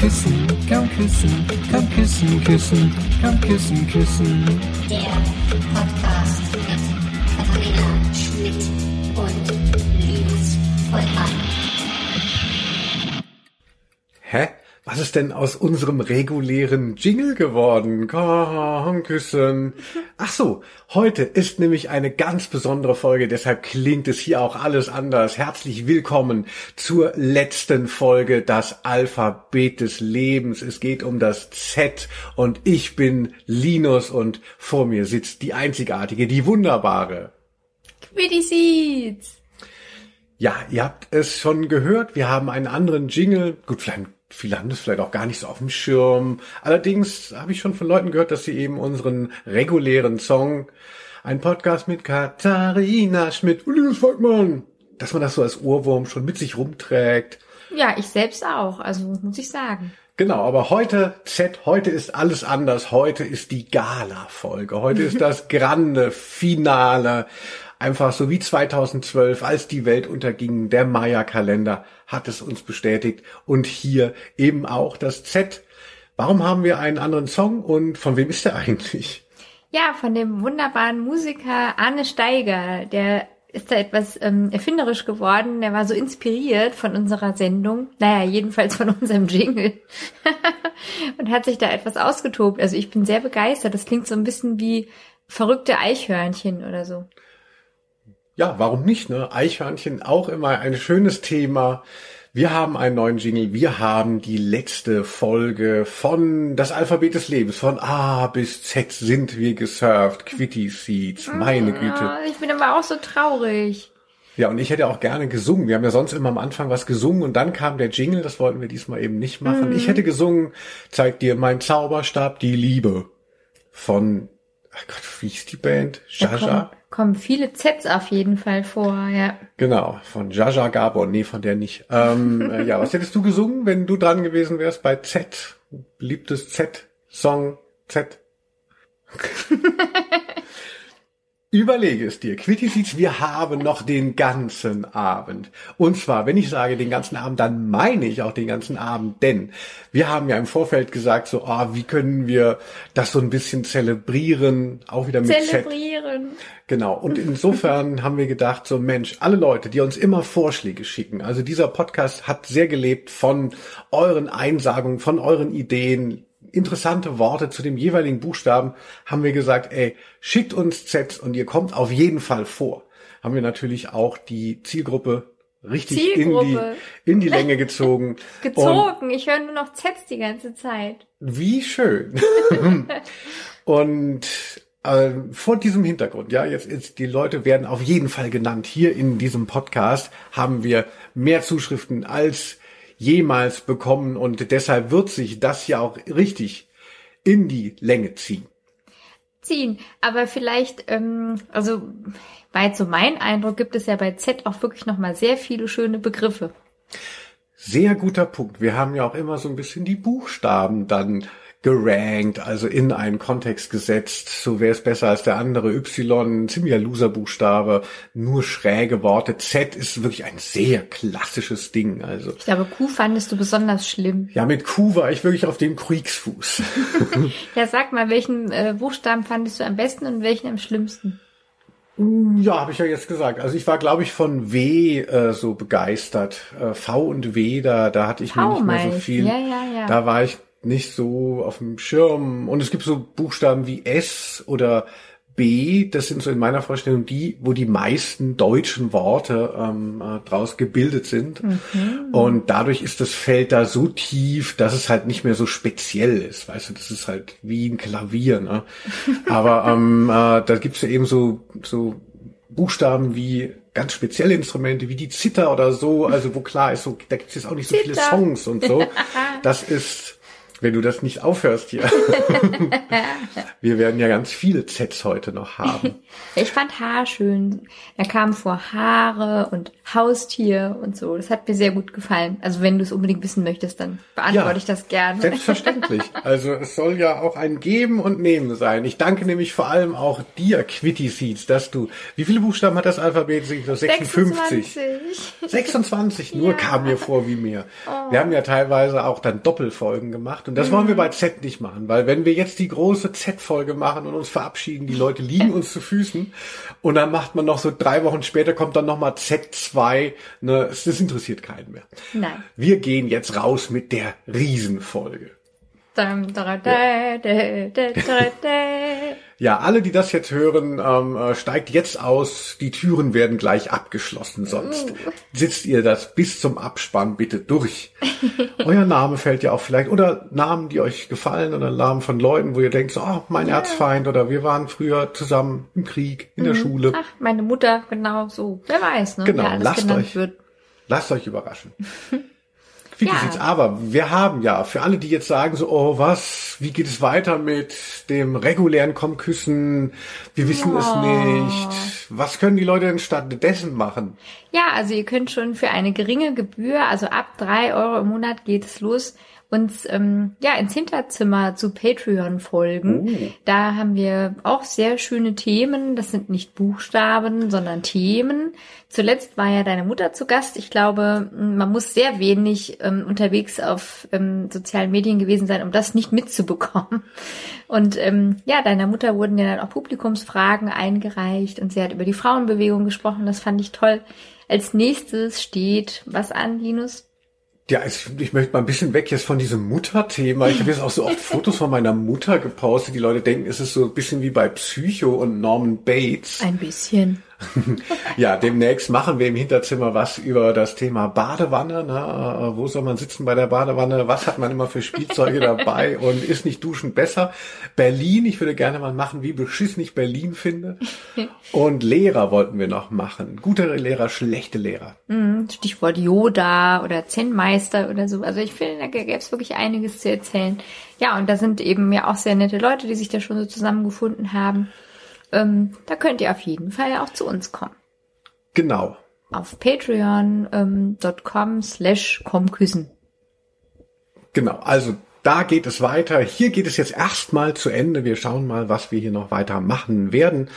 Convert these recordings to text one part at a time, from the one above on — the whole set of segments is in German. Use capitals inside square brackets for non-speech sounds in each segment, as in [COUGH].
küssen, komm küssen, komm küssen, küssen, komm küssen, küssen. Der Podcast mit Katharina Schmidt und Linus Volkmann. Was ist denn aus unserem regulären Jingle geworden? Küssen. Ach so, heute ist nämlich eine ganz besondere Folge, deshalb klingt es hier auch alles anders. Herzlich willkommen zur letzten Folge Das Alphabet des Lebens. Es geht um das Z und ich bin Linus und vor mir sitzt die einzigartige, die wunderbare. Quiddy Seeds. Ja, ihr habt es schon gehört, wir haben einen anderen Jingle. Gut, vielleicht Viele haben das vielleicht auch gar nicht so auf dem Schirm. Allerdings habe ich schon von Leuten gehört, dass sie eben unseren regulären Song, ein Podcast mit Katharina Schmidt und Linus Volkmann, dass man das so als Ohrwurm schon mit sich rumträgt. Ja, ich selbst auch, also muss ich sagen. Genau, aber heute, Z, heute ist alles anders. Heute ist die Gala-Folge. Heute ist [LAUGHS] das grande Finale. Einfach so wie 2012, als die Welt unterging, der Maya-Kalender hat es uns bestätigt. Und hier eben auch das Z. Warum haben wir einen anderen Song und von wem ist der eigentlich? Ja, von dem wunderbaren Musiker Arne Steiger. Der ist da etwas ähm, erfinderisch geworden. Der war so inspiriert von unserer Sendung. Naja, jedenfalls von [LAUGHS] unserem Jingle. [LAUGHS] und hat sich da etwas ausgetobt. Also ich bin sehr begeistert. Das klingt so ein bisschen wie verrückte Eichhörnchen oder so. Ja, warum nicht? Ne? Eichhörnchen auch immer ein schönes Thema. Wir haben einen neuen Jingle. Wir haben die letzte Folge von Das Alphabet des Lebens. Von A bis Z sind wir gesurft. Quitty Seeds. Meine Güte. Ja, ich bin aber auch so traurig. Ja, und ich hätte auch gerne gesungen. Wir haben ja sonst immer am Anfang was gesungen und dann kam der Jingle. Das wollten wir diesmal eben nicht machen. Ich hätte gesungen, zeig dir mein Zauberstab, die Liebe. Von, ach Gott, wie hieß die Band? Jaja? Kommen, viele Zs auf jeden Fall vor, ja. Genau, von Jaja Gabor. Nee, von der nicht. Ähm, äh, [LAUGHS] ja, was hättest du gesungen, wenn du dran gewesen wärst bei Z? Beliebtes Z, Song [LAUGHS] Z. Überlege es dir. Quitty Seeds, wir haben noch den ganzen Abend. Und zwar, wenn ich sage den ganzen Abend, dann meine ich auch den ganzen Abend, denn wir haben ja im Vorfeld gesagt, so, ah, wie können wir das so ein bisschen zelebrieren, auch wieder mit Z. Genau. Und insofern [LAUGHS] haben wir gedacht, so Mensch, alle Leute, die uns immer Vorschläge schicken, also dieser Podcast hat sehr gelebt von euren Einsagungen, von euren Ideen, interessante Worte zu dem jeweiligen Buchstaben, haben wir gesagt, ey, schickt uns Zs und ihr kommt auf jeden Fall vor. Haben wir natürlich auch die Zielgruppe richtig in die, Zielgruppe. in die Länge gezogen. [LAUGHS] Und Gezogen. Ich höre nur noch Zs die ganze Zeit. wie schön. [LAUGHS] Und äh, vor diesem Hintergrund, ja, jetzt ist, die Leute werden auf jeden Fall genannt. Hier in diesem Podcast haben wir mehr Zuschriften als jemals bekommen und deshalb wird sich das ja auch richtig in die Länge ziehen. Ziehen. Aber vielleicht, ähm, also war jetzt so mein Eindruck, gibt es ja bei Z auch wirklich nochmal sehr viele schöne Begriffe. Sehr guter Punkt. Wir haben ja auch immer so ein bisschen die Buchstaben dann gerankt, also in einen Kontext gesetzt. So wäre es besser als der andere. Y, ziemlicher Loserbuchstabe, nur schräge Worte. Z ist wirklich ein sehr klassisches Ding. Also Ich glaube, Q fandest du besonders schlimm. ja, mit Q war ich wirklich auf dem Kriegsfuß. [LAUGHS] Ja, sag mal, welchen äh, Buchstaben fandest du am besten und welchen am schlimmsten? ja, habe ich ja jetzt gesagt. Also ich war, glaube ich, von W äh, so begeistert. Äh, v und W, da, da hatte ich mir nicht mehr so viel. Ja, ja, ja. Da war ich nicht so auf dem Schirm. Und es gibt so Buchstaben wie S oder B, das sind so in meiner Vorstellung die, wo die meisten deutschen Worte ähm, äh, draus gebildet sind. Mhm. Und dadurch ist das Feld da so tief, dass es halt nicht mehr so speziell ist. Weißt du, das ist halt wie ein Klavier. Ne? [LAUGHS] Aber ähm, äh, da gibt's ja eben so, so Buchstaben wie ganz spezielle Instrumente, wie die Zither oder so, also wo klar ist, so, da gibt's jetzt auch nicht so viele Zither. Songs und so. [LAUGHS] Das ist wenn du das nicht aufhörst hier. [LAUGHS] Wir werden ja ganz viele Zs heute noch haben. [LAUGHS] Ich fand Haar schön. Da kam vor Haare und Haustier und so. Das hat mir sehr gut gefallen. Also wenn du es unbedingt wissen möchtest, dann beantworte Ja. ich das gerne. Selbstverständlich. Also es soll ja auch ein Geben und Nehmen sein. Ich danke nämlich vor allem auch dir, Quitty Seeds, dass du, wie viele Buchstaben hat das Alphabet? 56. 26. 26 nur Ja. kam mir vor wie mehr. Wir haben ja teilweise auch dann Doppelfolgen gemacht und das wollen wir bei Z nicht machen, weil wenn wir jetzt die große Z-Folge machen und uns verabschieden, die Leute liegen uns zu Füßen und dann macht man noch so drei Wochen später kommt dann nochmal Z2, ne, das interessiert keinen mehr. Nein. Wir gehen jetzt raus mit der Riesenfolge. Dam, da, da, da, da, da, da. Ja, alle, die das jetzt hören, ähm, äh, steigt jetzt aus. Die Türen werden gleich abgeschlossen, sonst sitzt ihr das bis zum Abspann bitte durch. [LAUGHS] Euer Name fällt ja auch vielleicht, oder Namen, die euch gefallen, oder Namen von Leuten, wo ihr denkt, so, oh, mein Erzfeind, oder wir waren früher zusammen im Krieg, in der Schule. Ach, meine Mutter, genau so. Wer weiß, ne? Genau, lasst euch. wird. Lasst euch überraschen. [LAUGHS] Wie Ja. aber? Wir haben ja, für alle, die jetzt sagen so, oh was, wie geht es weiter mit dem regulären Kommküssen? Wir wissen es nicht. Was können die Leute denn stattdessen machen? Ja, also ihr könnt schon für eine geringe Gebühr, also ab drei Euro im Monat geht es los, uns ähm, ja ins Hinterzimmer zu Patreon folgen. Oh. Da haben wir auch sehr schöne Themen. Das sind nicht Buchstaben, sondern Themen. Zuletzt war ja deine Mutter zu Gast. Ich glaube, man muss sehr wenig ähm, unterwegs auf ähm, sozialen Medien gewesen sein, um das nicht mitzubekommen. Und ähm, ja, deiner Mutter wurden ja dann auch Publikumsfragen eingereicht und sie hat über die Frauenbewegung gesprochen. Das fand ich toll. Als nächstes steht was an, Linus? Ja, ich, ich möchte mal ein bisschen weg jetzt von diesem Mutterthema. Ich habe jetzt auch so oft [LAUGHS] Fotos von meiner Mutter gepostet. Die Leute denken, es ist so ein bisschen wie bei Psycho und Norman Bates. Ein bisschen. Ja, demnächst machen wir im Hinterzimmer was über das Thema Badewanne. Ne? Äh, Wo soll man sitzen bei der Badewanne? Was hat man immer für Spielzeuge [LAUGHS] dabei? Und ist nicht Duschen besser? Berlin, ich würde gerne mal machen, wie beschissen ich Berlin finde. Und Lehrer wollten wir noch machen. Gute Lehrer, schlechte Lehrer. Mhm, Stichwort Yoda oder Zen-Meister oder so. Also ich finde, da gäbe es wirklich einiges zu erzählen. Ja, und da sind eben ja auch sehr nette Leute, die sich da schon so zusammengefunden haben. Ähm, da könnt ihr auf jeden Fall auch zu uns kommen. Genau. Auf patreon.com slash komküssen. Genau, also da geht es weiter. Hier geht es jetzt erstmal zu Ende. Wir schauen mal, was wir hier noch weiter machen werden.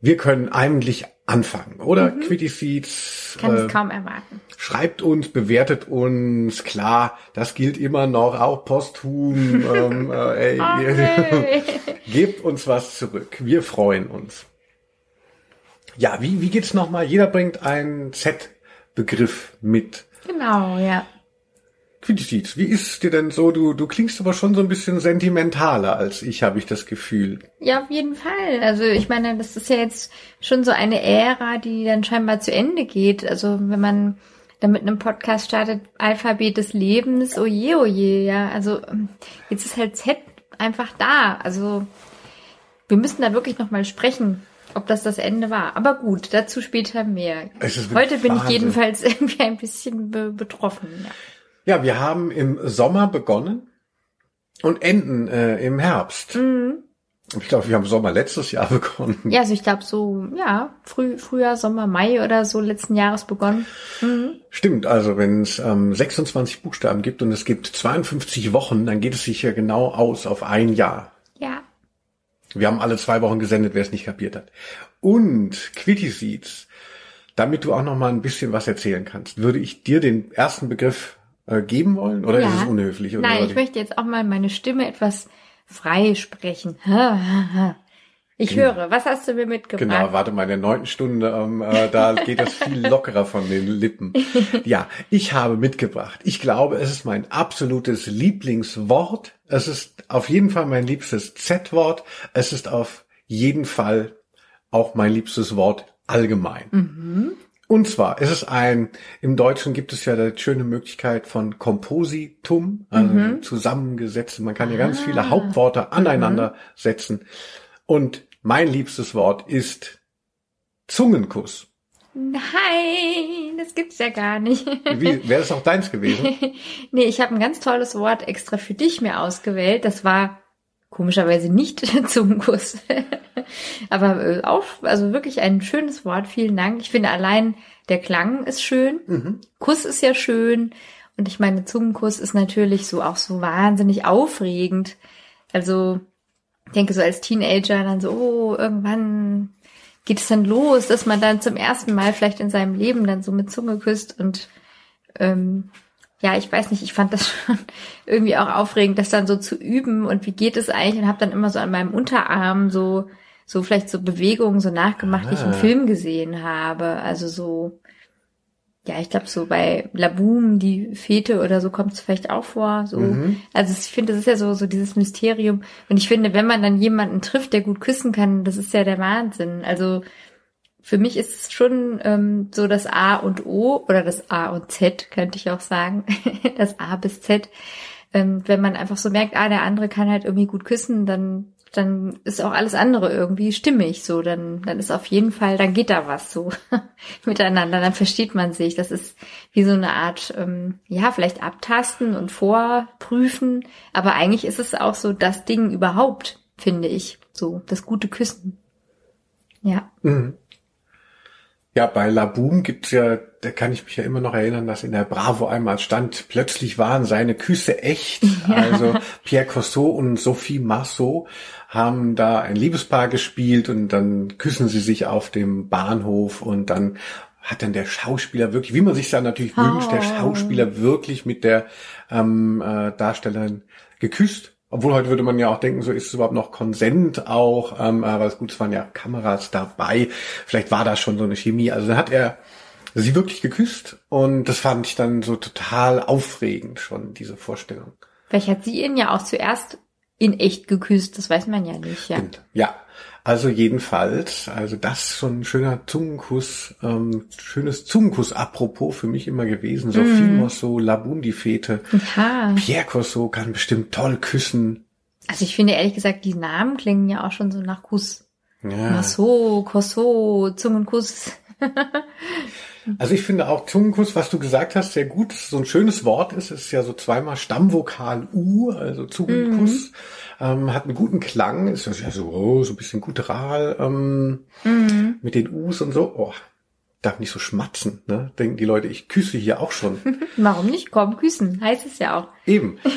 Wir können eigentlich anfangen, oder? Quitty Seeds. Kann äh, es kaum erwarten. schreibt uns, bewertet uns. Klar, das gilt immer noch, auch posthum. [LAUGHS] ähm, äh, ey, Okay. [LAUGHS] Gebt uns was zurück. Wir freuen uns. Ja, wie, wie geht's nochmal? Jeder bringt einen Z-Begriff mit. genau, ja. Quintitiz, wie ist dir denn so? Du, du klingst aber schon so ein bisschen sentimentaler als ich, habe ich das Gefühl. Ja, auf jeden Fall. Also ich meine, das ist ja jetzt schon so eine Ära, die dann scheinbar zu Ende geht. Also wenn man da mit einem Podcast startet, Alphabet des Lebens, oje, oje, ja. Also jetzt ist halt Z einfach da. Also wir müssen da wirklich nochmal sprechen, ob das das Ende war. Aber gut, dazu später mehr. Heute bin ich jedenfalls [LAUGHS] irgendwie ein bisschen be betroffen. Ja. Ja, wir haben im Sommer begonnen und enden äh, im Herbst. Ich glaube, wir haben Sommer letztes Jahr [LAUGHS] begonnen. ja, also ich glaube so, ja, früh, Frühjahr, Sommer, Mai oder so letzten Jahres begonnen. Stimmt, also wenn es ähm, 26 Buchstaben gibt und es gibt 52 Wochen, dann geht es sich ja genau aus auf ein Jahr. Ja. Wir haben alle zwei Wochen gesendet, wer es nicht kapiert hat. Und Quitty Seeds, damit du auch noch mal ein bisschen was erzählen kannst, würde ich dir den ersten Begriff äh, geben wollen? Oder ist es unhöflich? Oder Nein, ich möchte jetzt auch mal meine Stimme etwas frei sprechen. Ich höre, was hast du mir mitgebracht? Genau, warte mal, in der neunten Stunde, ähm, äh, da [LAUGHS] geht das viel lockerer von den Lippen. Ja, ich habe mitgebracht. Ich glaube, es ist mein absolutes Lieblingswort. Es ist auf jeden Fall mein liebstes Z-Wort. Es ist auf jeden Fall auch mein liebstes Wort allgemein. Und zwar ist es ein, im Deutschen gibt es ja die schöne Möglichkeit von Kompositum, also zusammengesetzt. Man kann ja ganz viele Hauptworte aneinander setzen. Und mein liebstes Wort ist Zungenkuss. Nein, das gibt's ja gar nicht. Wie, wäre das auch deins gewesen? [LAUGHS] nee, ich habe ein ganz tolles Wort extra für dich mir ausgewählt. Das war komischerweise nicht [LAUGHS] Zungenkuss. Aber äh, auch, also wirklich ein schönes Wort. Vielen Dank. Ich finde allein der Klang ist schön. Kuss ist ja schön. Und ich meine, Zungenkuss ist natürlich so auch so wahnsinnig aufregend. Also, ich denke so als Teenager dann so, oh, irgendwann geht es dann los, dass man dann zum ersten Mal vielleicht in seinem Leben dann so mit Zunge küsst und ähm, ja, ich weiß nicht, ich fand das [LAUGHS] schon irgendwie auch aufregend, das dann so zu üben und wie geht es eigentlich und habe dann immer so an meinem Unterarm so so vielleicht so Bewegungen so nachgemacht, die ich im Ah. Film gesehen habe, also so ja, ich glaube so bei Laboom, die Fete oder so kommt es vielleicht auch vor. So. Also ich finde, das ist ja so, so dieses Mysterium. Und ich finde, wenn man dann jemanden trifft, der gut küssen kann, das ist ja der Wahnsinn. Also für mich ist es schon ähm, so das A und O oder das A und Z, könnte ich auch sagen. [LAUGHS] das A bis Z. Ähm, wenn man einfach so merkt, ah, der andere kann halt irgendwie gut küssen, dann dann ist auch alles andere irgendwie stimmig so, dann dann ist auf jeden Fall, dann geht da was so [LAUGHS] miteinander, dann versteht man sich. Das ist wie so eine Art, ähm, ja, vielleicht abtasten und vorprüfen, aber eigentlich ist es auch so das Ding überhaupt, finde ich, so das gute Küssen. Ja. Ja, bei Laboom gibt's ja, da kann ich mich ja immer noch erinnern, dass in der Bravo einmal stand, plötzlich waren seine Küsse echt. [LAUGHS] Also Pierre Cossot und Sophie Marceau haben da ein Liebespaar gespielt und dann küssen sie sich auf dem Bahnhof und dann hat dann der Schauspieler wirklich, wie man sich dann natürlich wünscht, der Schauspieler wirklich mit der ähm, äh, Darstellerin geküsst. Obwohl heute würde man ja auch denken, so ist es überhaupt noch Konsent auch, ähm, aber es gut, es waren ja Kameras dabei. Vielleicht war da schon so eine Chemie. Also dann hat er sie wirklich geküsst und das fand ich dann so total aufregend schon, diese Vorstellung. Vielleicht hat sie ihn ja auch zuerst in echt geküsst, das weiß man ja nicht, ja. Ja, also jedenfalls, also das schon ein schöner Zungenkuss, ähm, schönes Zungenkuss apropos für mich immer gewesen. Sophie Mosso, Labundi-Fete. Ja. Pierre Cossot kann bestimmt toll küssen. Also ich finde ehrlich gesagt, die Namen klingen ja auch schon so nach Kuss. Ja. Masso, Kosso, Zungenkuss. [LAUGHS] Also ich finde auch Zungenkuss, was du gesagt hast, sehr gut. So ein schönes Wort ist, es ist ja so zweimal Stammvokal U, also Zungenkuss. Ähm, hat einen guten Klang, ist ja so, oh, so ein bisschen guttural ähm, mit den U's und so. Oh, darf nicht so schmatzen, ne? Denken die Leute, ich küsse hier auch schon. [LAUGHS] Warum nicht? Komm, küssen, heißt es ja auch. Eben. [LAUGHS]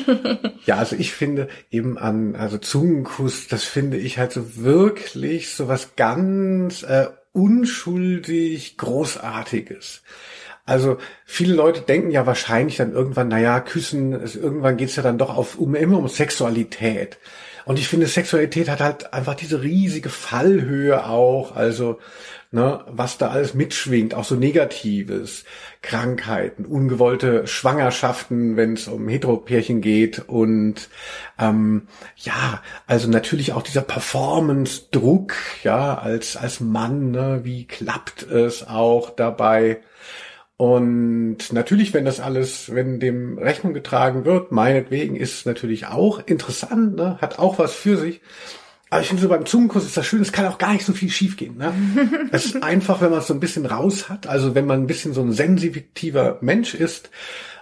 Ja, also ich finde eben an, also Zungenkuss, das finde ich halt so wirklich so was ganz äh, unschuldig Großartiges. Also viele Leute denken ja wahrscheinlich dann irgendwann, naja, küssen, es, irgendwann geht's ja dann doch auf, um, immer um Sexualität. Und ich finde, Sexualität hat halt einfach diese riesige Fallhöhe auch, also ne, was da alles mitschwingt, auch so Negatives, Krankheiten, ungewollte Schwangerschaften, wenn es um Heteropärchen geht und ähm, ja, also natürlich auch dieser Performance-Druck, ja, als als Mann, ne, wie klappt es auch dabei? Und natürlich, wenn das alles, wenn dem Rechnung getragen wird, meinetwegen ist es natürlich auch interessant, ne? hat auch was für sich. Aber ich finde so beim Zungenkuss ist das schön, es kann auch gar nicht so viel schiefgehen. Ne? [LAUGHS] Es ist einfach, wenn man es so ein bisschen raus hat, also wenn man ein bisschen so ein sensitiver Mensch ist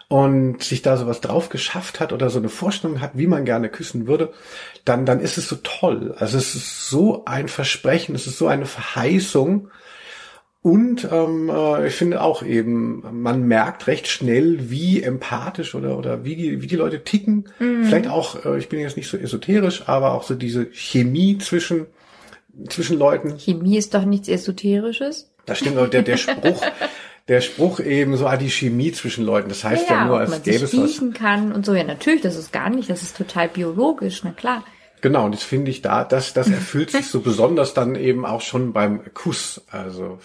und sich da sowas drauf geschafft hat oder so eine Vorstellung hat, wie man gerne küssen würde, dann, dann ist es so toll. Also es ist so ein Versprechen, es ist so eine Verheißung. Und ähm, äh, ich finde auch eben, man merkt recht schnell, wie empathisch oder oder wie die wie die Leute ticken. Vielleicht auch, äh, ich bin jetzt nicht so esoterisch, aber auch so diese Chemie zwischen zwischen Leuten. Chemie ist doch nichts Esoterisches. Da stimmt auch der der Spruch, [LAUGHS] der Spruch eben so ah, die Chemie zwischen Leuten. Das heißt ja, nur, ob als gäbe es was. kann und so. Ja, natürlich, das ist gar nicht, das ist total biologisch, na klar. Genau, und das finde ich da, das das erfüllt sich so besonders dann eben auch schon beim Kuss. Also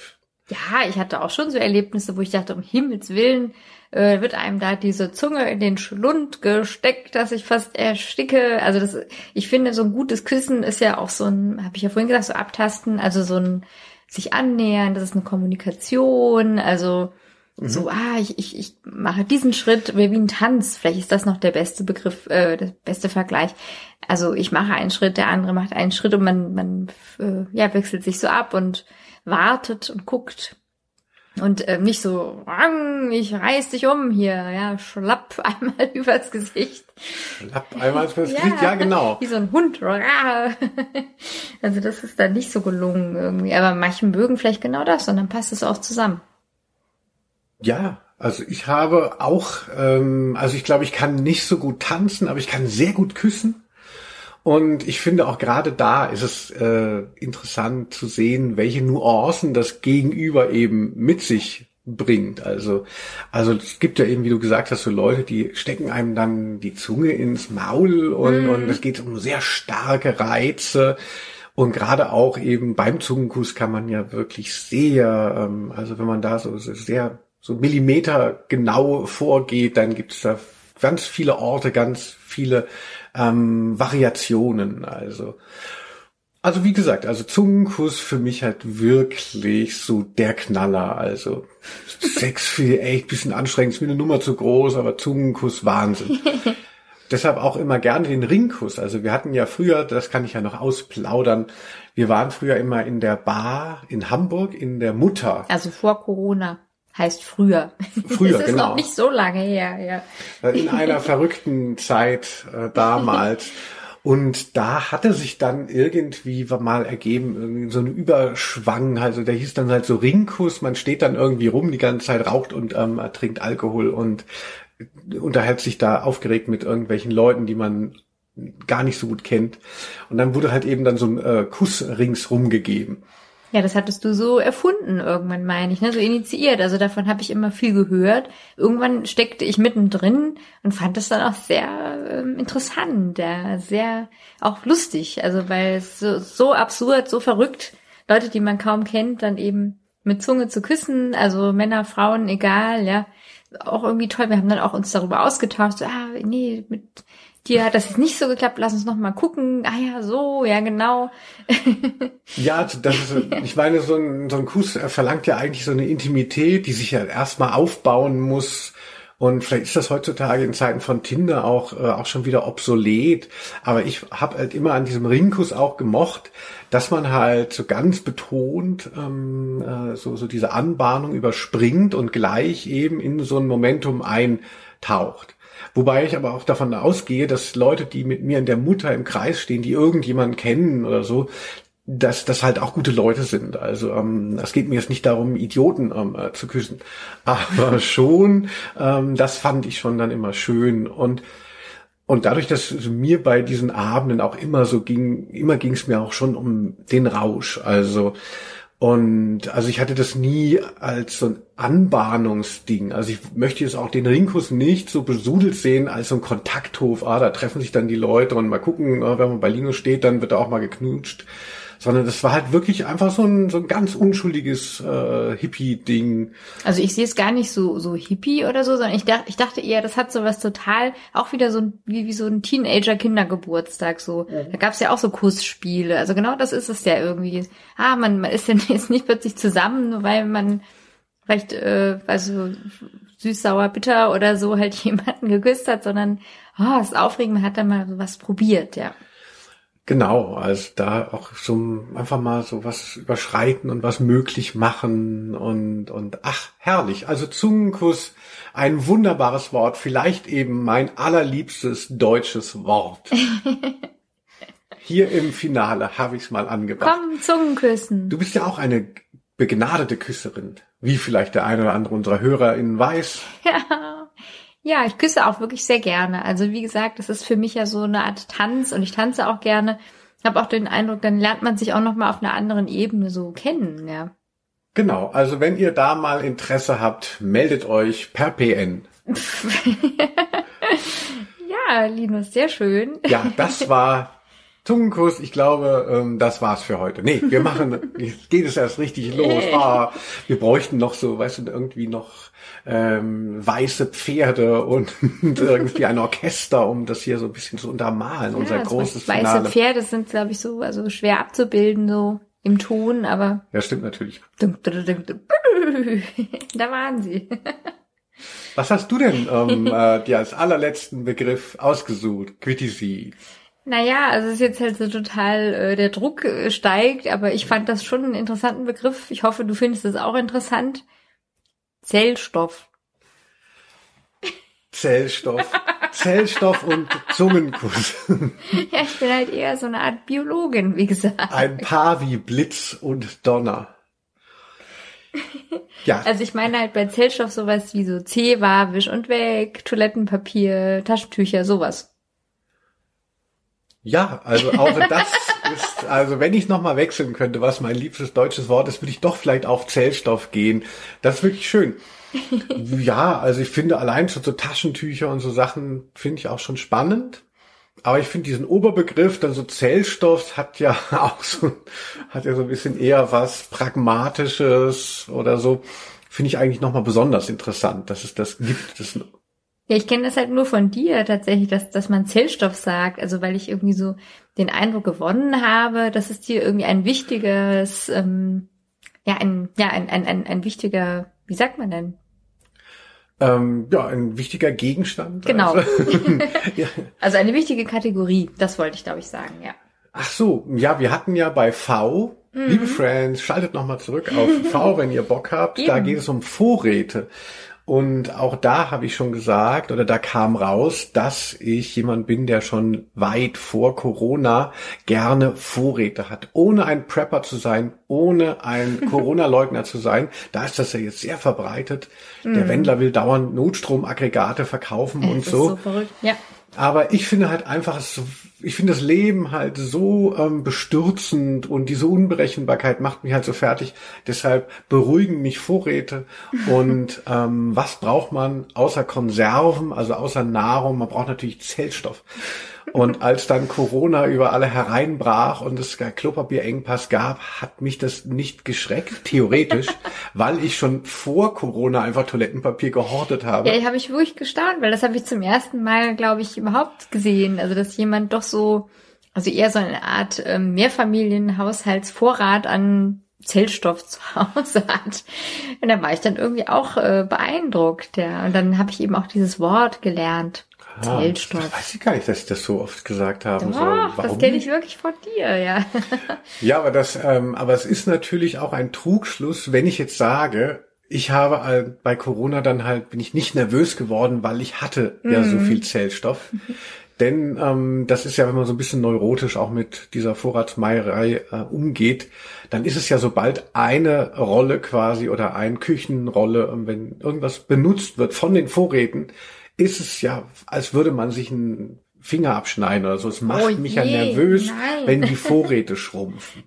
Ja, ich hatte auch schon so Erlebnisse, wo ich dachte, um Himmels Willen äh, wird einem da diese Zunge in den Schlund gesteckt, dass ich fast ersticke. Also das, ich finde, so ein gutes Küssen ist ja auch so ein, habe ich ja vorhin gesagt, so abtasten, also so ein sich annähern, das ist eine Kommunikation, also so, ah, ich, ich, ich mache diesen Schritt wie ein Tanz. Vielleicht ist das noch der beste Begriff, äh, der beste Vergleich. Also ich mache einen Schritt, der andere macht einen Schritt und man, man äh, ja, wechselt sich so ab und wartet und guckt. Und ähm, nicht so, "Rang, ich reiß dich um hier, ja, schlapp [LAUGHS] einmal übers Gesicht. Schlapp einmal fürs Gesicht, ja genau. Wie so ein Hund. [LAUGHS] Also das ist dann nicht so gelungen irgendwie. Aber manche mögen vielleicht genau das und dann passt es auch zusammen. Ja, also ich habe auch, ähm, also ich glaube, ich kann nicht so gut tanzen, aber ich kann sehr gut küssen. Und ich finde auch gerade da ist es äh, interessant zu sehen, welche Nuancen das Gegenüber eben mit sich bringt. Also, also es gibt ja eben, wie du gesagt hast, so Leute, die stecken einem dann die Zunge ins Maul und, und es geht um sehr starke Reize. Und gerade auch eben beim Zungenkuss kann man ja wirklich sehr, ähm, also wenn man da so so sehr so Millimeter genau vorgeht, dann gibt es da ganz viele Orte, ganz viele ähm, Variationen. Also, also wie gesagt, also Zungenkuss für mich halt wirklich so der Knaller. Also Sex [LAUGHS] für echt bisschen anstrengend, ist mir eine Nummer zu groß, aber Zungenkuss Wahnsinn. [LAUGHS] Deshalb auch immer gerne den Ringkuss. Also wir hatten ja früher, das kann ich ja noch ausplaudern, wir waren früher immer in der Bar in Hamburg, in der Mutter. Also vor Corona heißt früher. Früher, [LAUGHS] das ist genau. noch nicht so lange her, ja. in einer verrückten Zeit äh, damals. Und da hatte sich dann irgendwie mal ergeben, irgendwie so ein Überschwang, also der hieß dann halt so Ringkuss, man steht dann irgendwie rum die ganze Zeit, raucht und ähm, trinkt Alkohol und unterhält sich da aufgeregt mit irgendwelchen Leuten, die man gar nicht so gut kennt. Und dann wurde halt eben dann so ein äh, Kuss ringsrum gegeben. Ja, das hattest du so erfunden irgendwann, meine ich, ne? so initiiert. Also davon habe ich immer viel gehört. Irgendwann steckte ich mittendrin und fand das dann auch sehr ähm, interessant, ja, sehr auch lustig. Also weil es so, so absurd, so verrückt, Leute, die man kaum kennt, dann eben mit Zunge zu küssen, also Männer, Frauen, egal, ja. Auch irgendwie toll. Wir haben dann auch uns darüber ausgetauscht. So, ah, nee, mit dir hat das jetzt nicht so geklappt. Lass uns noch mal gucken. Ah ja, so, ja genau. [LAUGHS] Ja, das ist, ich meine, so ein, so ein Kuss äh, verlangt ja eigentlich so eine Intimität, die sich ja erstmal aufbauen muss. Und vielleicht ist das heutzutage in Zeiten von Tinder auch, äh, auch schon wieder obsolet. Aber ich habe halt immer an diesem Ringkuss auch gemocht, dass man halt so ganz betont ähm, äh, so, so diese Anbahnung überspringt und gleich eben in so ein Momentum eintaucht. Wobei ich aber auch davon ausgehe, dass Leute, die mit mir in der Mutter im Kreis stehen, die irgendjemanden kennen oder so, dass das halt auch gute Leute sind. Also ähm, es geht mir jetzt nicht darum, Idioten ähm, äh, zu küssen, [LAUGHS] aber schon, ähm, das fand ich schon dann immer schön und und dadurch, dass mir bei diesen Abenden auch immer so ging, immer ging es mir auch schon um den Rausch. Also und also ich hatte das nie als so ein Anbahnungsding. Also ich möchte jetzt auch den Ringkuss nicht so besudelt sehen als so ein Kontakthof. Ah, da treffen sich dann die Leute und mal gucken, ah, wenn man bei Linus steht, dann wird da auch mal geknutscht. Sondern das war halt wirklich einfach so ein, so ein ganz unschuldiges äh, Hippie-Ding. Also ich sehe es gar nicht so so hippie oder so, sondern ich dachte, ich dachte eher, das hat so was total, auch wieder so ein, wie, wie so ein Teenager-Kindergeburtstag so. Da gab es ja auch so Kussspiele. Also genau das ist es ja irgendwie. Ah, man, man ist ja [LAUGHS] jetzt nicht plötzlich zusammen, nur weil man vielleicht, äh, also süß, sauer, bitter oder so halt [LAUGHS] jemanden geküsst hat, sondern ah, es ist aufregend, man hat da mal so was probiert, ja. Genau, also da auch so einfach mal so was überschreiten und was möglich machen und, und ach, herrlich. Also Zungenkuss, ein wunderbares Wort, vielleicht eben mein allerliebstes deutsches Wort. [LAUGHS] Hier im Finale habe ich es mal angebracht. Komm, Zungenküssen. Du bist ja auch eine begnadete Küsserin, wie vielleicht der eine oder andere unserer HörerInnen weiß. [LAUGHS] Ja. Ja, ich küsse auch wirklich sehr gerne. Also wie gesagt, das ist für mich ja so eine Art Tanz und ich tanze auch gerne. Habe auch den Eindruck, dann lernt man sich auch noch mal auf einer anderen Ebene so kennen, ja. Genau, also wenn ihr da mal Interesse habt, meldet euch per PN. [LAUGHS] Ja, Linus, sehr schön. Ja, das war Zungenkuss. Ich glaube, ähm, das war's für heute. Nee, wir machen, [LAUGHS] jetzt geht es erst richtig los. Ah, wir bräuchten noch so, weißt du, irgendwie noch ähm, weiße Pferde und [LAUGHS] irgendwie ein Orchester, um das hier so ein bisschen zu untermalen, unser ja, so großes weiße Finale. Pferde sind, glaube ich, so also schwer abzubilden so im Ton, aber Ja, stimmt natürlich. [LAUGHS] da waren sie. Was hast du denn ähm, [LAUGHS] äh, dir als allerletzten Begriff ausgesucht? Quitisi. Naja, also es ist jetzt halt so total, äh, der Druck äh, steigt, aber ich fand das schon einen interessanten Begriff. Ich hoffe, du findest es auch interessant. Zellstoff. Zellstoff. Zellstoff und Zungenkuss. [LAUGHS] Ja, ich bin halt eher so eine Art Biologin, wie gesagt. Ein Paar wie Blitz und Donner. Ja, [LAUGHS] Also ich meine halt bei Zellstoff sowas wie so Zewa, Wisch und Weg, Toilettenpapier, Taschentücher, sowas. Ja, also auch das ist, also wenn ich nochmal wechseln könnte, was mein liebstes deutsches Wort ist, würde ich doch vielleicht auf Zellstoff gehen. Das ist wirklich schön. Ja, also ich finde allein schon so Taschentücher und so Sachen finde ich auch schon spannend. Aber ich finde diesen Oberbegriff, dann so Zellstoff, hat ja [LAUGHS] auch so, hat ja so ein bisschen eher was Pragmatisches oder so. Finde ich eigentlich nochmal besonders interessant, dass es das gibt. Das, Ja, ich kenne das halt nur von dir tatsächlich, dass, dass man Zellstoff sagt. Also weil ich irgendwie so den Eindruck gewonnen habe, dass es dir irgendwie ein wichtiges, ähm, ja, ein, ja, ein, ein, ein, ein wichtiger, wie sagt man denn? ähm, ja, ein wichtiger Gegenstand. Genau. Also, [LAUGHS] ja. Also eine wichtige Kategorie, das wollte ich, glaube ich, sagen, ja. Ach so, ja, wir hatten ja bei V, Mhm. liebe Friends, schaltet nochmal zurück auf V, wenn ihr Bock habt. Da Eben. geht es um Vorräte. Und auch da habe ich schon gesagt, oder da kam raus, dass ich jemand bin, der schon weit vor Corona gerne Vorräte hat. Ohne ein Prepper zu sein, ohne ein [LAUGHS] Corona-Leugner zu sein. Da ist das ja jetzt sehr verbreitet. Der Wendler will dauernd Notstromaggregate verkaufen und Mhm. Das ist so. so verrückt. Ja. Aber ich finde halt einfach, ich finde das Leben halt so ähm, bestürzend und diese Unberechenbarkeit macht mich halt so fertig. Deshalb beruhigen mich Vorräte. [LAUGHS] Und ähm, was braucht man außer Konserven, also außer Nahrung? Man braucht natürlich Zellstoff. Und als dann Corona über alle hereinbrach und es Klopapierengpass gab, hat mich das nicht geschreckt, theoretisch, [LAUGHS] weil ich schon vor Corona einfach Toilettenpapier gehortet habe. Ja, ich habe ich wirklich gestaunt, weil das habe ich zum ersten Mal, glaube ich, überhaupt gesehen. Also dass jemand doch so, also eher so eine Art ähm, Mehrfamilienhaushaltsvorrat an Zellstoff zu Hause hat. Und da war ich dann irgendwie auch äh, beeindruckt, ja. Und dann habe ich eben auch dieses Wort gelernt. Zellstoff. Das weiß ich gar nicht, dass ich das so oft gesagt haben soll. Doch, das kenne ich wirklich von dir, ja. [LAUGHS] Ja, aber das, ähm, aber es ist natürlich auch ein Trugschluss, wenn ich jetzt sage, ich habe bei Corona dann halt, bin ich nicht nervös geworden, weil ich hatte ja so viel Zellstoff. [LAUGHS] Denn ähm, das ist ja, wenn man so ein bisschen neurotisch auch mit dieser Vorratsmeierei äh, umgeht, dann ist es ja sobald eine Rolle quasi oder ein Küchenrolle, ähm, wenn irgendwas benutzt wird von den Vorräten, ist es ja, als würde man sich einen Finger abschneiden oder so. Es macht Oh mich ja je, nervös, nein. wenn die [LAUGHS] Vorräte schrumpfen.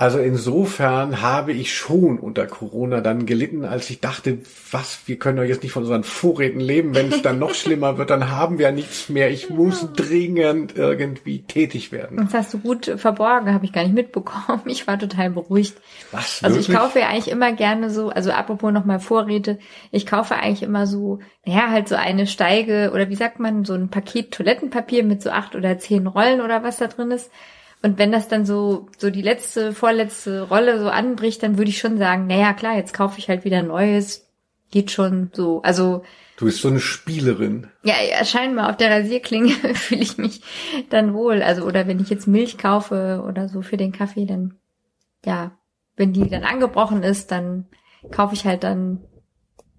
Also insofern habe ich schon unter Corona dann gelitten, als ich dachte, was, wir können doch jetzt nicht von unseren Vorräten leben. Wenn es dann noch [LAUGHS] schlimmer wird, dann haben wir ja nichts mehr. Ich muss dringend irgendwie tätig werden. Das hast du gut verborgen, habe ich gar nicht mitbekommen. Ich war total beruhigt. Was, Also ich wirklich? kaufe ja eigentlich immer gerne so, also apropos nochmal Vorräte, ich kaufe eigentlich immer so, naja, halt so eine Steige oder wie sagt man, so ein Paket Toilettenpapier mit so acht oder zehn Rollen oder was da drin ist. Und wenn das dann so, so die letzte, vorletzte Rolle so anbricht, dann würde ich schon sagen, naja, klar, jetzt kaufe ich halt wieder Neues. Geht schon so. Also, Du bist so eine Spielerin. ja, ja, scheinbar auf der Rasierklinge [LAUGHS] fühle ich mich dann wohl. Also, oder wenn ich jetzt Milch kaufe oder so für den Kaffee, dann, ja, wenn die dann angebrochen ist, dann kaufe ich halt dann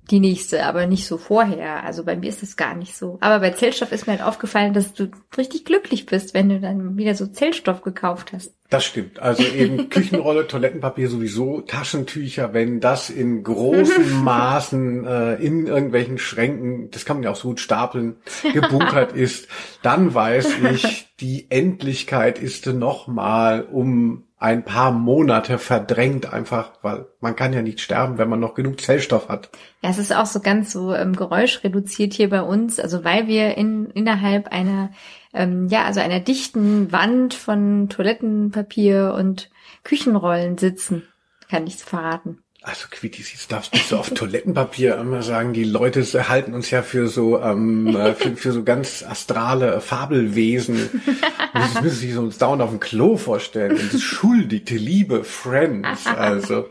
die nächste, aber nicht so vorher. Also bei mir ist das gar nicht so. Aber bei Zellstoff ist mir halt aufgefallen, dass du richtig glücklich bist, wenn du dann wieder so Zellstoff gekauft hast. Das stimmt. Also eben [LAUGHS] Küchenrolle, Toilettenpapier sowieso, Taschentücher, wenn das in großen [LAUGHS] Maßen äh, in irgendwelchen Schränken, das kann man ja auch so gut stapeln, gebunkert [LAUGHS] ist, dann weiß ich, die Endlichkeit ist nochmal um ein paar Monate verdrängt einfach, weil man kann ja nicht sterben, wenn man noch genug Zellstoff hat. Ja, es ist auch so ganz so ähm, geräuschreduziert hier bei uns, also weil wir in innerhalb einer ähm, ja also einer dichten Wand von Toilettenpapier und Küchenrollen sitzen, kann ich verraten. Also Quittis, jetzt darfst du nicht so auf Toilettenpapier immer sagen, die Leute halten uns ja für so ähm, äh, für, für so ganz astrale Fabelwesen. [LAUGHS] Das müssen sich so uns dauernd auf dem Klo vorstellen. Entschuldigte, liebe Friends. [LAUGHS] Also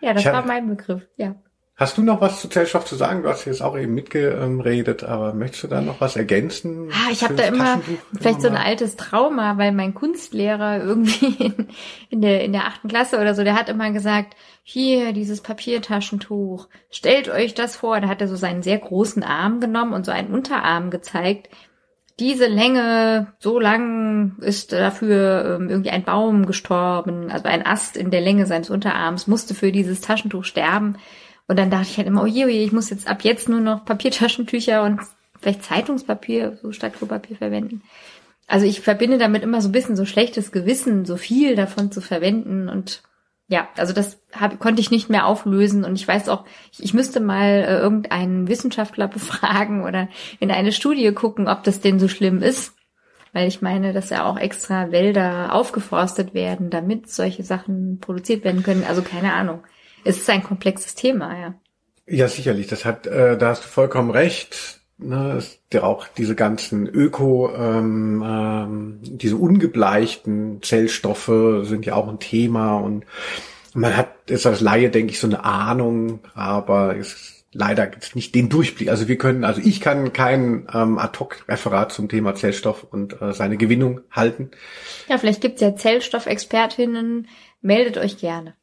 Ja, das Ich hab- war mein Begriff. Ja. Hast du noch was zu Zellstoff zu sagen? Du hast jetzt auch eben mitgeredet, aber möchtest du da noch was ergänzen? Ah, ich habe da immer [LAUGHS] vielleicht so ein altes Trauma, weil mein Kunstlehrer irgendwie [LAUGHS] in, in der in der achten Klasse oder so, der hat immer gesagt, hier dieses Papiertaschentuch, stellt euch das vor. Da hat er so seinen sehr großen Arm genommen und so einen Unterarm gezeigt. Diese Länge, so lang ist dafür ähm, irgendwie ein Baum gestorben, also ein Ast in der Länge seines Unterarms musste für dieses Taschentuch sterben. Und dann dachte ich halt immer, oh je, oh je, ich muss jetzt ab jetzt nur noch Papiertaschentücher und vielleicht Zeitungspapier so statt Klopapier verwenden. Also ich verbinde damit immer so ein bisschen so schlechtes Gewissen, so viel davon zu verwenden und ja, also das hab, konnte ich nicht mehr auflösen und ich weiß auch, ich, ich müsste mal äh, irgendeinen Wissenschaftler [LAUGHS] befragen oder in eine Studie gucken, ob das denn so schlimm ist, weil ich meine, dass ja auch extra Wälder aufgeforstet werden, damit solche Sachen produziert werden können. Also keine Ahnung. Es ist ein komplexes Thema, ja. Ja, sicherlich. Das hat, äh, da hast du vollkommen recht. Ne, es- der auch diese ganzen Öko, ähm, ähm, diese ungebleichten Zellstoffe sind ja auch ein Thema und man hat ist als Laie, denke ich, so eine Ahnung, aber ist leider nicht den Durchblick. Also wir können, also ich kann kein ähm, Ad-Hoc-Referat zum Thema Zellstoff und äh, seine Gewinnung halten. Ja, vielleicht gibt's ja Zellstoffexpertinnen. Meldet euch gerne.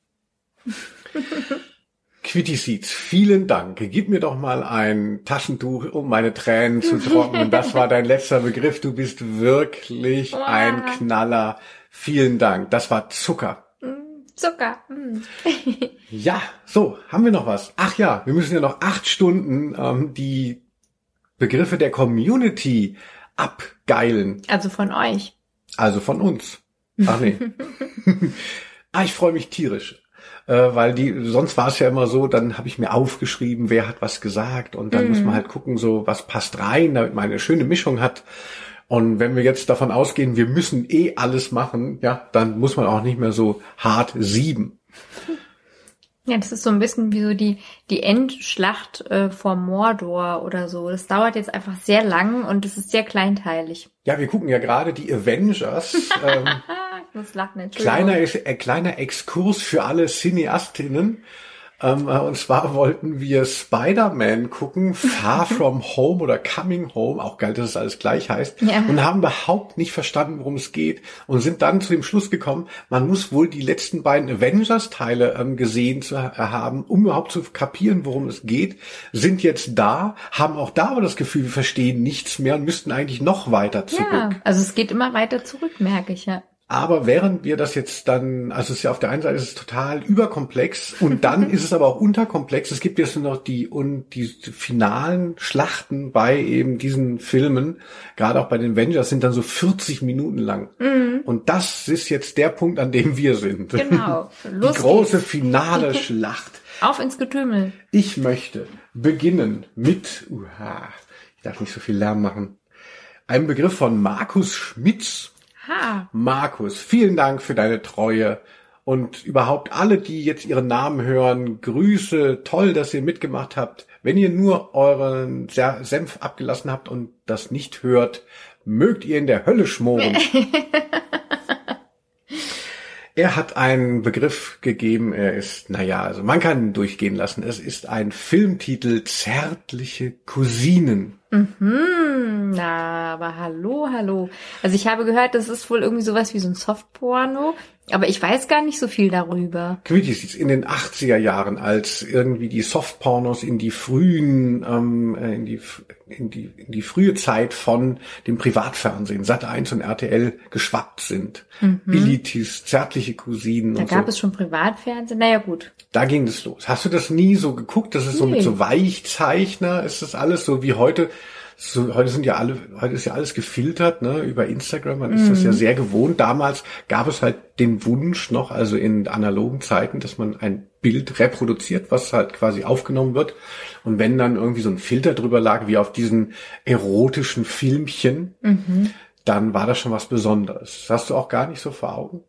[LAUGHS] Quitty Seeds, vielen Dank. Gib mir doch mal ein Taschentuch, um meine Tränen zu trocknen. Das war dein letzter Begriff. Du bist wirklich ein Knaller. Vielen Dank. Das war Zucker. Zucker. mm. Ja, so, haben wir noch was? Ach ja, wir müssen ja noch acht Stunden ähm, die Begriffe der Community abgeilen. Also von euch. Also von uns. Ach nee. [LAUGHS] ah, ich freue mich tierisch. Äh, weil die, sonst war es ja immer so, dann habe ich mir aufgeschrieben, wer hat was gesagt und dann muss man halt gucken, so was passt rein, damit man eine schöne Mischung hat. Und wenn wir jetzt davon ausgehen, wir müssen eh alles machen, ja, dann muss man auch nicht mehr so hart sieben. Ja, das ist so ein bisschen wie so die, die Endschlacht äh, vor Mordor oder so. Das dauert jetzt einfach sehr lang und es ist sehr kleinteilig. Ja, wir gucken ja gerade die Avengers. [LAUGHS] ähm, Lachen, Entschuldigung. kleiner, äh, kleiner Exkurs für alle Cineastinnen. Ähm, äh, und zwar wollten wir Spider-Man gucken, Far [LAUGHS] From Home oder Coming Home, auch geil, dass es alles gleich heißt, Ja. und haben überhaupt nicht verstanden, worum es geht und sind dann zu dem Schluss gekommen, man muss wohl die letzten beiden Avengers-Teile ähm, gesehen zu ha- haben, um überhaupt zu kapieren, worum es geht, sind jetzt da, haben auch da aber das Gefühl, wir verstehen nichts mehr und müssten eigentlich noch weiter zurück. Ja, also es geht immer weiter zurück, merke ich ja. Aber während wir das jetzt dann, also es ist ja auf der einen Seite ist es total überkomplex und dann [LAUGHS] ist es aber auch unterkomplex. Es gibt jetzt nur noch die und die finalen Schlachten bei eben diesen Filmen, gerade auch bei den Avengers, sind dann so 40 Minuten lang. Und das ist jetzt der Punkt, an dem wir sind. Genau. Los [LAUGHS] die große geht's. finale [LAUGHS] Schlacht. Auf ins Getümmel. Ich möchte beginnen mit, uha, ich darf nicht so viel Lärm machen, einem Begriff von Markus Schmitz. Ha. Markus, vielen Dank für deine Treue und überhaupt alle, die jetzt ihren Namen hören, Grüße, toll, dass ihr mitgemacht habt. Wenn ihr nur euren Se- Senf abgelassen habt und das nicht hört, mögt ihr in der Hölle schmoren. [LAUGHS] Er hat einen Begriff gegeben, er ist, naja, also man kann ihn durchgehen lassen. Es ist ein Filmtitel Zärtliche Cousinen. Hm, na, aber hallo, hallo. Also ich habe gehört, das ist wohl irgendwie sowas wie so ein Softporno, aber ich weiß gar nicht so viel darüber. Quittis in den 80er Jahren, als irgendwie die Softpornos in die frühen, ähm, äh, in die in die in die frühe Zeit von dem Privatfernsehen, Sat 1 und RTL geschwappt sind. Billitis, zärtliche Cousinen Mhm. Da und gab so. es schon Privatfernsehen. Naja, gut. Da ging es los. Hast du das nie so geguckt? Das ist so Nee. mit so Weichzeichner, ist das alles so wie heute? So, heute sind ja alle, heute ist ja alles gefiltert, ne, über Instagram. Man ist das ja sehr gewohnt. Damals gab es halt den Wunsch noch, also in analogen Zeiten, dass man ein Bild reproduziert, was halt quasi aufgenommen wird. Und wenn dann irgendwie so ein Filter drüber lag, wie auf diesen erotischen Filmchen, dann war das schon was Besonderes. Das hast du auch gar nicht so vor Augen?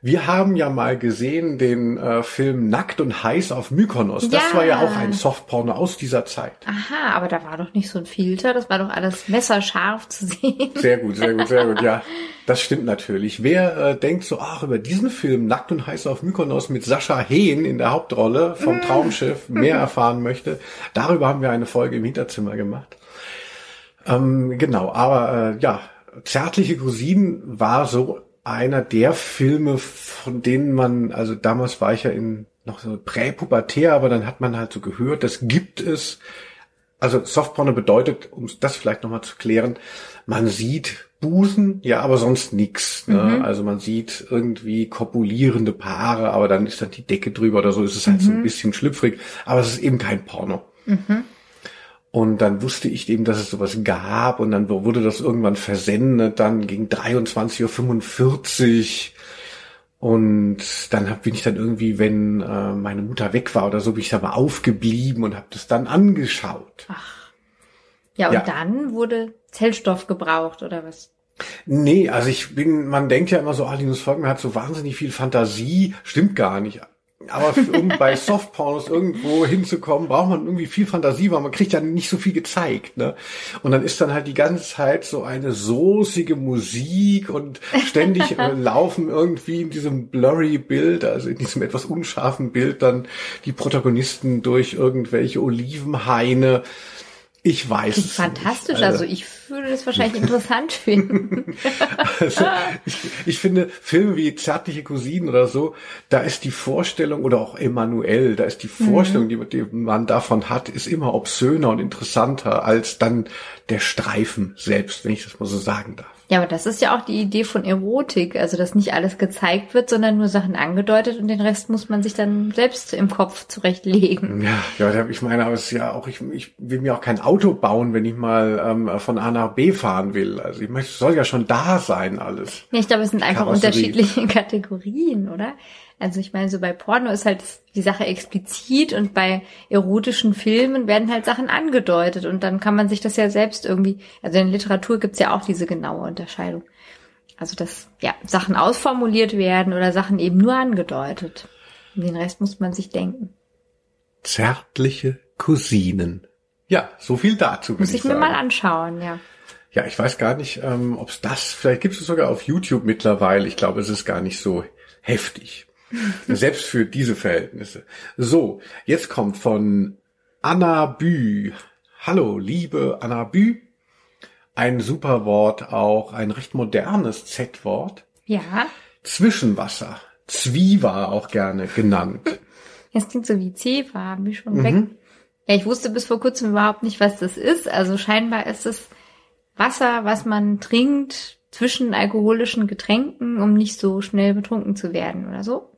Wir haben ja mal gesehen den äh, Film Nackt und heiß auf Mykonos. Das Ja. war ja auch ein Softporno aus dieser Zeit. Aha, aber da war doch nicht so ein Filter, das war doch alles messerscharf zu sehen. Sehr gut, sehr gut, sehr gut. Ja, das stimmt natürlich. Wer äh, denkt so, ach, über diesen Film Nackt und heiß auf Mykonos mit Sascha Hehn in der Hauptrolle vom Traumschiff [LAUGHS] mehr erfahren möchte, darüber haben wir eine Folge im Hinterzimmer gemacht. Ähm, genau, aber äh, ja, Zärtliche Cousinen war so einer der Filme, von denen man, also damals war ich ja in noch so präpubertär, aber dann hat man halt so gehört, das gibt es. Also Softporno bedeutet, um das vielleicht nochmal zu klären, man sieht Busen, ja, aber sonst nix. Ne? Also man sieht irgendwie kopulierende Paare, aber dann ist dann die Decke drüber oder so, ist es halt so ein bisschen schlüpfrig, aber es ist eben kein Porno. Und dann wusste ich eben, dass es sowas gab und dann wurde das irgendwann versendet, dann gegen 23.45 Uhr. Und dann hab, bin ich dann irgendwie, wenn äh, meine Mutter weg war oder so, bin ich da mal aufgeblieben und habe das dann angeschaut. Ja, und Ja. dann wurde Zellstoff gebraucht, oder was? Nee, also ich bin, man denkt ja immer so, ah, Linus Volkmann hat so wahnsinnig viel Fantasie. Stimmt gar nicht. Aber um bei Softpornos irgendwo hinzukommen, braucht man irgendwie viel Fantasie, weil man kriegt ja nicht so viel gezeigt. Ne? Und dann ist dann halt die ganze Zeit so eine soßige Musik und ständig äh, [LAUGHS] laufen irgendwie in diesem blurry Bild, also in diesem etwas unscharfen Bild, dann die Protagonisten durch irgendwelche Olivenhaine. Ich weiß Klingt fantastisch, nicht. also ich würde das wahrscheinlich interessant finden. [LAUGHS] Also, ich, ich finde, Filme wie Zärtliche Cousinen oder so, da ist die Vorstellung, oder auch Emanuel, da ist die Vorstellung, die, die man davon hat, ist immer obszöner und interessanter als dann der Streifen selbst, wenn ich das mal so sagen darf. Ja, aber das ist ja auch die Idee von Erotik, also dass nicht alles gezeigt wird, sondern nur Sachen angedeutet und den Rest muss man sich dann selbst im Kopf zurechtlegen. Ja, ja, ich meine, aber es ist ja auch, ich, ich will mir auch kein Auto bauen, wenn ich mal ähm, von A nach B fahren will. Also ich möchte, soll ja schon da sein alles. Ja, ich glaube, es sind einfach unterschiedliche [LAUGHS] Kategorien, oder? Also ich meine, so bei Porno ist halt die Sache explizit und bei erotischen Filmen werden halt Sachen angedeutet und dann kann man sich das ja selbst irgendwie, also in der Literatur gibt's ja auch diese genaue Unterscheidung. Also dass ja Sachen ausformuliert werden oder Sachen eben nur angedeutet. Und den Rest muss man sich denken. Zärtliche Cousinen. Ja, so viel dazu. Muss ich mir sagen. mal anschauen, ja. Ja, ich weiß gar nicht, ähm, ob es das, vielleicht gibt es sogar auf YouTube mittlerweile. Ich glaube, es ist gar nicht so heftig. [LAUGHS] Selbst für diese Verhältnisse. So, jetzt kommt von Anna Bü. Hallo, liebe Anna Bü. Ein super Wort, auch ein recht modernes Z-Wort. Ja, Zwischenwasser. Zwiwa auch gerne genannt. [LAUGHS] das klingt so wie Zewa, bin schon weg. Ja, ich wusste bis vor kurzem überhaupt nicht, was das ist. Also scheinbar ist es Wasser, was man trinkt zwischen alkoholischen Getränken, um nicht so schnell betrunken zu werden oder so.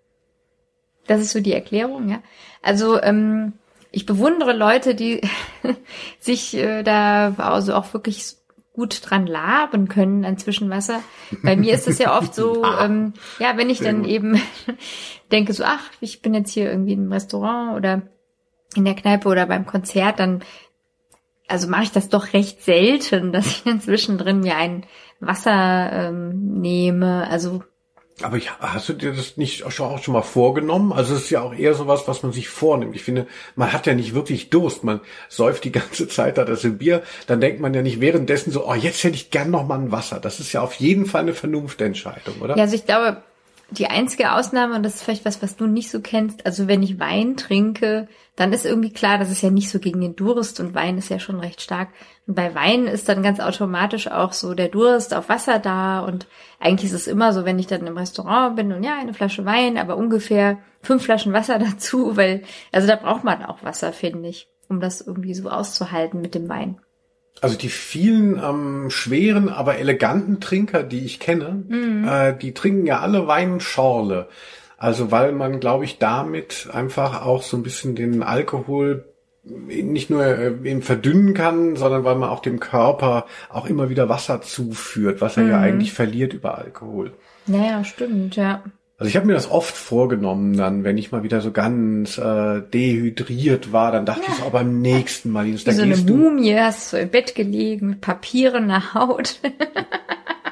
Das ist so die Erklärung, ja. Also ähm, ich bewundere Leute, die [LAUGHS] sich äh, da also auch wirklich gut dran laben können an Zwischenwasser. Bei mir ist es ja oft so, [LAUGHS] ähm, ja, wenn ich Sehr dann gut. eben [LAUGHS] denke so, ach, ich bin jetzt hier irgendwie im Restaurant oder in der Kneipe oder beim Konzert, dann also mache ich das doch recht selten, dass ich dann zwischendrin mir ein Wasser ähm, nehme. Also Aber ich, hast du dir das nicht auch schon, auch schon mal vorgenommen? Also es ist ja auch eher sowas, was man sich vornimmt. Ich finde, man hat ja nicht wirklich Durst. Man säuft die [LAUGHS] ganze Zeit da das Bier. Dann denkt man ja nicht währenddessen so, oh, jetzt hätte ich gern noch mal ein Wasser. Das ist ja auf jeden Fall eine Vernunftentscheidung, oder? Ja, also ich glaube, die einzige Ausnahme, und das ist vielleicht was, was du nicht so kennst, also wenn ich Wein trinke, dann ist irgendwie klar, das ist ja nicht so gegen den Durst und Wein ist ja schon recht stark. Und bei Wein ist dann ganz automatisch auch so der Durst auf Wasser da und eigentlich ist es immer so, wenn ich dann im Restaurant bin und ja, eine Flasche Wein, aber ungefähr fünf Flaschen Wasser [LAUGHS] dazu, weil, also da braucht man auch Wasser, finde ich, um das irgendwie so auszuhalten mit dem Wein. Also die vielen ähm, schweren, aber eleganten Trinker, die ich kenne, äh, die trinken ja alle Weinschorle. Also weil man, glaube ich, damit einfach auch so ein bisschen den Alkohol nicht nur äh, eben verdünnen kann, sondern weil man auch dem Körper auch immer wieder Wasser zuführt, was er ja eigentlich verliert über Alkohol. Naja, stimmt, ja. Also ich habe mir das oft vorgenommen, dann, wenn ich mal wieder so ganz äh, dehydriert war, dann dachte ich so, oh, beim nächsten Mal, Linus, da so eine gehst du. Mumie, hast du im Bett gelegen mit Papieren nach Haut.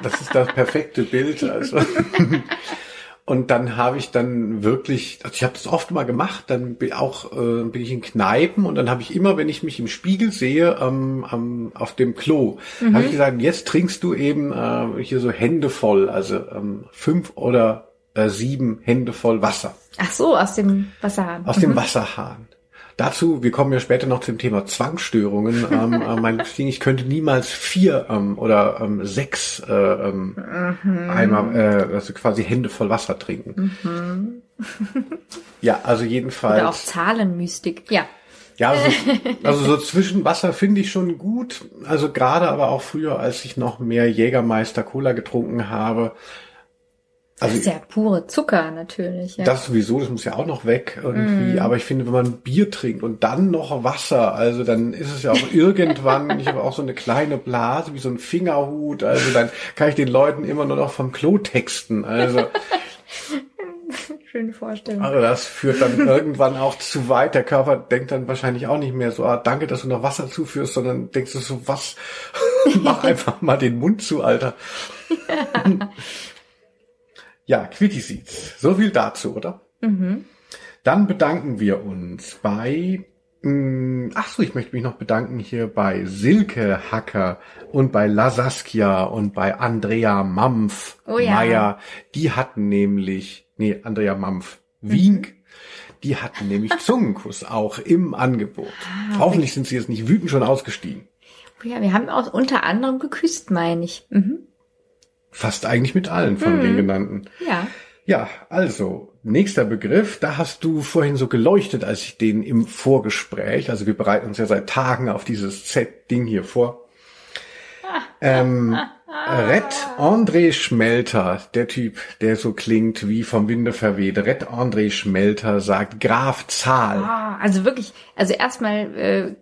Das ist das perfekte Bild. Also. [LAUGHS] Und dann habe ich dann wirklich, also ich habe das oft mal gemacht, dann bin auch äh, bin ich in Kneipen und dann habe ich immer, wenn ich mich im Spiegel sehe, ähm, ähm, auf dem Klo, habe ich gesagt, jetzt trinkst du eben äh, hier so Hände voll, also ähm, fünf oder äh, sieben Hände voll Wasser Ach so, aus dem Wasserhahn. aus dem Wasserhahn. Dazu, wir kommen ja später noch zum Thema Zwangsstörungen. ähm, äh, mein [LAUGHS] Ding, ich könnte niemals vier ähm, oder ähm, sechs äh, ähm, Eimer, äh, also quasi Hände voll Wasser trinken. ja, also jedenfalls. Oder auch Zahlenmystik. Ja. Ja, also, [LAUGHS] also so Zwischenwasser finde ich schon gut. Also gerade aber auch früher, als ich noch mehr Jägermeister Cola getrunken habe. Das Also ist ja pure Zucker natürlich. Ja. das sowieso, das muss ja auch noch weg irgendwie. Aber ich finde, wenn man Bier trinkt und dann noch Wasser, also dann ist es ja auch irgendwann, [LAUGHS] ich habe auch so eine kleine Blase wie so ein Fingerhut, also dann kann ich den Leuten immer nur noch vom Klo texten. Also, [LAUGHS] Schöne Vorstellung. also das führt dann irgendwann auch zu weit. Der Körper denkt dann wahrscheinlich auch nicht mehr so, ah, danke, dass du noch Wasser zuführst, sondern denkst du so, was? [LAUGHS] Mach einfach mal den Mund zu, Alter. Ja, Quickie Seeds. So viel dazu, oder? Dann bedanken wir uns bei, mh, ach so, ich möchte mich noch bedanken hier bei Silke Hacker und bei Lasaskia und bei Andrea Mampf Oh ja. Meyer. Die hatten nämlich, nee, Andrea Mampf Wink. Die hatten nämlich [LAUGHS] Zungenkuss auch im Angebot. Hoffentlich sind sie jetzt nicht wütend schon ausgestiegen. Oh ja, wir haben auch unter anderem geküsst, meine ich. Mhm. Fast eigentlich mit allen von den genannten. Ja. Ja, also, nächster Begriff, da hast du vorhin so geleuchtet, als ich den im Vorgespräch, also wir bereiten uns ja seit Tagen auf dieses Z-Ding hier vor. Ähm, [LAUGHS] Red André Schmelter, der Typ, der so klingt wie vom Winde verweht. Red André Schmelter sagt Graf Zahl. Ah, also wirklich, also erstmal, äh,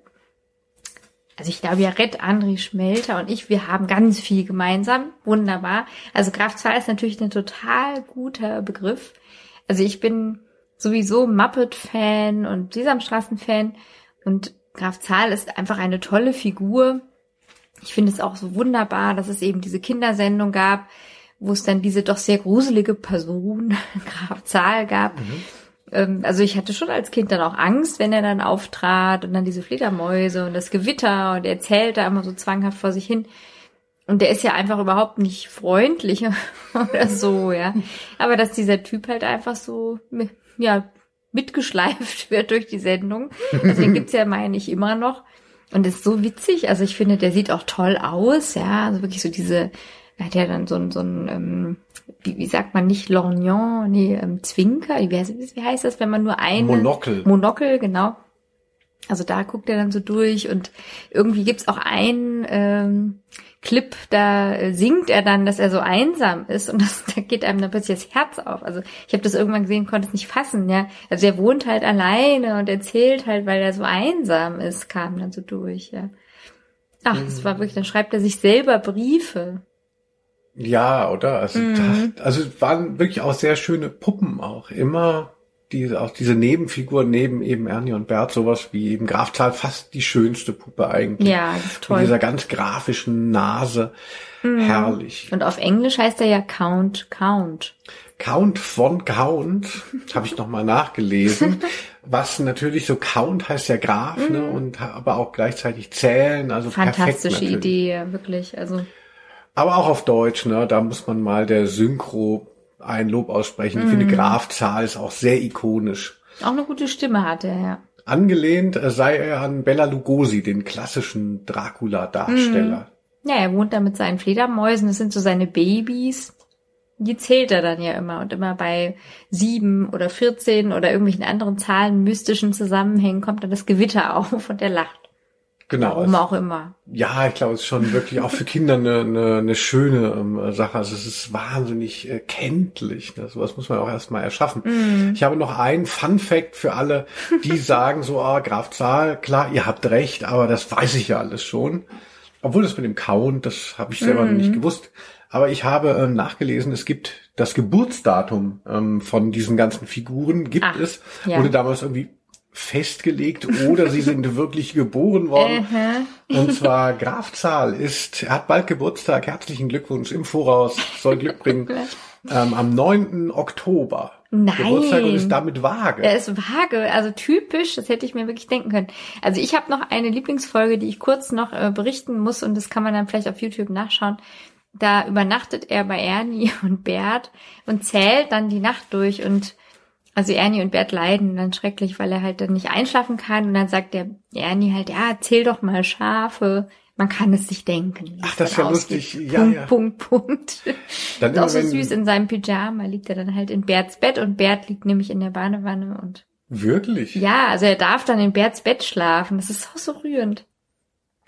also ich glaube ja, Red André Schmelter und ich, wir haben ganz viel gemeinsam. Wunderbar. Also Graf Zahl ist natürlich ein total guter Begriff. Also ich bin sowieso Muppet-Fan und Sesamstraßen-Fan und Graf Zahl ist einfach eine tolle Figur. Ich finde es auch so wunderbar, dass es eben diese Kindersendung gab, wo es dann diese doch sehr gruselige Person, [LAUGHS] Graf Zahl gab. Ähm, also ich hatte schon als Kind dann auch Angst, wenn er dann auftrat und dann diese Fledermäuse und das Gewitter und er erzählt da immer so zwanghaft vor sich hin. Und der ist ja einfach überhaupt nicht freundlich [LAUGHS] oder so, ja. Aber dass dieser Typ halt einfach so, ja, mitgeschleift [LAUGHS] wird durch die Sendung. Also den gibt's ja, meine ich, immer noch. Und ist so witzig. Also ich finde, der sieht auch toll aus, ja. Also wirklich so diese, er hat ja dann so ein, so ein, ähm, wie, wie sagt man, nicht Lorgnon, nee, ähm, Zwinker, wie heißt, wie heißt das, wenn man nur einen Monokel. Monokel, genau. Also da guckt er dann so durch und irgendwie gibt's auch einen ähm, Clip, da äh, singt er dann, dass er so einsam ist und [LAUGHS] das, da geht einem dann plötzlich das Herz auf. Also ich habe das irgendwann gesehen, konnte es nicht fassen, ja. Also er wohnt halt alleine und erzählt halt, weil er so einsam ist, kam dann so durch, ja. Ach, das war wirklich, dann schreibt er sich selber Briefe. Ja, oder? Also, das, also es waren wirklich auch sehr schöne Puppen auch. Immer diese, auch diese Nebenfiguren neben eben Ernie und Bert, sowas wie eben Graf fast die schönste Puppe eigentlich. Ja, das ist Mit toll. dieser ganz grafischen Nase. Herrlich. Und auf Englisch heißt er ja Count, Count. Count von Count, [LAUGHS] habe ich nochmal nachgelesen. Was natürlich so Count heißt ja Graf, ne? Und aber auch gleichzeitig zählen, also perfekt Fantastische natürlich. Idee, ja, wirklich. Also Aber auch auf Deutsch, ne? Da muss man mal der Synchro ein Lob aussprechen. Ich finde Graf Zahl ist auch sehr ikonisch. auch eine gute Stimme hat er, ja. Angelehnt äh, sei er an Bela Lugosi, den klassischen Dracula-Darsteller. Ja, er wohnt da mit seinen Fledermäusen, das sind so seine Babys. Die zählt er dann ja immer und immer bei sieben oder 14 oder irgendwelchen anderen Zahlen, mystischen Zusammenhängen kommt dann das Gewitter [LAUGHS] auf und er lacht. Genau. Warum es- auch immer. Ja, ich glaube, es ist schon wirklich auch für Kinder eine, eine, eine schöne ähm, Sache. Also es ist wahnsinnig äh, kenntlich. Ne? Sowas muss man auch erstmal erschaffen. Ich habe noch einen Fun Fact für alle, die [LAUGHS] sagen so, ah, Graf Zahl, klar, ihr habt recht, aber das weiß ich ja alles schon. Obwohl das mit dem Count, das habe ich selber noch nicht gewusst. Aber ich habe ähm, nachgelesen, es gibt das Geburtsdatum ähm, von diesen ganzen Figuren, gibt Ach, es, ja. wurde damals irgendwie festgelegt oder sie sind [LAUGHS] wirklich geboren worden. Und zwar Graf Zahl ist, er hat bald Geburtstag, herzlichen Glückwunsch im Voraus, soll Glück [LAUGHS] bringen. ähm, am 9. Oktober. Nein. Geburtstag und ist damit vage. Er ist vage, also typisch, das hätte ich mir wirklich denken können. Also ich habe noch eine Lieblingsfolge, die ich kurz noch äh, berichten muss und das kann man dann vielleicht auf YouTube nachschauen. Da übernachtet er bei Ernie und Bert und zählt dann die Nacht durch und also Ernie und Bert leiden dann schrecklich, weil er halt dann nicht einschlafen kann und dann sagt der Ernie halt, ja, zähl doch mal Schafe. Man kann es sich denken. Ach, das ist ja lustig. Ja, Punkt, ja. Punkt, Punkt. Dann ist auch so süß, in seinem Pyjama liegt er dann halt in Berts Bett und Bert liegt nämlich in der Badewanne und Wirklich? ja, also er darf dann in Berts Bett schlafen. Das ist so, so rührend.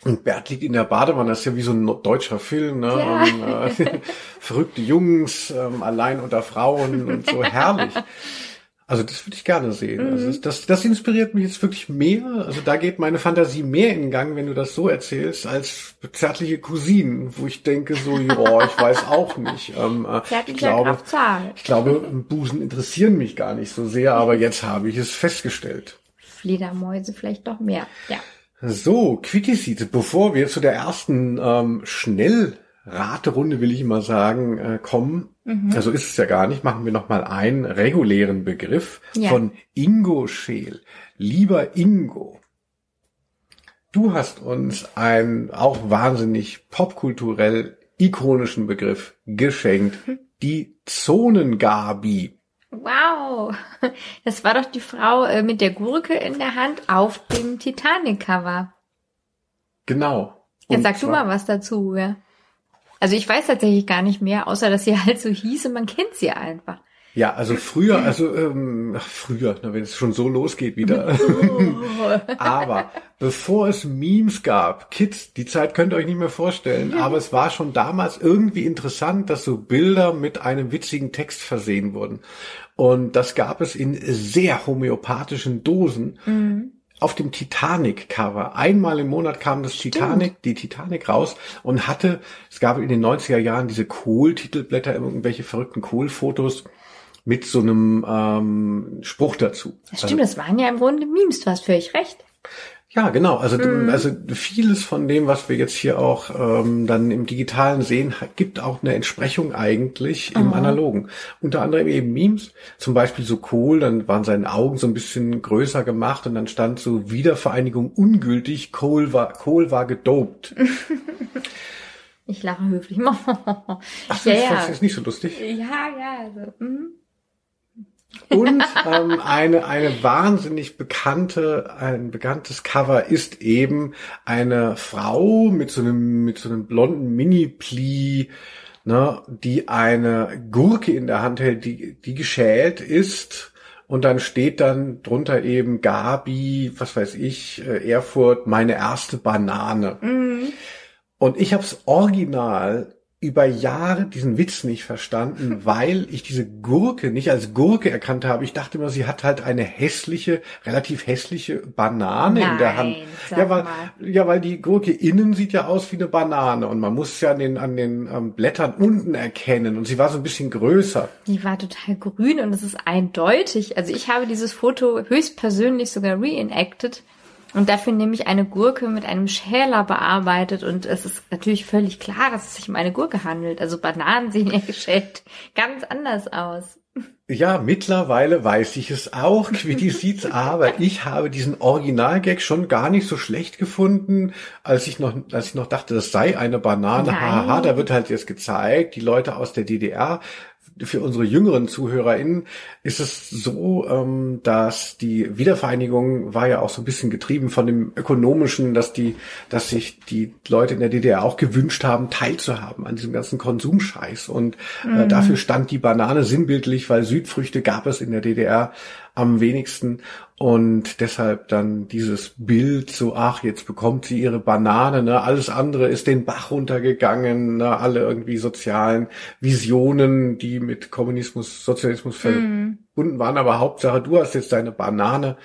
Und Bert liegt in der Badewanne, das ist ja wie so ein deutscher Film, ne? Ja. Ähm, äh, [LAUGHS] verrückte Jungs, ähm, allein unter Frauen und so herrlich. Also das würde ich gerne sehen. Also Mhm. das, das, das inspiriert mich jetzt wirklich mehr. Also da geht meine Fantasie mehr in Gang, wenn du das so erzählst, als zärtliche Cousinen, wo ich denke so, [LAUGHS] ja, ich weiß auch nicht. Ähm, äh, ich glaube, ich glaube, Busen interessieren mich gar nicht so sehr, aber jetzt habe ich es festgestellt. Fledermäuse vielleicht noch mehr. Ja. So, Quickie Seed, bevor wir zu der ersten ähm, Schnellraterunde, will ich mal sagen, äh, kommen, also ist es ja gar nicht, machen wir noch mal einen regulären Begriff Ja. von Ingo Scheel. Lieber Ingo, du hast uns einen auch wahnsinnig popkulturell ikonischen Begriff geschenkt, [LAUGHS] die Zonengabi. Wow. Das war doch die Frau äh, mit der Gurke in der Hand auf dem Titanic-Cover. Genau. Jetzt Und sag du mal was dazu, ja. Also ich weiß tatsächlich gar nicht mehr, außer dass sie [LAUGHS] halt so hieß und man kennt sie einfach. Ja, also früher, also ähm, früher, na, wenn es schon so losgeht wieder. [LAUGHS] aber bevor es Memes gab, Kids, die Zeit könnt ihr euch nicht mehr vorstellen, aber es war schon damals irgendwie interessant, dass so Bilder mit einem witzigen Text versehen wurden. Und das gab es in sehr homöopathischen Dosen. Auf dem Titanic-Cover. Einmal im Monat kam das Titanic, die Titanic raus und hatte, es gab in den 90er Jahren diese Kohl-Titelblätter, irgendwelche verrückten Kohl-Fotos mit so einem ähm, Spruch dazu. Das stimmt, das waren ja im Grunde Memes, du hast völlig recht. Ja, genau. Also, also vieles von dem, was wir jetzt hier auch ähm, dann im Digitalen sehen, gibt auch eine Entsprechung eigentlich im Analogen. Unter anderem eben Memes, zum Beispiel so Kohl, dann waren seine Augen so ein bisschen größer gemacht und dann stand so Wiedervereinigung ungültig, Kohl war, Kohl war gedopt. [LAUGHS] Ich lache höflich. [LAUGHS] Ach, ja, das ja. jetzt nicht so lustig. Ja, ja, also, mhm. Und ähm, eine, eine wahnsinnig bekannte, ein bekanntes Cover ist eben eine Frau mit so einem, mit so einem blonden Mini-Pli, ne, die eine Gurke in der Hand hält, die, die geschält ist. Und dann steht dann drunter eben Gabi, was weiß ich, äh, Erfurt, meine erste Banane. Und ich habe es original über Jahre diesen Witz nicht verstanden, [LAUGHS] weil ich diese Gurke nicht als Gurke erkannt habe. Ich dachte immer, sie hat halt eine hässliche, relativ hässliche Banane in der Hand. Nein, sag Ja weil, mal. ja, weil die Gurke innen sieht ja aus wie eine Banane und man muss es ja an den, an den ähm, Blättern unten erkennen und sie war so ein bisschen größer. Die war total grün und es ist eindeutig. Also ich habe dieses Foto höchstpersönlich sogar reenacted und dafür nämlich eine Gurke mit einem Schäler bearbeitet und es ist natürlich völlig klar, dass es sich um eine Gurke handelt. Also Bananen sehen ja [LAUGHS] geschält ganz anders aus. Ja, mittlerweile weiß ich es auch, [LAUGHS] Quitty sieht's, aber ich habe diesen Originalgag schon gar nicht so schlecht gefunden, als ich noch, als ich noch dachte, das sei eine Banane. Haha, da wird halt jetzt gezeigt, die Leute aus der DDR. Für unsere jüngeren ZuhörerInnen ist es so, ähm, dass die Wiedervereinigung war ja auch so ein bisschen getrieben von dem Ökonomischen, dass die, dass sich die Leute in der DDR auch gewünscht haben, teilzuhaben an diesem ganzen Konsumscheiß. Und äh, dafür stand die Banane sinnbildlich, weil Südfrüchte gab es in der DDR am wenigsten. Und deshalb dann dieses Bild so, ach, jetzt bekommt sie ihre Banane, ne? Alles andere ist den Bach runtergegangen, ne? Alle irgendwie sozialen Visionen, die mit Kommunismus, Sozialismus verbunden waren, aber Hauptsache, du hast jetzt deine Banane.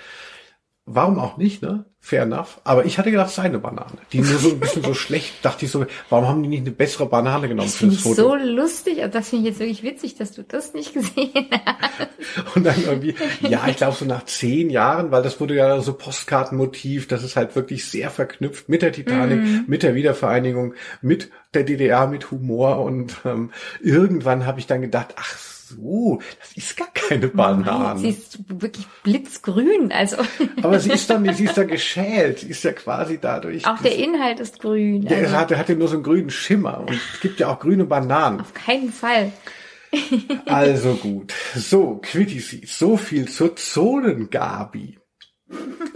Warum auch nicht, ne? Fair enough. Aber ich hatte gedacht, es sei eine Banane. Die nur so ein bisschen so [LAUGHS] schlecht, dachte ich so, warum haben die nicht eine bessere Banane genommen Das für das Foto? so lustig, und das finde ich jetzt wirklich witzig, dass du das nicht gesehen hast. Und dann irgendwie, ja, ich glaube so nach zehn Jahren, weil das wurde ja so Postkartenmotiv, das ist halt wirklich sehr verknüpft mit der Titanic, Mhm. mit der Wiedervereinigung, mit der DDR, mit Humor und ähm, irgendwann habe ich dann gedacht, ach so, das ist gar keine Sie Banane. ist wirklich blitzgrün, also Aber sie ist [LAUGHS] dann sie ist ja geschält, sie ist ja quasi dadurch. auch der Inhalt ist grün. der Also hatte, hatte nur so einen grünen Schimmer und es gibt ja auch grüne Bananen. auf keinen Fall. [LAUGHS] Also gut. So, Quitty so viel zur Zonengabi.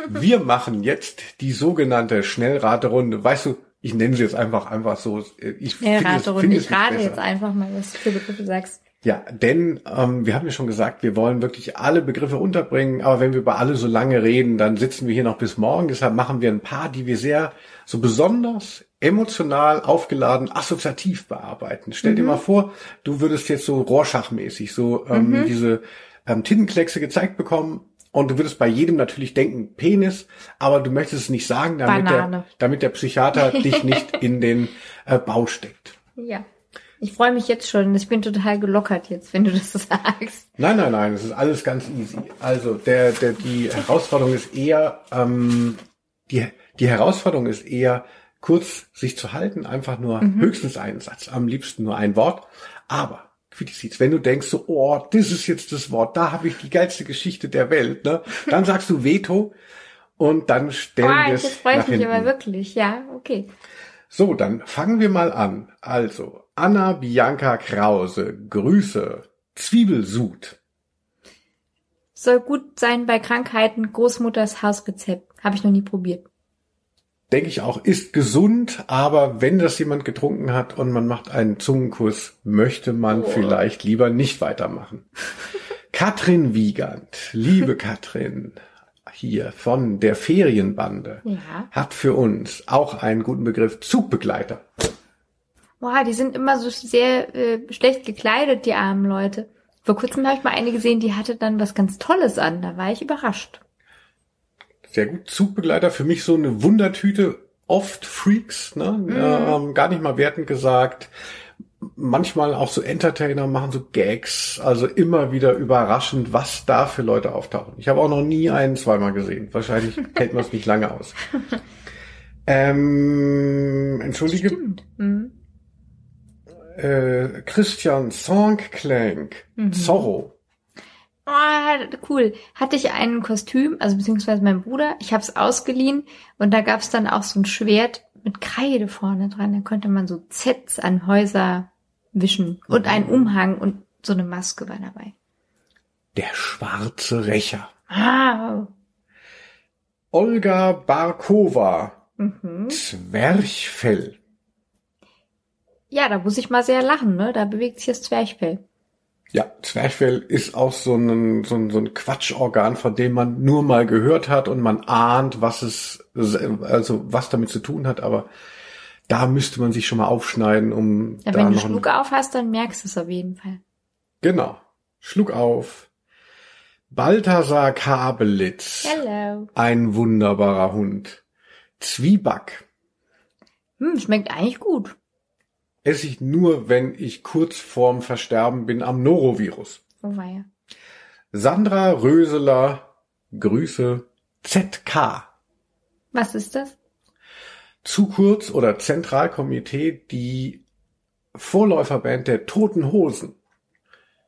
Wir machen jetzt die sogenannte Schnellraterunde. Weißt du, ich nenne sie jetzt einfach einfach so. Ich Nee, finde es- finde es Ich rate besser. jetzt einfach mal, was du für Begriffe sagst. Ja, denn ähm, wir haben ja schon gesagt, wir wollen wirklich alle Begriffe unterbringen, aber wenn wir über alle so lange reden, dann sitzen wir hier noch bis morgen. Deshalb machen wir ein paar, die wir sehr so besonders emotional aufgeladen, assoziativ bearbeiten. Stell dir mal vor, du würdest jetzt so Rorschach-mäßig so ähm, diese ähm, Tintenkleckse gezeigt bekommen und du würdest bei jedem natürlich denken Penis, aber du möchtest es nicht sagen, damit der, damit der Psychiater dich nicht [LAUGHS] in den äh, Bau steckt. Ja. Ich freue mich jetzt schon. Ich bin total gelockert jetzt, wenn du das [LAUGHS] sagst. Nein, nein, nein, es ist alles ganz easy. Also der, der, die Herausforderung ist eher, ähm, die, die Herausforderung ist eher, kurz sich zu halten, einfach nur höchstens einen Satz, am liebsten nur ein Wort. Aber, Quittiziz, wenn du denkst so, oh, das ist jetzt das Wort, da habe ich die geilste Geschichte der Welt, ne? Dann sagst du Veto und dann stellen Ah, wir es freue nach ich mich aber wirklich. Ja, okay. So, dann fangen wir mal an. Also, Anna Bianca Krause, Grüße, Zwiebelsud. Soll gut sein bei Krankheiten. Großmutters Hausrezept. Habe ich noch nie probiert. denke ich auch, ist gesund, aber wenn das jemand getrunken hat und man macht einen Zungenkuss, möchte man vielleicht lieber nicht weitermachen. [LAUGHS] Katrin Wiegand, liebe Katrin, hier von der Ferienbande, Ja. hat für uns auch einen guten Begriff Zugbegleiter. Boah, die sind immer so sehr äh, schlecht gekleidet, die armen Leute. Vor kurzem habe ich mal eine gesehen, die hatte dann was ganz Tolles an. Da war ich überrascht. Sehr gut. Zugbegleiter für mich so eine Wundertüte. Oft Freaks, ne? Ähm, gar nicht mal wertend gesagt. Manchmal auch so Entertainer machen so Gags. Also immer wieder überraschend, was da für Leute auftauchen. Ich habe auch noch nie einen zweimal gesehen. Wahrscheinlich [LAUGHS] hält man es nicht lange aus. Ähm, entschuldige, Stimmt. Mhm. Äh, Christian Songklank, Zorro. Oh, cool. Hatte ich ein Kostüm, also beziehungsweise mein Bruder, ich habe es ausgeliehen und da gab es dann auch so ein Schwert mit Kreide vorne dran. Da konnte man so Zs an Häuser wischen und einen Umhang und so eine Maske war dabei. Der schwarze Rächer. Ah, Olga Barkova, mhm. Zwerchfell. Ja, da muss ich mal sehr lachen, ne? Da bewegt sich das Zwerchfell. Ja, Zwerchfell ist auch so ein, so ein, so ein Quatschorgan, von dem man nur mal gehört hat und man ahnt, was es, also was damit zu tun hat, aber da müsste man sich schon mal aufschneiden, um Ja, da wenn du Schluck auf hast, dann merkst du es auf jeden Fall. Genau. Schluck auf. Balthasar Kabelitz. Hello. Ein wunderbarer Hund. Zwieback. Hm, schmeckt eigentlich gut. Esse ich nur, wenn ich kurz vorm Versterben bin am Norovirus. Oh weia. Sandra Röseler, Grüße, ZK. Was ist das? Zu kurz oder Zentralkomitee, die Vorläuferband der Toten Hosen.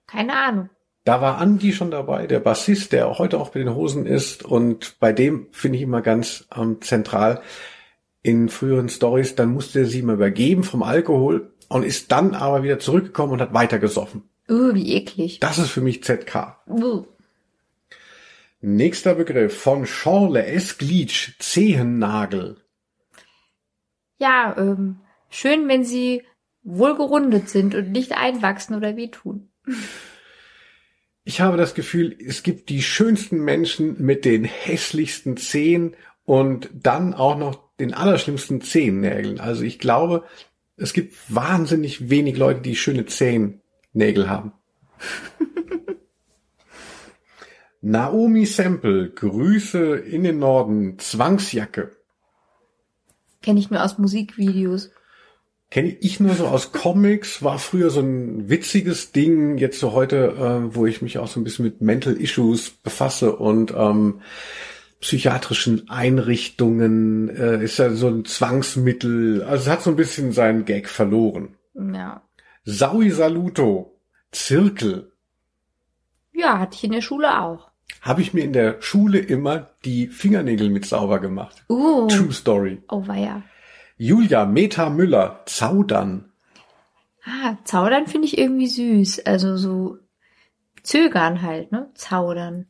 Keine Ahnung. Da war Andi schon dabei, der Bassist, der heute auch bei den Hosen ist. Und bei dem finde ich immer ganz ähm, zentral in früheren Stories, dann musste er sie mal übergeben vom Alkohol und ist dann aber wieder zurückgekommen und hat weiter gesoffen. Uh, wie eklig. Das ist für mich ZK. Uh. Nächster Begriff von Schorle S. Glitsch, Zehennagel. Ja, ähm, schön, wenn sie wohlgerundet sind und nicht einwachsen oder wehtun. Ich habe das Gefühl, es gibt die schönsten Menschen mit den hässlichsten Zehen und dann auch noch den allerschlimmsten Zehennägeln. Also ich glaube, es gibt wahnsinnig wenig Leute, die schöne Zehennägel haben. [LAUGHS] Naomi Sample, Grüße in den Norden, Zwangsjacke. Kenne ich nur aus Musikvideos. Kenne ich nur so aus Comics, war früher so ein witziges Ding, jetzt so heute, äh, wo ich mich auch so ein bisschen mit Mental Issues befasse und ähm, psychiatrischen Einrichtungen, äh, ist ja so ein Zwangsmittel, also es hat so ein bisschen seinen Gag verloren. Ja. Saui Saluto, Zirkel, Ja, hatte ich in der Schule auch. habe ich mir in der Schule immer die Fingernägel mit sauber gemacht. Uh. True Story. Oh weia. Julia Meta Müller, Zaudern. Ah, Zaudern finde ich irgendwie süß. Also so zögern halt, ne? Zaudern.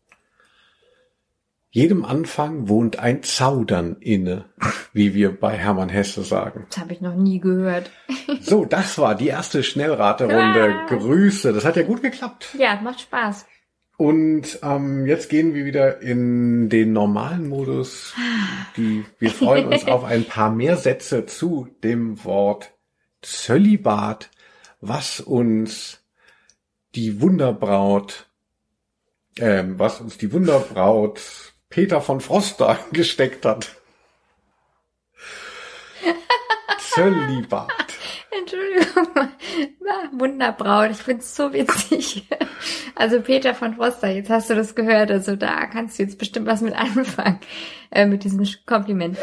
Jedem Anfang wohnt ein Zaudern inne, wie wir bei Hermann Hesse sagen. Das habe ich noch nie gehört. [LAUGHS] So, das war die erste Schnellraterunde. Ah. Grüße. Das hat ja gut geklappt. Ja, macht Spaß. Und ähm, jetzt gehen wir wieder in den normalen Modus. Die, wir freuen uns [LAUGHS] auf ein paar mehr Sätze zu dem Wort Zölibat, was uns die Wunderbraut, ähm, was uns die Wunderbraut Peter von Froster [LAUGHS] gesteckt hat. Zölibat. [LAUGHS] Entschuldigung. Ah, Wunderbraut, ich find's so witzig. Also Peter von Froster, jetzt hast du das gehört, also da kannst du jetzt bestimmt was mit anfangen, äh, mit diesem Kompliment.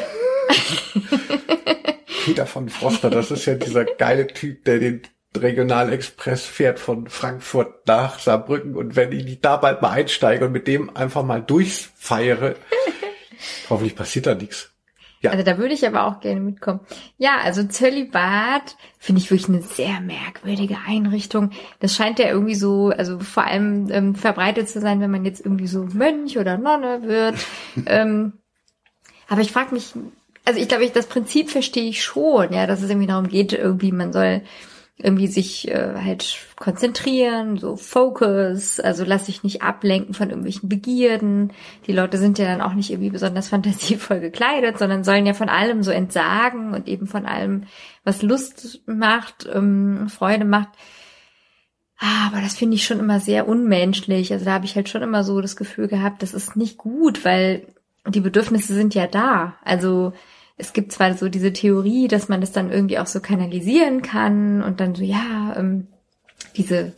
Peter von Froster, das ist ja dieser geile Typ, der den Regionalexpress fährt von Frankfurt nach Saarbrücken und wenn ich da bald mal einsteige und mit dem einfach mal durchfeiere, [LAUGHS] hoffentlich passiert da nichts. Ja. Also da würde ich aber auch gerne mitkommen. Ja, also Zölibat finde ich wirklich eine sehr merkwürdige Einrichtung. Das scheint ja irgendwie so, also vor allem ähm, verbreitet zu sein, wenn man jetzt irgendwie so Mönch oder Nonne wird. [LAUGHS] ähm, aber ich frage mich, also ich glaube, ich, das Prinzip verstehe ich schon, ja, dass es irgendwie darum geht, irgendwie man soll irgendwie sich äh, halt konzentrieren, so Focus, also lass dich nicht ablenken von irgendwelchen Begierden. Die Leute sind ja dann auch nicht irgendwie besonders [LAUGHS] fantasievoll gekleidet, sondern sollen ja von allem so entsagen und eben von allem, was Lust macht, ähm, Freude macht. Aber das finde ich schon immer sehr unmenschlich. Also da habe ich halt schon immer so das Gefühl gehabt, das ist nicht gut, weil die Bedürfnisse sind ja da. Also es gibt zwar so diese Theorie, dass man das dann irgendwie auch so kanalisieren kann und dann so, ja, ähm, diese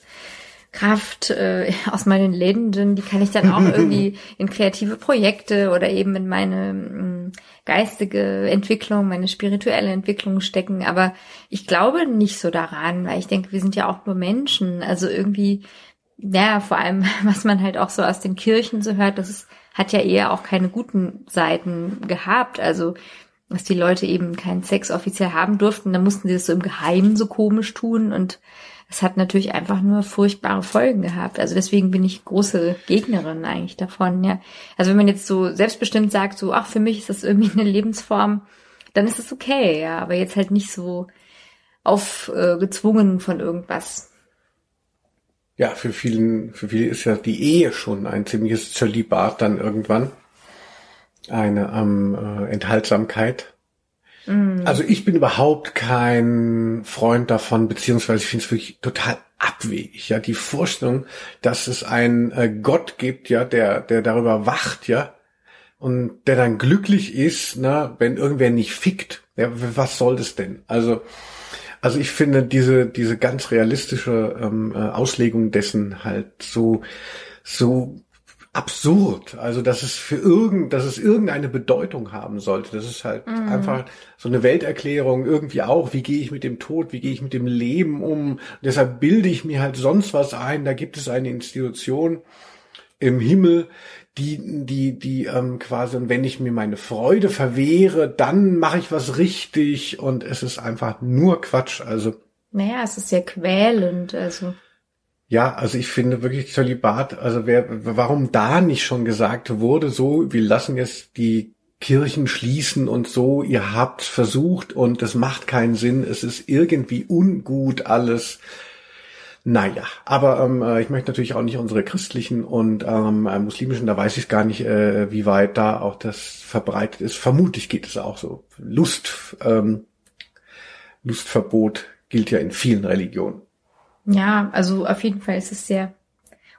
Kraft äh, [LAUGHS] aus meinen Lenden, die kann ich dann auch [LAUGHS] irgendwie in kreative Projekte oder eben in meine mh, geistige Entwicklung, meine spirituelle Entwicklung stecken. Aber ich glaube nicht so daran, weil ich denke, wir sind ja auch nur Menschen. Also irgendwie, ja, vor allem, [LAUGHS] was man halt auch so aus den Kirchen so hört, das ist, hat ja eher auch keine guten Seiten gehabt. Also dass die Leute eben keinen Sex offiziell haben durften, dann mussten sie das so im Geheimen so komisch tun und es hat natürlich einfach nur furchtbare Folgen gehabt. Also deswegen bin ich große Gegnerin eigentlich davon, ja. Also wenn man jetzt so selbstbestimmt sagt, so, ach, für mich ist das irgendwie eine Lebensform, dann ist es okay, ja, aber jetzt halt nicht so aufgezwungen von irgendwas. Ja, für vielen, für viele ist ja die Ehe schon ein ziemliches Zölibat dann irgendwann. Eine ähm, äh, Enthaltsamkeit. Also ich bin überhaupt kein Freund davon, beziehungsweise ich finde es wirklich total abwegig, ja, die Vorstellung, dass es einen äh, Gott gibt, ja, der, der darüber wacht, ja, und der dann glücklich ist, ne, wenn irgendwer nicht fickt. Ja, was soll das denn? Also, also ich finde diese, diese ganz realistische ähm, äh, Auslegung dessen halt so, so absurd. Also, dass es für irgend, dass es irgendeine Bedeutung haben sollte. Das ist halt einfach so eine Welterklärung irgendwie auch. Wie gehe ich mit dem Tod? Wie gehe ich mit dem Leben um? deshalb bilde ich mir halt sonst was ein. Da gibt es eine Institution im Himmel, die, die, die ähm, quasi, und wenn ich mir meine Freude verwehre, dann mache ich was richtig und es ist einfach nur Quatsch. Also Naja, es ist sehr quälend, also. Ja, also ich finde wirklich Zölibat, also wer, warum da nicht schon gesagt wurde, so, wir lassen jetzt die Kirchen schließen und so, ihr habt versucht und es macht keinen Sinn, es ist irgendwie ungut alles. Naja, aber ähm, äh, ich möchte natürlich auch nicht unsere christlichen und ähm, äh, muslimischen, da weiß ich gar nicht, äh, wie weit da auch das verbreitet ist. Vermutlich geht es auch so. Lust, ähm, Lustverbot gilt ja in vielen Religionen. Ja, also auf jeden Fall ist es sehr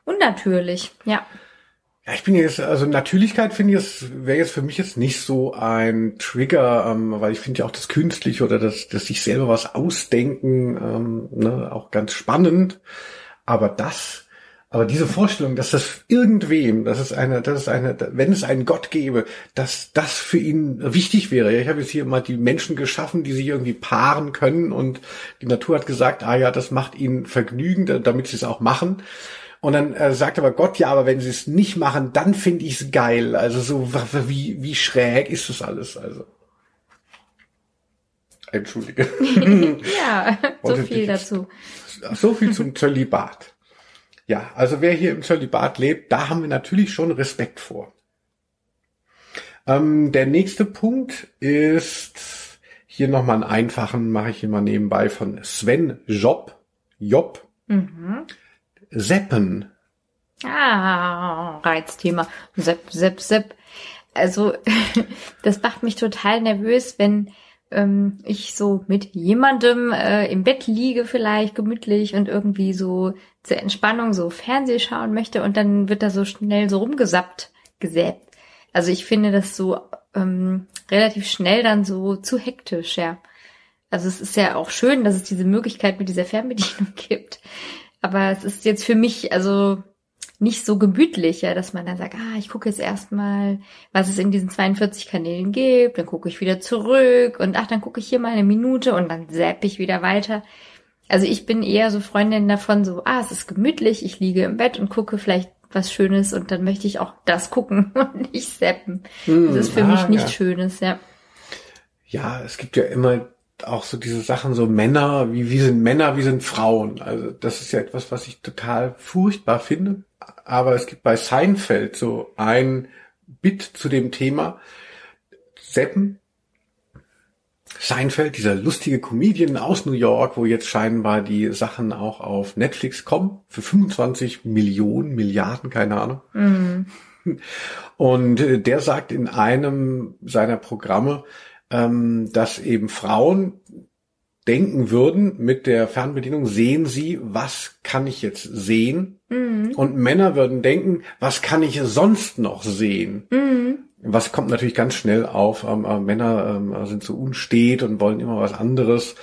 unnatürlich, ja. Ja, ich bin jetzt, also Natürlichkeit finde ich, es wäre jetzt für mich jetzt nicht so ein Trigger, ähm, weil ich finde ja auch das Künstliche oder das, das sich selber was ausdenken, ähm, ne, auch ganz spannend. Aber das, aber diese Vorstellung, dass das irgendwem, dass es eine, dass es eine, wenn es einen Gott gäbe, dass das für ihn wichtig wäre. Ich habe jetzt hier mal die Menschen geschaffen, die sich irgendwie paaren können und die Natur hat gesagt, ah ja, das macht ihnen Vergnügen, damit sie es auch machen. Und dann äh, sagt aber Gott, ja, aber wenn sie es nicht machen, dann finde ich es geil. Also so wie, wie schräg ist das alles? Also. Entschuldige. [LAUGHS] ja, so viel dazu. So viel zum Zölibat. Ja, also wer hier im Zölibat lebt, da haben wir natürlich schon Respekt vor. Ähm, der nächste Punkt ist hier nochmal einen einfachen, mache ich hier mal nebenbei von Sven Job. Job. Mhm. Seppen. Ah, Reizthema. Sepp, Sepp, Sepp. Also, [LAUGHS] das macht mich total nervös, wenn ähm, ich so mit jemandem äh, im Bett liege, vielleicht gemütlich und irgendwie so zur Entspannung so Fernseh schauen möchte und dann wird da so schnell so rumgesappt, gesäbt. Also ich finde das so ähm, relativ schnell dann so zu hektisch, ja. Also es ist ja auch schön, dass es diese Möglichkeit mit dieser Fernbedienung [LAUGHS] gibt. Aber es ist jetzt für mich also nicht so gemütlich, ja, dass man dann sagt, ah, ich gucke jetzt erstmal, was es in diesen 42 Kanälen gibt, dann gucke ich wieder zurück und ach, dann gucke ich hier mal eine Minute und dann zapp ich wieder weiter. Also ich bin eher so Freundin davon, so, ah, es ist gemütlich, ich liege im Bett und gucke vielleicht was Schönes und dann möchte ich auch das gucken [LAUGHS] und nicht zappen. Hm, das ist für ah, mich nichts ja. Schönes, ja. Ja, es gibt ja immer auch so diese Sachen, so Männer, wie, wie sind Männer, wie sind Frauen. Also das ist ja etwas, was ich total furchtbar finde. Aber es gibt bei Seinfeld so ein Bit zu dem Thema. Seppen. Seinfeld, dieser lustige Comedian aus New York, wo jetzt scheinbar die Sachen auch auf Netflix kommen, für 25 Millionen, Milliarden, keine Ahnung. Mhm. Und äh, der sagt in einem seiner Programme, ähm, dass eben Frauen denken würden, mit der Fernbedienung sehen sie, was kann ich jetzt sehen? Mhm. Und Männer würden denken, was kann ich sonst noch sehen? Mhm. Was kommt natürlich ganz schnell auf, ähm, äh, Männer ähm, sind so unstet und wollen immer was anderes.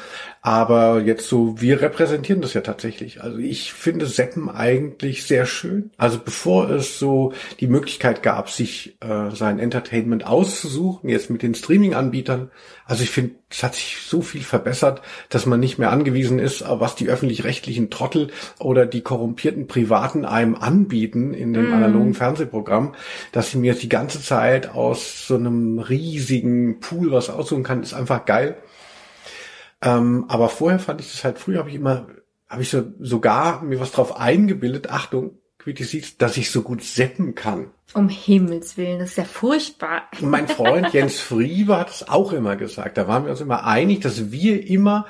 Aber jetzt so, wir repräsentieren das ja tatsächlich. Also ich finde Seppen eigentlich sehr schön. Also bevor es so die Möglichkeit gab, sich äh, sein Entertainment auszusuchen, jetzt mit den Streaming-Anbietern, also ich finde, es hat sich so viel verbessert, dass man nicht mehr angewiesen ist, was die öffentlich-rechtlichen Trottel oder die korrumpierten Privaten einem anbieten in dem mm. analogen Fernsehprogramm, dass ich mir jetzt die ganze Zeit aus so einem riesigen Pool was aussuchen kann, ist einfach geil. Ähm, aber vorher fand ich das halt, früher habe ich immer, habe ich so, sogar mir was drauf eingebildet, Achtung, Quitty dass ich so gut seppen kann. Um Himmels Willen, das ist ja furchtbar. Und mein Freund [LAUGHS] Jens Friebe hat es auch immer gesagt. Da waren wir uns immer einig, dass wir immer,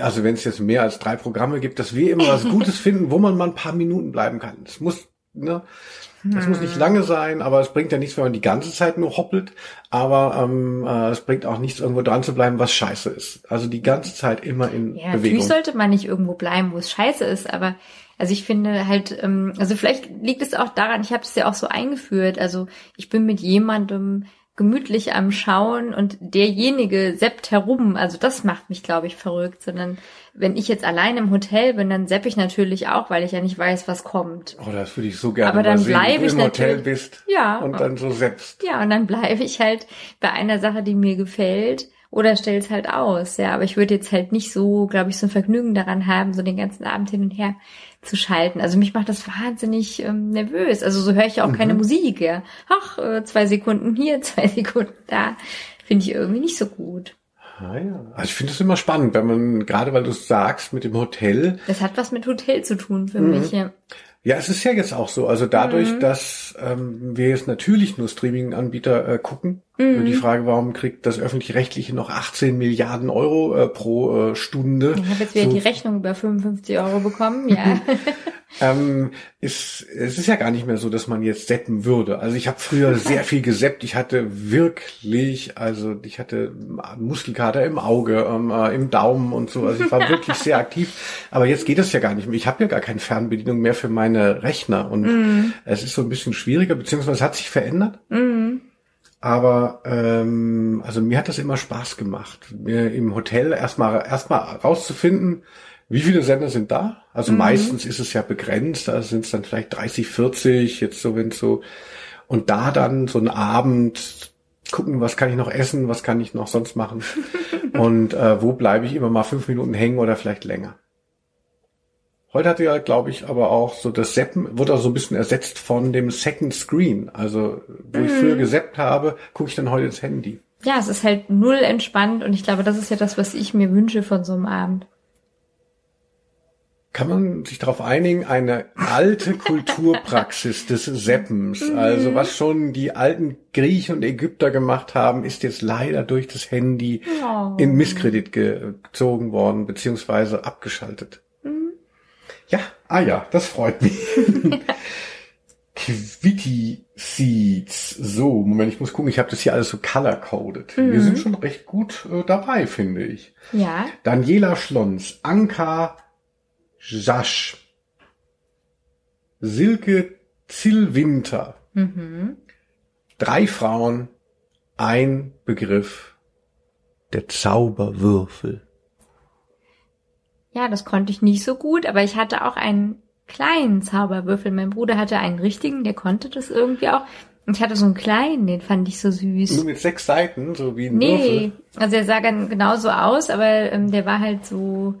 also wenn es jetzt mehr als drei Programme gibt, dass wir immer was [LAUGHS] Gutes finden, wo man mal ein paar Minuten bleiben kann. Es muss, ne, das hm. muss nicht hm. lange sein, aber es bringt ja nichts, wenn man die ganze Zeit nur hoppelt. Aber ähm, äh, es bringt auch nichts, irgendwo dran zu bleiben, was scheiße ist. Also die ganze Zeit immer in ja, Bewegung. Natürlich sollte man nicht irgendwo bleiben, wo es scheiße ist, aber also ich finde halt, ähm, also vielleicht liegt es auch daran, ich habe es ja auch so eingeführt. Also ich bin mit jemandem gemütlich am Schauen und derjenige seppt herum. Also das macht mich, glaube ich, verrückt. Sondern wenn ich jetzt allein im Hotel bin, dann sepp ich natürlich auch, weil ich ja nicht weiß, was kommt. Oh, das würde ich so gerne Aber dann bleibe ich im Hotel bist ja, und dann so seppst. Ja, und dann bleibe ich halt bei einer Sache, die mir gefällt oder stell's halt aus. Ja, aber ich würde jetzt halt nicht so, glaube ich, so ein Vergnügen daran haben, so den ganzen Abend hin und her zu schalten. Also mich macht das wahnsinnig ähm, nervös. Also so höre ich ja auch mhm. keine Musik. Ja. Ach, äh, zwei Sekunden hier, [LAUGHS] zwei Sekunden da. Finde ich irgendwie nicht so gut. Ah, ja. Also ich finde es immer spannend, wenn man, gerade weil du es sagst, mit dem Hotel. Das hat was mit Hotel zu tun für mhm. mich, ja. Ja, es ist ja jetzt auch so. Also dadurch, mhm. dass ähm, wir jetzt natürlich nur Streaming-Anbieter äh, gucken, mhm. die Frage, warum kriegt das öffentlich-rechtliche noch 18 Milliarden Euro äh, pro äh, Stunde? Ich habe jetzt wieder so. die Rechnung über 55 Euro bekommen, ja. [LAUGHS] ähm, ist, es ist ja gar nicht mehr so, dass man jetzt seppen würde. Also ich habe früher sehr viel geseppt. Ich hatte wirklich, also ich hatte Muskelkater im Auge, ähm, äh, im Daumen und so. Also ich war wirklich sehr aktiv. Aber jetzt geht es ja gar nicht mehr. Ich habe ja gar keine Fernbedienung mehr für meine Rechner und Mhm. es ist so ein bisschen schwieriger, beziehungsweise es hat sich verändert. Mhm. Aber ähm, also mir hat das immer Spaß gemacht, mir im Hotel erstmal erstmal rauszufinden, wie viele Sender sind da. Also meistens ist es ja begrenzt, da sind es dann vielleicht 30, 40, jetzt so wenn so und da dann so einen Abend gucken, was kann ich noch essen, was kann ich noch sonst machen [LAUGHS] und äh, wo bleibe ich immer mal fünf Minuten hängen oder vielleicht länger. Heute hat ja, glaube ich, aber auch so das Seppen wurde auch so ein bisschen ersetzt von dem Second Screen. Also, wo ich früher geseppt habe, gucke ich dann heute ins Handy. Ja, es ist halt null entspannt und ich glaube, das ist ja das, was ich mir wünsche von so einem Abend. Kann man sich darauf einigen, eine alte [LAUGHS] Kulturpraxis des Seppens, also was schon die alten Griechen und Ägypter gemacht haben, ist jetzt leider durch das Handy Oh. in Misskredit gezogen worden, beziehungsweise abgeschaltet. Ja, ah ja, das freut mich. [LAUGHS] Quitty Seeds. So, Moment, ich muss gucken, ich habe das hier alles so color-coded. Wir sind schon recht gut äh, dabei, finde ich. Ja, Daniela Schlons, Anka Jasch, Silke Zillwinter. Drei Frauen, ein Begriff. Der Zauberwürfel. Ja, das konnte ich nicht so gut, aber ich hatte auch einen kleinen Zauberwürfel. Mein Bruder hatte einen richtigen, der konnte das irgendwie auch. Und ich hatte so einen kleinen, den fand ich so süß. Nur mit sechs Seiten, so wie ein Nee, Würfel. also er sah dann genauso aus, aber ähm, der war halt so,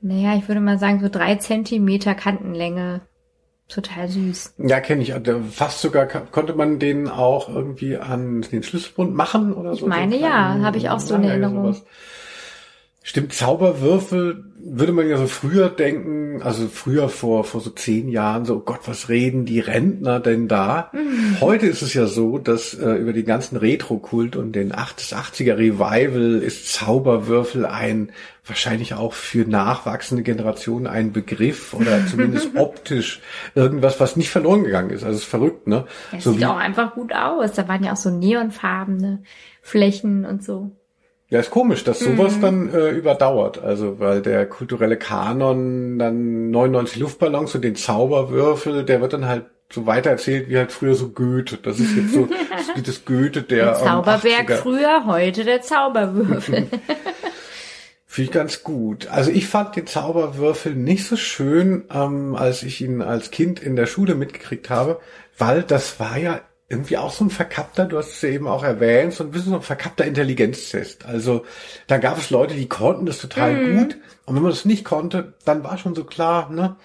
naja, ich würde mal sagen, so drei Zentimeter Kantenlänge. Total süß. Ja, kenne ich. Der- Fast sogar konnte man den auch irgendwie an den Schlüsselbund machen oder so. meine, so ja, habe ich auch so eine Erinnerung. sowas. Stimmt, Zauberwürfel würde man ja so früher denken, also früher vor, vor so zehn Jahren, so oh Gott, was reden die Rentner denn da? Mhm. Heute ist es ja so, dass äh, über den ganzen Retro-Kult und den 80er Revival ist Zauberwürfel ein, wahrscheinlich auch für nachwachsende Generationen ein Begriff oder [LAUGHS] zumindest optisch irgendwas, was nicht verloren gegangen ist. Also es ist verrückt, ne? Es so sieht auch einfach gut aus. Da waren ja auch so neonfarbene Flächen und so. Ja, ist komisch, dass sowas Mhm. dann äh, überdauert. Also, weil der kulturelle Kanon dann 99 Luftballons und den Zauberwürfel, der wird dann halt so weitererzählt wie halt früher so Goethe. Das ist jetzt so [LAUGHS] das, wie das Goethe der Der Zauberberg 80er. früher, heute der Zauberwürfel. [LAUGHS] [LAUGHS] Finde ich ganz gut. Also ich fand den Zauberwürfel nicht so schön, ähm, als ich ihn als Kind in der Schule mitgekriegt habe, weil das war ja irgendwie auch so ein verkappter, du hast es ja eben auch erwähnt, so ein bisschen so ein verkappter Intelligenztest. Also da gab es Leute, die konnten das total gut. Und wenn man das nicht konnte, dann war schon so klar, ne?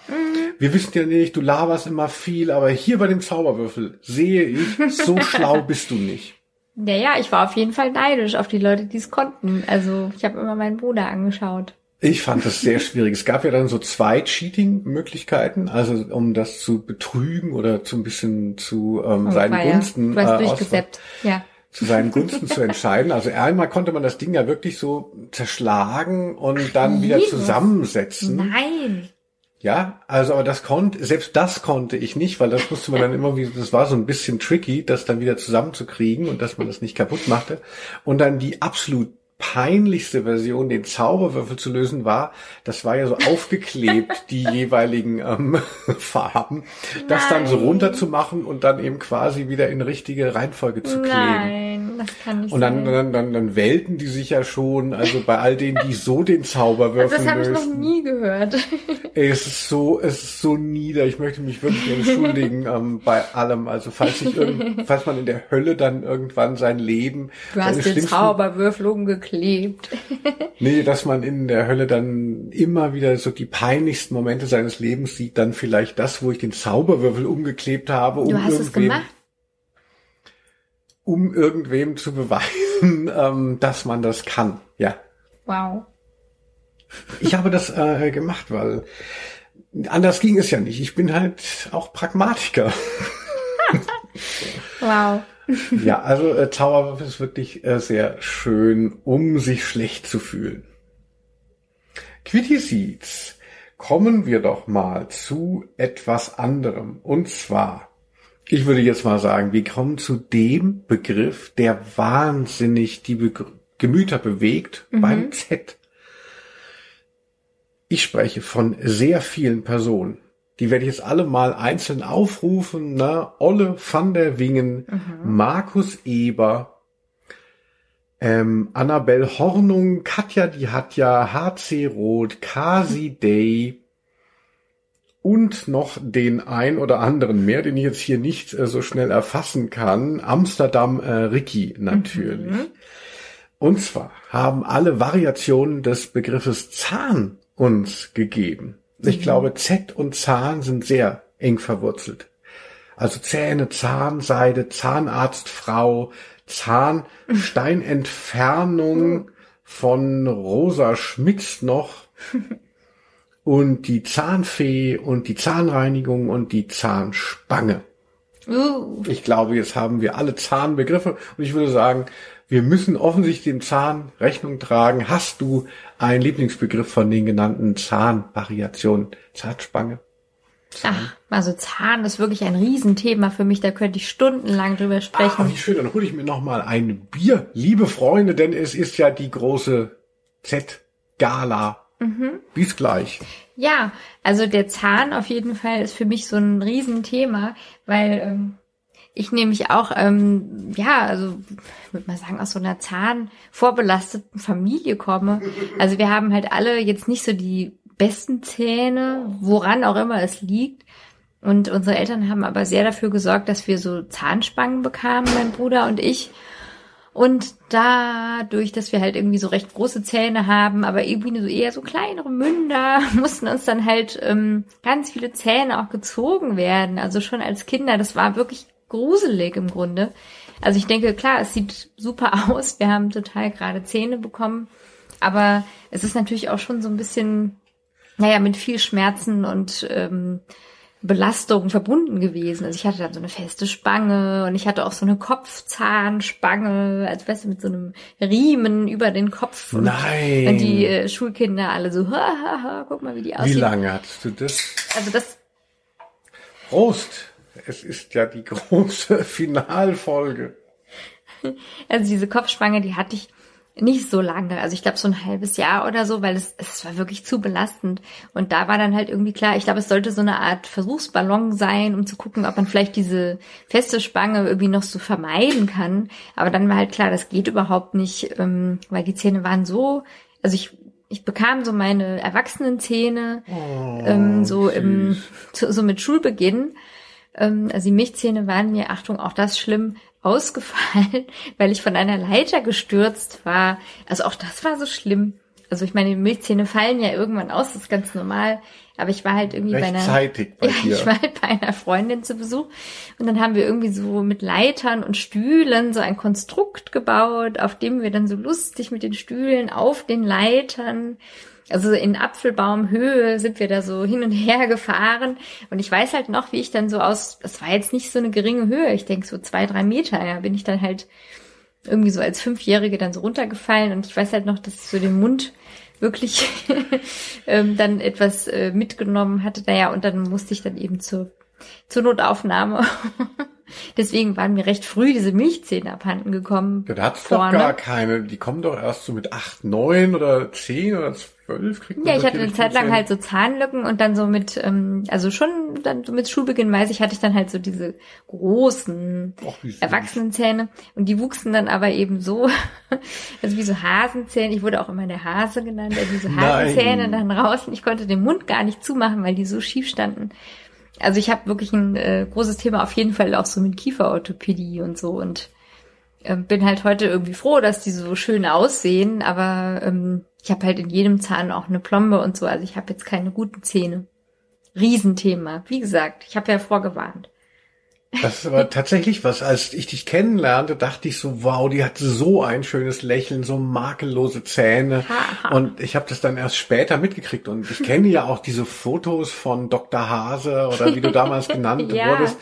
Wir wissen ja nicht, du laberst immer viel, aber hier bei dem Zauberwürfel sehe ich, so [LAUGHS] schlau bist du nicht. ja, ja, ich war auf jeden Fall neidisch auf die Leute, die es konnten. Also ich habe immer meinen Bruder angeschaut. Ich fand das sehr schwierig. Es gab ja dann so zwei Cheating-Möglichkeiten, also um das zu betrügen oder zu ein bisschen zu ähm, Oh, seinen ja- Gunsten Du hast äh, durchgesäppt. Ja. zu seinen Gunsten zu entscheiden. Also einmal konnte man das Ding ja wirklich so zerschlagen und dann wieder Jesus. zusammensetzen. Nein. Ja, also aber das konnte, selbst das konnte ich nicht, weil das musste man dann immer wieder, das war so ein bisschen tricky, das dann wieder zusammenzukriegen und dass man das nicht kaputt machte. Und dann die absolut peinlichste Version, den Zauberwürfel zu lösen, war, das war ja so [LAUGHS] aufgeklebt, die jeweiligen ähm, [LAUGHS] Farben, das dann so Nein. runterzumachen und dann eben quasi wieder in richtige Reihenfolge zu kleben. Nein, das kann nicht Und dann, sein. dann, dann, dann wählten die sich ja schon, also bei all denen, die so den Zauberwürfel [LAUGHS] das habe ich noch nie gehört. Ey, es ist so, es ist so nieder. Ich möchte mich wirklich entschuldigen ähm, bei allem. Also falls ich irgend, [LAUGHS] falls man in der Hölle dann irgendwann sein Leben, Du hast den Zauberwürfel umgeklebt. [LAUGHS] nee, dass man in der Hölle dann immer wieder so die peinlichsten Momente seines Lebens sieht, dann vielleicht das, wo ich den Zauberwürfel umgeklebt habe, um Du hast es gemacht. Um irgendwem zu beweisen, [LAUGHS] ähm, dass man das kann. Ja. Wow. Ich habe das äh, gemacht, weil anders ging es ja nicht. Ich bin halt auch Pragmatiker. [LAUGHS] Wow. Ja, also äh, Zauberwürfel ist wirklich äh, sehr schön, um sich schlecht zu fühlen. Quitty Seeds. kommen wir doch mal zu etwas anderem. Und zwar, ich würde jetzt mal sagen, wir kommen zu dem Begriff, der wahnsinnig die Be Gemüter bewegt beim Z. Ich spreche von sehr vielen Personen. Die werde ich jetzt alle mal einzeln aufrufen. Ne? Olle van der Wingen, Markus Eber, ähm, Annabel Hornung, Katja die Hatja, HC Roth, Kasi Day und noch den ein oder anderen mehr, den ich jetzt hier nicht äh, so schnell erfassen kann. Amsterdam äh, Ricky natürlich. Und zwar haben alle Variationen des Begriffes Zahn uns gegeben. Ich glaube, Z und Zahn sind sehr eng verwurzelt. Also Zähne, Zahnseide, Zahnarztfrau, Zahnsteinentfernung von Rosa Schmitz noch [LAUGHS] und die Zahnfee und die Zahnreinigung und die Zahnspange. Uh, Ich glaube, jetzt haben wir alle Zahnbegriffe und ich würde sagen, wir müssen offensichtlich dem Zahn Rechnung tragen. Hast du einen Lieblingsbegriff von den genannten Zahnvariationen? Zahnspange? ach, also Zahn ist wirklich ein Riesenthema für mich. Da könnte ich stundenlang drüber Ah, sprechen. wie schön, dann hole ich mir noch mal ein Bier, liebe Freunde, denn es ist ja die große Z-Gala. Bis gleich. Ja, also der Zahn auf jeden Fall ist für mich so ein Riesenthema, weil ähm, ich nämlich auch, ähm, ja, also würde man sagen, aus so einer zahnvorbelasteten Familie komme. Also wir haben halt alle jetzt nicht so die besten Zähne, woran auch immer es liegt. Und unsere Eltern haben aber sehr dafür gesorgt, dass wir so Zahnspangen bekamen, mein Bruder und ich. Und dadurch, dass wir halt irgendwie so recht große Zähne haben, aber irgendwie so eher so kleinere Münder, [LAUGHS] mussten uns dann halt ähm, ganz viele Zähne auch gezogen werden. Also schon als Kinder, das war wirklich gruselig im Grunde. Also ich denke, klar, es sieht super [LAUGHS] aus. Wir haben total gerade Zähne bekommen. Aber es ist natürlich auch schon so ein bisschen, naja, mit viel Schmerzen und ähm, Belastung verbunden gewesen. Also ich hatte dann so eine feste Spange und ich hatte auch so eine Kopfzahnspange, als weißt du, mit so einem Riemen über den Kopf. Und Nein. Und die äh, Schulkinder alle so, [LAUGHS] ha, ha, ha, guck mal, wie die Wie aussehen. lange hattest du das? Also das, Prost! Es ist ja die [LAUGHS] große Finalfolge. also diese Kopfspange, die hatte ich nicht so lange. Also ich glaube so ein halbes Jahr oder so, weil es, es war wirklich zu belastend. Und da war dann halt irgendwie klar, ich glaube, es sollte so eine Art Versuchsballon sein, um zu gucken, ob man vielleicht diese feste Spange irgendwie noch so vermeiden kann. Aber dann war halt klar, das geht überhaupt nicht, ähm, weil die Zähne waren so, also ich ich bekam so meine Erwachsenenzähne ähm, so im so, so mit Schulbeginn. Ähm, also die Milchzähne waren mir, Achtung, auch das schlimm, ausgefallen, [LAUGHS] weil ich von einer Leiter gestürzt war. Also auch das war so schlimm. Also ich meine, die Milchzähne fallen ja irgendwann aus, das ist ganz normal. Aber ich war halt irgendwie bei einer, bei [LAUGHS] ja, ich war halt bei einer Freundin zu Besuch und dann haben wir irgendwie so mit Leitern und Stühlen so ein Konstrukt gebaut, auf dem wir dann so lustig mit den Stühlen auf den Leitern also in Apfelbaumhöhe sind wir da so hin und her [LAUGHS] gefahren. Und ich weiß halt noch, wie ich dann so aus, das war jetzt nicht so eine geringe Höhe, ich denke so zwei, drei Meter, ja, bin ich dann halt irgendwie so als Fünfjährige dann so runtergefallen. Und ich weiß halt noch, dass ich so den Mund wirklich [LAUGHS] ähm, dann etwas äh, mitgenommen hatte. Naja, und dann musste ich dann eben zur, zur Notaufnahme. [LAUGHS] Deswegen waren mir recht früh diese Milchzähne abhanden gekommen. Ja, da hat's doch vorne. gar keine. Die kommen doch erst so mit acht, neun oder zehn oder zwölf. Kriegt man Ja, ich hatte eine Zeit lang richtigen halt so Zahnlücken und dann so mit, ähm, also schon dann so mit Schulbeginn weiß ich, hatte ich dann halt so diese großen Och. Erwachsenenzähne und die wuchsen dann aber eben so, [LAUGHS] also wie so Hasenzähne. Ich wurde auch immer der Hase genannt, also diese Nein. Hasenzähne dann raus und ich konnte den Mund gar nicht zumachen, weil die so schief standen. Also ich habe wirklich ein äh, großes Thema auf jeden Fall auch so mit Kieferorthopädie und so und ähm, bin halt heute irgendwie froh, dass die so schön aussehen, aber ähm, ich habe halt in jedem Zahn auch eine Plombe und so, also ich habe jetzt keine guten Zähne. Riesenthema. Wie gesagt, ich habe ja vorgewarnt. Das ist aber tatsächlich was. Als ich dich kennenlernte, dachte ich so, wow, die hat so ein schönes Lächeln, so makellose Zähne. Und ich habe das dann erst später mitgekriegt. Und ich kenne ja auch diese Fotos von Dr. Hase oder wie du damals [LAUGHS] genannt Ja. wurdest.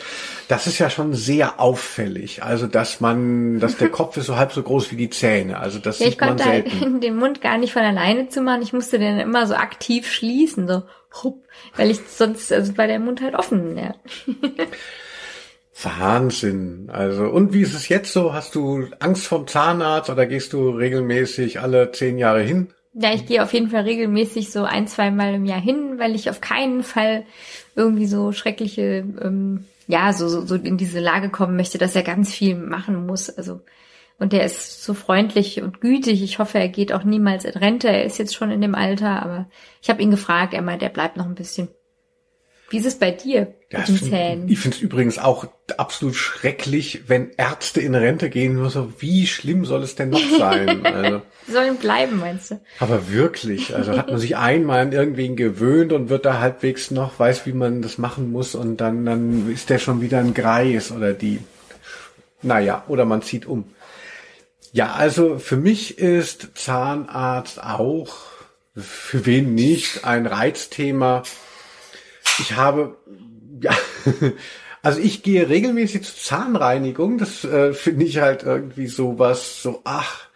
Das ist ja schon sehr auffällig. Also, dass man, dass der Kopf ist so halb so groß wie die Zähne. Also, das Ja, ich sieht man konnte halt selten. [LAUGHS] den Mund gar nicht von alleine zumachen. Ich musste den immer so aktiv schließen, so hup, weil ich sonst, also war der Mund halt offen. Ja. [LAUGHS] Wahnsinn. Also, und wie ist es jetzt so? Hast du Angst vom Zahnarzt oder gehst du regelmäßig alle zehn Jahre hin? Ja, ich gehe auf jeden Fall regelmäßig so ein, zwei Mal im Jahr hin, weil ich auf keinen Fall irgendwie so schreckliche, ähm, ja, so, so, so in diese Lage kommen möchte, dass er ganz viel machen muss. Also, und der ist so freundlich und gütig. Ich hoffe, er geht auch niemals in Rente. Er ist jetzt schon in dem Alter, aber ich habe ihn gefragt, er meint, er bleibt noch ein bisschen. Wie ist es bei dir Ja, mit den find- Zähnen? Ich finde es übrigens auch absolut schrecklich, wenn Ärzte in Rente gehen. Nur so, wie schlimm soll es denn noch [LAUGHS] sein? Also, Sollen bleiben, meinst du? aber wirklich, also hat man sich einmal an irgendwen gewöhnt und wird da halbwegs noch, weiß, wie man das machen muss und dann, dann ist der schon wieder ein Greis oder die. Naja, oder man zieht um. Ja, also für mich ist Zahnarzt auch, für wen nicht, ein Reizthema. Ich habe, ja, also ich gehe regelmäßig zur Zahnreinigung. Das äh, finde ich halt irgendwie sowas, so, ach,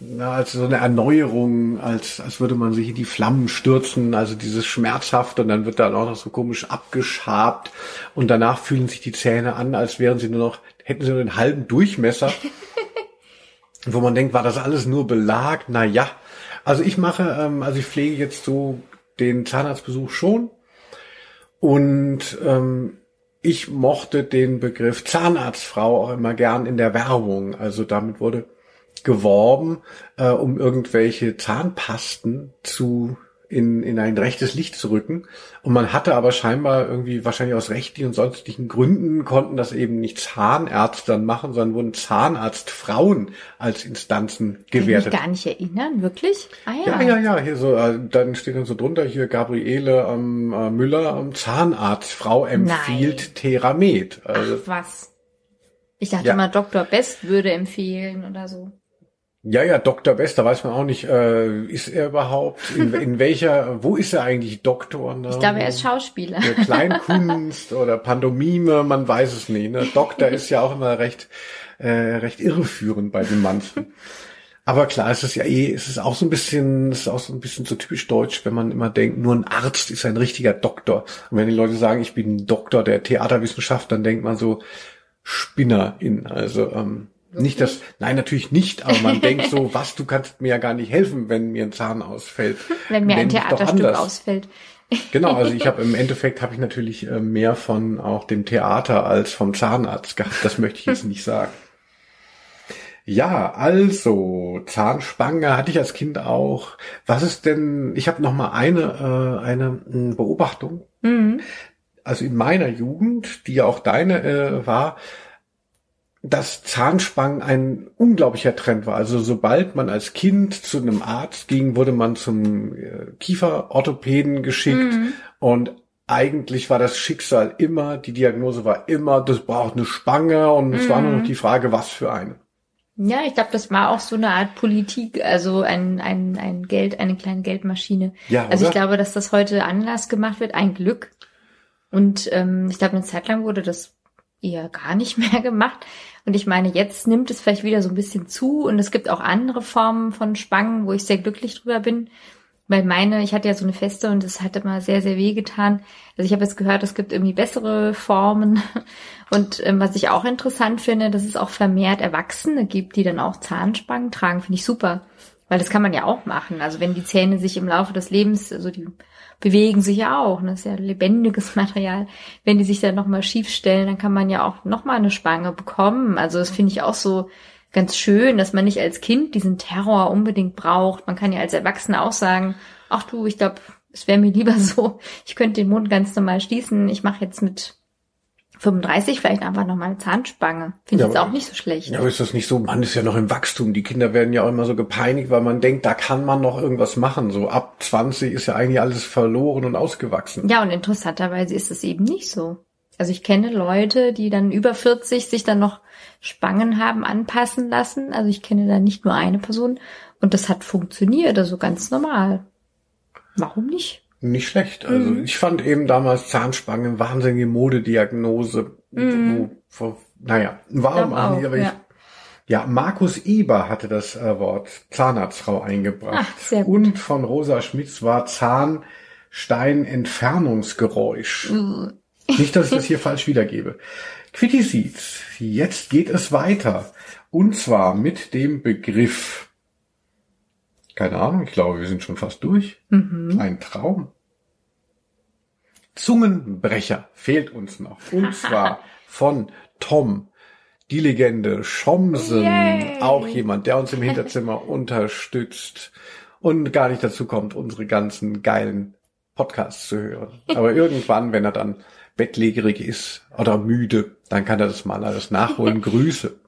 na, als so eine Erneuerung, als, als würde man sich in die Flammen stürzen, also dieses schmerzhaft und dann wird dann auch noch so komisch abgeschabt und danach fühlen sich die Zähne an, als wären sie nur noch, hätten sie nur einen halben Durchmesser. [LAUGHS] wo man denkt, war das alles nur Belag? Na ja. Also ich mache, ähm, also ich pflege jetzt so den Zahnarztbesuch schon und ähm, ich mochte den Begriff Zahnarztfrau auch immer gern in der Werbung. Also damit wurde geworben, äh, um irgendwelche Zahnpasten zu in, in ein rechtes Licht zu rücken. Und man hatte aber scheinbar irgendwie wahrscheinlich aus rechtlichen und sonstigen Gründen konnten das eben nicht Zahnärzte dann machen, sondern wurden Zahnarztfrauen als Instanzen Kann ich mich gewertet. gar nicht erinnern, wirklich? Ah Ja, ja, ja, hier so, äh, dann steht dann so drunter hier Gabriele ähm, äh, Müller, ähm, Zahnarztfrau empfiehlt Nein. Theramet. Also, Ach, was? Ich dachte Ja. mal, Dr. Best würde empfehlen oder so. Ja, ja, Dr. Best, da weiß man auch nicht, äh, ist er überhaupt, in, [LAUGHS] in welcher, wo ist er eigentlich Doktor? Ne? Ich glaube, er ist Schauspieler. Ja, Kleinkunst oder Pantomime, man weiß es nicht. Ne? Doktor ist ja auch immer recht, äh, recht irreführend bei den manchen. Aber klar, es ist ja eh, es ist auch so ein bisschen, es ist auch so ein bisschen so typisch deutsch, wenn man immer denkt, nur ein Arzt ist ein richtiger Doktor. Und wenn die Leute sagen, ich bin Doktor der Theaterwissenschaft, dann denkt man so Spinnerin. Also ähm, nicht das, nein, natürlich nicht, aber man denkt so, [LAUGHS] was, du kannst mir ja gar nicht helfen, wenn mir ein Zahn ausfällt. Wenn mir ein Theaterstück ausfällt. [LAUGHS] Genau, also ich habe [LAUGHS] im Endeffekt habe ich natürlich äh, mehr von auch dem Theater als vom Zahnarzt gehabt. Das möchte ich jetzt nicht sagen. Ja, also Zahnspange hatte ich als Kind auch. Was ist denn? Ich habe noch mal eine äh, eine mh, Beobachtung. Mhm. Also in meiner Jugend, die ja auch deine äh, war, dass Zahnspangen ein unglaublicher Trend war. Also sobald man als Kind zu einem Arzt ging, wurde man zum äh, Kieferorthopäden geschickt und eigentlich war das Schicksal immer, die Diagnose war immer, das braucht eine Spange und es war nur noch die Frage, was für eine. Ja, ich glaube, das war auch so eine Art Politik, also ein, ein, ein Geld, eine kleine Geldmaschine. Ja, also ich glaube, dass das heute Anlass gemacht wird, ein Glück. Und ähm, ich glaube, eine Zeit lang wurde das eher gar nicht [LAUGHS] mehr gemacht. Und ich meine, jetzt nimmt es vielleicht wieder so ein bisschen zu und es gibt auch andere Formen von Spangen, wo ich sehr glücklich drüber bin. Weil meine, ich hatte ja so eine Feste und es hat immer sehr, sehr weh getan. Also ich habe jetzt gehört, es gibt irgendwie bessere Formen. [LAUGHS] Und ähm, was ich auch interessant finde, dass es auch vermehrt Erwachsene gibt, die dann auch Zahnspangen tragen, finde ich super. Weil das kann man ja auch machen. Also wenn die Zähne sich im Laufe des Lebens, also die bewegen sich ja auch, ne? das ist ja lebendiges [LAUGHS] Material. Wenn die sich dann nochmal schief stellen, dann kann man ja auch nochmal eine Spange bekommen. Also das finde ich auch so ganz schön, dass man nicht als Kind diesen Terror unbedingt braucht. Man kann ja als Erwachsener auch sagen, ach du, ich glaube, es wäre mir [LAUGHS] lieber so, ich könnte den Mund ganz normal schließen. Ich mache jetzt mit 35 vielleicht einfach nochmal eine Zahnspange. Finde Ja, ich jetzt auch nicht so schlecht. Ja, aber ist das nicht so, man ist ja noch im Wachstum. Die Kinder werden ja auch immer so gepeinigt, weil man denkt, da kann man noch irgendwas machen. So ab 20 ist ja eigentlich alles verloren und ausgewachsen. Ja, und interessanterweise ist es eben nicht so. Also ich kenne Leute, die dann über 40 sich dann noch Spangen haben anpassen lassen. Also ich kenne da nicht nur eine Person und das hat funktioniert, also ganz normal. Warum nicht? Nicht schlecht. Also Mhm. ich fand eben damals Zahnspangen wahnsinnige Modediagnose. Wo, wo, naja, warum auch ja. ich, ja, Markus Eber hatte das äh, Wort Zahnarztfrau eingebracht. Ach, sehr gut. Und von Rosa Schmitz war Zahnsteinentfernungsgeräusch. Nicht, dass ich das hier falsch wiedergebe. Quitty Seeds. Jetzt geht es weiter. Und zwar mit dem Begriff. Keine Ahnung, ich glaube, wir sind schon fast durch. Ein Traum. Zungenbrecher fehlt uns noch. Und zwar [LAUGHS] von Tom. Die Legende Schomsen. Yay. Auch jemand, der uns im Hinterzimmer [LAUGHS] unterstützt und gar nicht dazu kommt, unsere ganzen geilen Podcasts zu hören. Aber irgendwann, wenn er dann bettlägerig ist oder müde, dann kann er das mal alles nachholen. [LAUGHS] Grüße.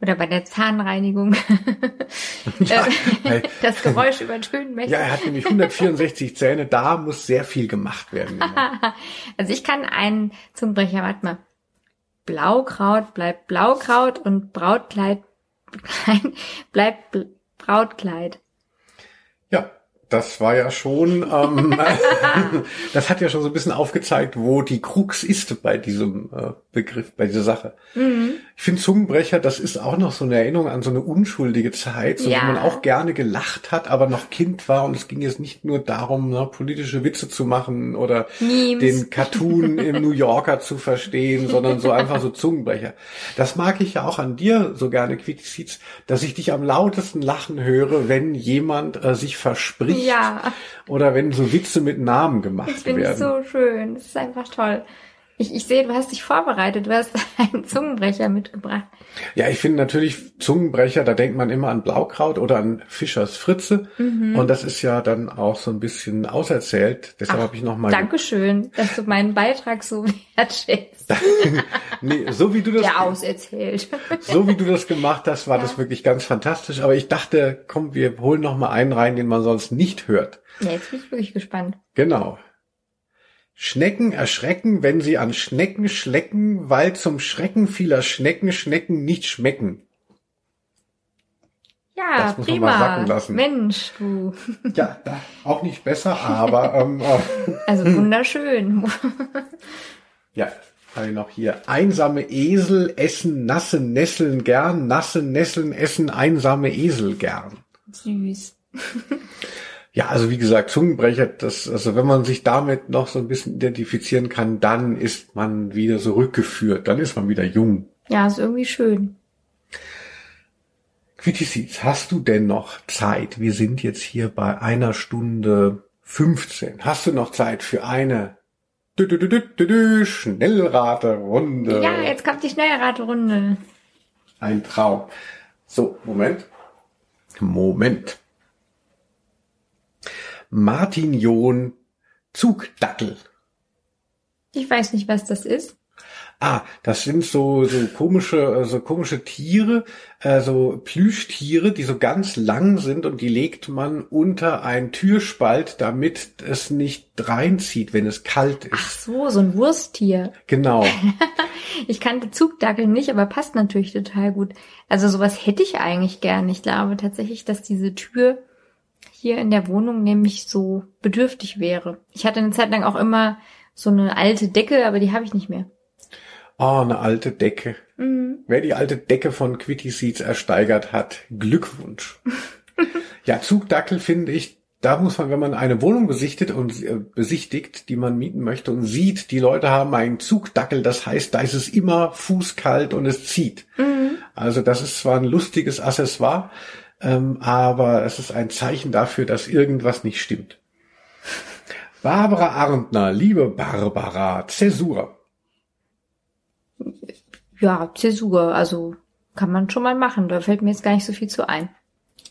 Oder bei der Zahnreinigung [LAUGHS] Ja, weil, das Geräusch übertönen möchte. ja, er hat nämlich 164 Zähne, da muss sehr viel gemacht werden. immer. [LAUGHS] Also ich kann einen Zungenbrecher, warte mal. Blaukraut bleibt Blaukraut und Brautkleid [LAUGHS] bleibt Bl- Brautkleid. Das war ja schon, ähm, [LAUGHS] [LAUGHS] das hat ja schon so ein bisschen aufgezeigt, wo die Krux ist bei diesem äh, Begriff, bei dieser Sache. Ich finde Zungenbrecher, das ist auch noch so eine Erinnerung an so eine unschuldige Zeit, so Ja. wo man auch gerne gelacht hat, aber noch Kind war und es ging jetzt nicht nur darum, ne, politische Witze zu machen oder Memes. den Cartoon im New Yorker zu verstehen, [LAUGHS] sondern so einfach so Zungenbrecher. Das mag ich ja auch an dir so gerne, Quittiziz, dass ich dich am lautesten lachen höre, wenn jemand äh, sich verspricht Ja. oder wenn so Witze mit Namen gemacht finde ich werden. so schön. Das ist einfach toll. Ich, ich sehe, du hast dich vorbereitet. Du hast [LAUGHS] einen Zungenbrecher mitgebracht. Ja, ich finde natürlich Zungenbrecher, da denkt man immer an Blaukraut oder an Fischers Fritze. Mhm. Und das ist ja dann auch so ein bisschen auserzählt. Deshalb habe ich nochmal. Dankeschön, dass du meinen Beitrag so [LAUGHS] wertschätzt. [LAUGHS] Nee, so wie du das, Der auserzählt. so wie du das gemacht hast, war das wirklich ganz fantastisch. Aber ich dachte, komm, wir holen noch mal einen rein, den man sonst nicht hört. Ja, jetzt bin ich wirklich gespannt. Genau. Schnecken erschrecken, wenn sie an Schnecken schlecken, weil zum Schrecken vieler Schnecken Schnecken nicht schmecken. Ja, Das muss man mal prima. sacken lassen. Mensch, du. Ja, auch nicht besser, aber ähm, äh, Also wunderschön. [LAUGHS] Ja, habe ich noch hier. Einsame Esel essen nasse Nesseln gern, nasse Nesseln essen einsame Esel gern. Süß. Ja, also wie gesagt, Zungenbrecher, das, also wenn man sich damit noch so ein bisschen identifizieren kann, dann ist man wieder zurückgeführt, dann ist man wieder jung. Ja, ist irgendwie schön. Quittiziz, hast du denn noch Zeit? Wir sind jetzt hier bei einer Stunde 15. Hast du noch Zeit für eine -dü -dü -dü Schnellraterunde? Ja, jetzt kommt die Schnellraterunde. Ein Traum. So, Moment. Moment. Martin John Zugdackel. Ich weiß nicht, was das ist. Ah, das sind so so komische äh, so komische Tiere, äh, so Plüschtiere, die so ganz lang sind und die legt man unter einen Türspalt, damit es nicht reinzieht, wenn es kalt Ach ist. so, so ein Wursttier. Genau. [LAUGHS] Ich kannte Zugdackel nicht, aber passt natürlich total gut. Also sowas hätte ich eigentlich gern. Ich glaube tatsächlich, dass diese Tür hier in der Wohnung nämlich so bedürftig wäre. Ich hatte eine Zeit lang auch immer so eine alte Decke, aber die habe ich nicht mehr. Oh, eine alte Decke. Wer die alte Decke von Quitty Seeds ersteigert hat, Glückwunsch. [LAUGHS] ja, Zugdackel finde ich, da muss man, wenn man eine Wohnung besichtigt und äh, besichtigt, die man mieten möchte und sieht, die Leute haben einen Zugdackel, das heißt, da ist es immer fußkalt und es zieht. Also das ist zwar ein lustiges Accessoire, ähm, aber es ist ein Zeichen dafür, dass irgendwas nicht stimmt. Barbara Arndtner, liebe Barbara, Zäsur. Ja, Zäsur, also kann man schon mal machen. Da fällt mir jetzt gar nicht so viel zu ein.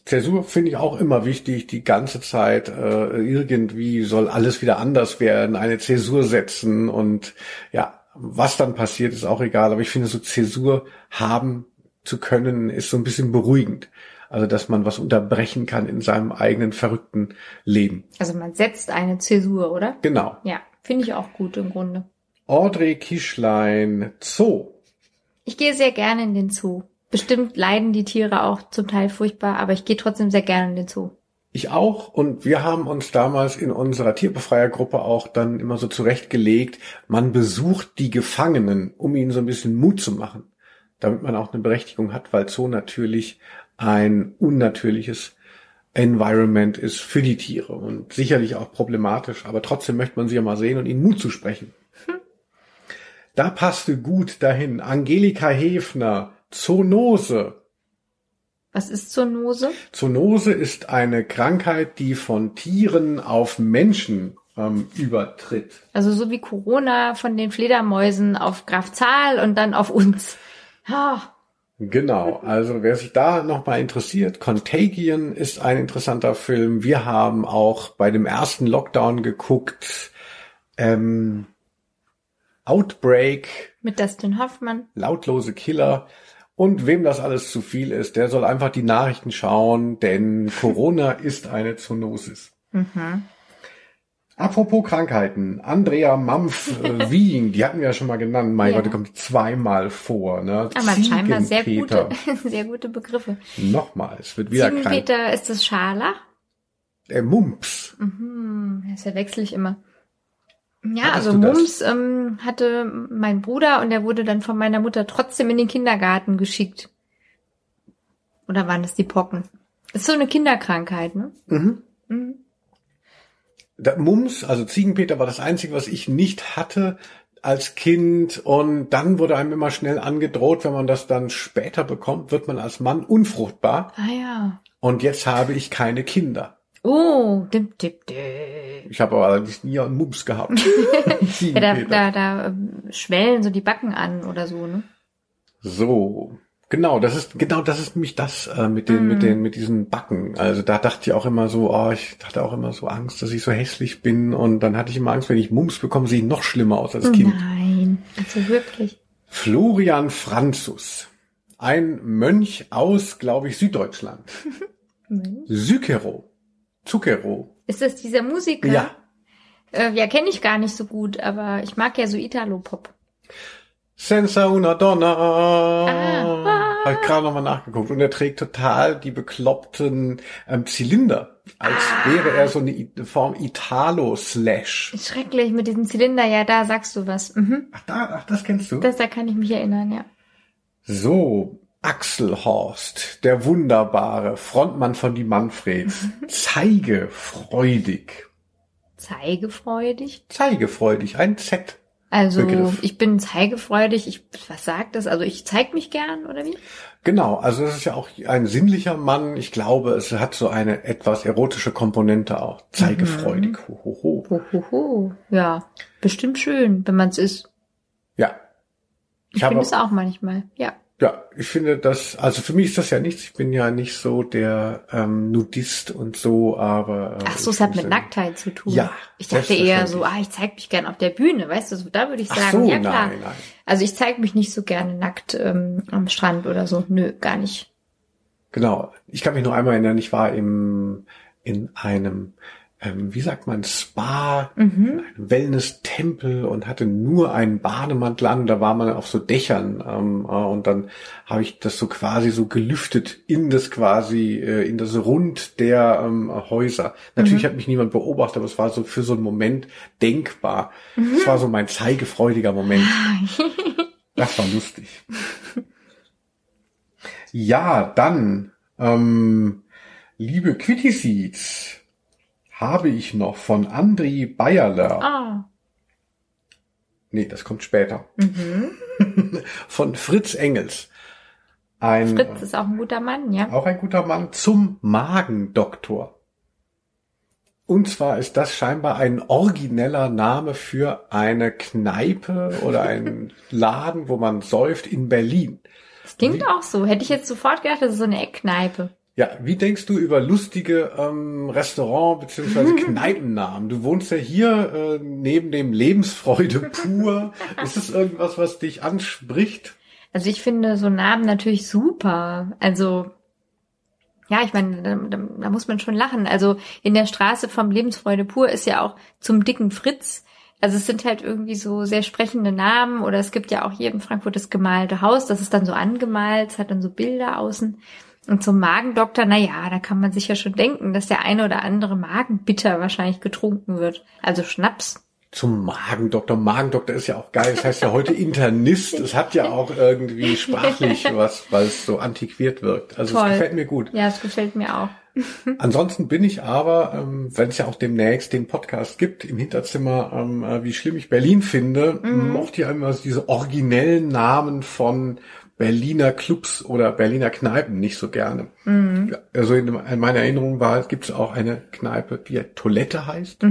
Zäsur finde ich auch immer wichtig, die ganze Zeit äh, irgendwie soll alles wieder anders werden, eine Zäsur setzen und ja, was dann passiert, ist auch egal, aber ich finde so Zäsur haben zu können, ist so ein bisschen beruhigend. Also, dass man was unterbrechen kann in seinem eigenen verrückten Leben. Also man setzt eine Zäsur, oder? Genau. Ja, finde ich auch gut im Grunde. Audrey Kischlein, Zoo. Ich gehe sehr gerne in den Zoo. Bestimmt leiden die Tiere auch zum Teil furchtbar, aber ich gehe trotzdem sehr gerne in den Zoo. Ich auch und wir haben uns damals in unserer Tierbefreiergruppe auch dann immer so zurechtgelegt, man besucht die Gefangenen, um ihnen so ein bisschen Mut zu machen, damit man auch eine Berechtigung hat, weil Zoo natürlich ein unnatürliches Environment ist für die Tiere und sicherlich auch problematisch, aber trotzdem möchte man sie ja mal sehen und ihnen Mut zu sprechen. Da passte gut dahin Angelika Hefner, Zoonose. Was ist Zoonose? Zoonose ist eine Krankheit, die von Tieren auf Menschen ähm, übertritt. Also so wie Corona von den Fledermäusen auf Graf Zahl und dann auf uns. Ah, Genau, also wer sich da nochmal interessiert, Contagion ist ein interessanter Film. Wir haben auch bei dem ersten Lockdown geguckt, ähm, Outbreak, mit Dustin Hoffmann. lautlose Killer. Und wem das alles zu viel ist, der soll einfach die Nachrichten schauen, denn Corona [LAUGHS] ist eine Zoonosis. Apropos Krankheiten, Andrea Mampf äh, [LAUGHS] Wien, die hatten wir ja schon mal genannt. Mein Ja. Gott, die kommt zweimal vor. Ne? Aber scheinbar sehr gute, [LAUGHS] sehr gute Begriffe. Nochmal, es wird wieder krank. Ziegenpeter, ist das Scharlach? Der Mumps. Hm, das verwechsel ich immer. Ja, Hattest also das? Mumps ähm, hatte mein Bruder und der wurde dann von meiner Mutter trotzdem in den Kindergarten geschickt. Oder waren das die Pocken? Ist so eine Kinderkrankheit, ne? Der Mumps, also Ziegenpeter, war das Einzige, was ich nicht hatte als Kind. Und dann wurde einem immer schnell angedroht, wenn man das dann später bekommt, wird man als Mann unfruchtbar. Ah ja. Und jetzt habe ich keine Kinder. Oh, dim, dim, dim. Ich habe aber allerdings nie einen Mumps gehabt. [LAUGHS] Ja, da, da, da ähm, schwellen so die Backen an oder so, ne? So, genau, das ist genau das ist nämlich das äh, mit den mit den mit diesen Backen. Also da dachte ich auch immer so, oh, ich hatte auch immer so Angst, dass ich so hässlich bin und dann hatte ich immer Angst, wenn ich Mumps bekomme, sehe ich noch schlimmer aus als Kind. Nein, also wirklich. Florian Franzus, ein Mönch aus, glaube ich, Süddeutschland. [LAUGHS] Sykero, Zucchero. Ist das dieser Musiker? Ja, Äh, ja, kenne ich gar nicht so gut, aber ich mag ja so Italo-Pop. Senza una donna. Ah. Habe ich gerade nochmal nachgeguckt. Und er trägt total die bekloppten ähm, Zylinder. Als Ah. wäre er so eine I- Form Italo-Slash. Schrecklich mit diesem Zylinder, ja, da sagst du was. Mhm. Ach, da, ach, das kennst du? Das, da kann ich mich erinnern, ja. So, Axel Horst, der wunderbare Frontmann von die Manfreds. Zeigefreudig. Zeigefreudig. Zeigefreudig, ein Z. Also, Begriff. ich bin zeigefreudig. Ich, was sagt das? Also, ich zeig mich gern, oder wie? Genau, also es ist ja auch ein sinnlicher Mann. Ich glaube, es hat so eine etwas erotische Komponente auch. Zeigefreudig. Ho, ho, ho. Hohoho. Ja, bestimmt schön, wenn man es ist. Ja. Ich, habe- bin es auch manchmal. Ja. Ja, ich finde das, also für mich ist das ja nichts. Ich bin ja nicht so der ähm, Nudist und so, aber. äh, Ach so, es hat mit Nacktheit zu tun. Ja, Ich dachte eher so, ah, ich zeig mich gern auf der Bühne, weißt du, so, da würde ich Ach sagen, so, ja klar. nein, nein. Also ich zeig mich nicht so gerne nackt ähm, am Strand oder so. Nö, gar nicht. Genau. Ich kann mich nur einmal erinnern, ich war im, in einem, ähm, wie sagt man, Spa, Mhm. Wellness-Tempel und hatte nur einen Bademantel an. Da war man auf so Dächern ähm, äh, und dann habe ich das so quasi so gelüftet in das quasi, äh, in das Rund der ähm, Häuser. Natürlich Mhm. hat mich niemand beobachtet, aber es war so für so einen Moment denkbar. Es war so mein zeigefreudiger Moment. [LAUGHS] Das war lustig. Ja, dann, ähm, liebe Quitty Seeds, habe ich noch von Andri Bayerler. Ah, Nee, das kommt später. [LAUGHS] von Fritz Engels. Ein, Fritz ist auch ein guter Mann, ja. auch ein guter Mann zum Magendoktor. Und zwar ist das scheinbar ein origineller Name für eine Kneipe oder einen [LAUGHS] Laden, wo man säuft in Berlin. Das klingt auch so. Hätte ich jetzt sofort gedacht, das ist so eine Eckkneipe. Ja, wie denkst du über lustige ähm, Restaurant- bzw. [LAUGHS] Kneipennamen? Du wohnst ja hier äh, neben dem Lebensfreude [LAUGHS] pur. Ist es irgendwas, was dich anspricht? Also ich finde so Namen natürlich super. Also ja, ich meine, da, da, da muss man schon lachen. Also in der Straße vom Lebensfreude pur ist ja auch zum dicken Fritz Also es sind halt irgendwie so sehr sprechende Namen oder es gibt ja auch hier in Frankfurt das gemalte Haus, das ist dann so angemalt, es hat dann so Bilder außen. Und zum Magendoktor, na ja, da kann man sich ja schon denken, dass der eine oder andere Magenbitter wahrscheinlich getrunken wird. Also Schnaps. Zum Magendoktor. Magendoktor ist ja auch geil. Das heißt ja heute Internist. Es hat ja auch irgendwie sprachlich [LAUGHS] was, weil es so antiquiert wirkt. Also Toll. es gefällt mir gut. Ja, es gefällt mir auch. [LAUGHS] Ansonsten bin ich aber, ähm, wenn es ja auch demnächst den Podcast gibt im Hinterzimmer, ähm, äh, wie schlimm ich Berlin finde, mochte ich immer diese originellen Namen von Berliner Clubs oder Berliner Kneipen nicht so gerne. Ja, Also in, in meiner Erinnerung war, gibt es auch eine Kneipe, die ja Toilette heißt.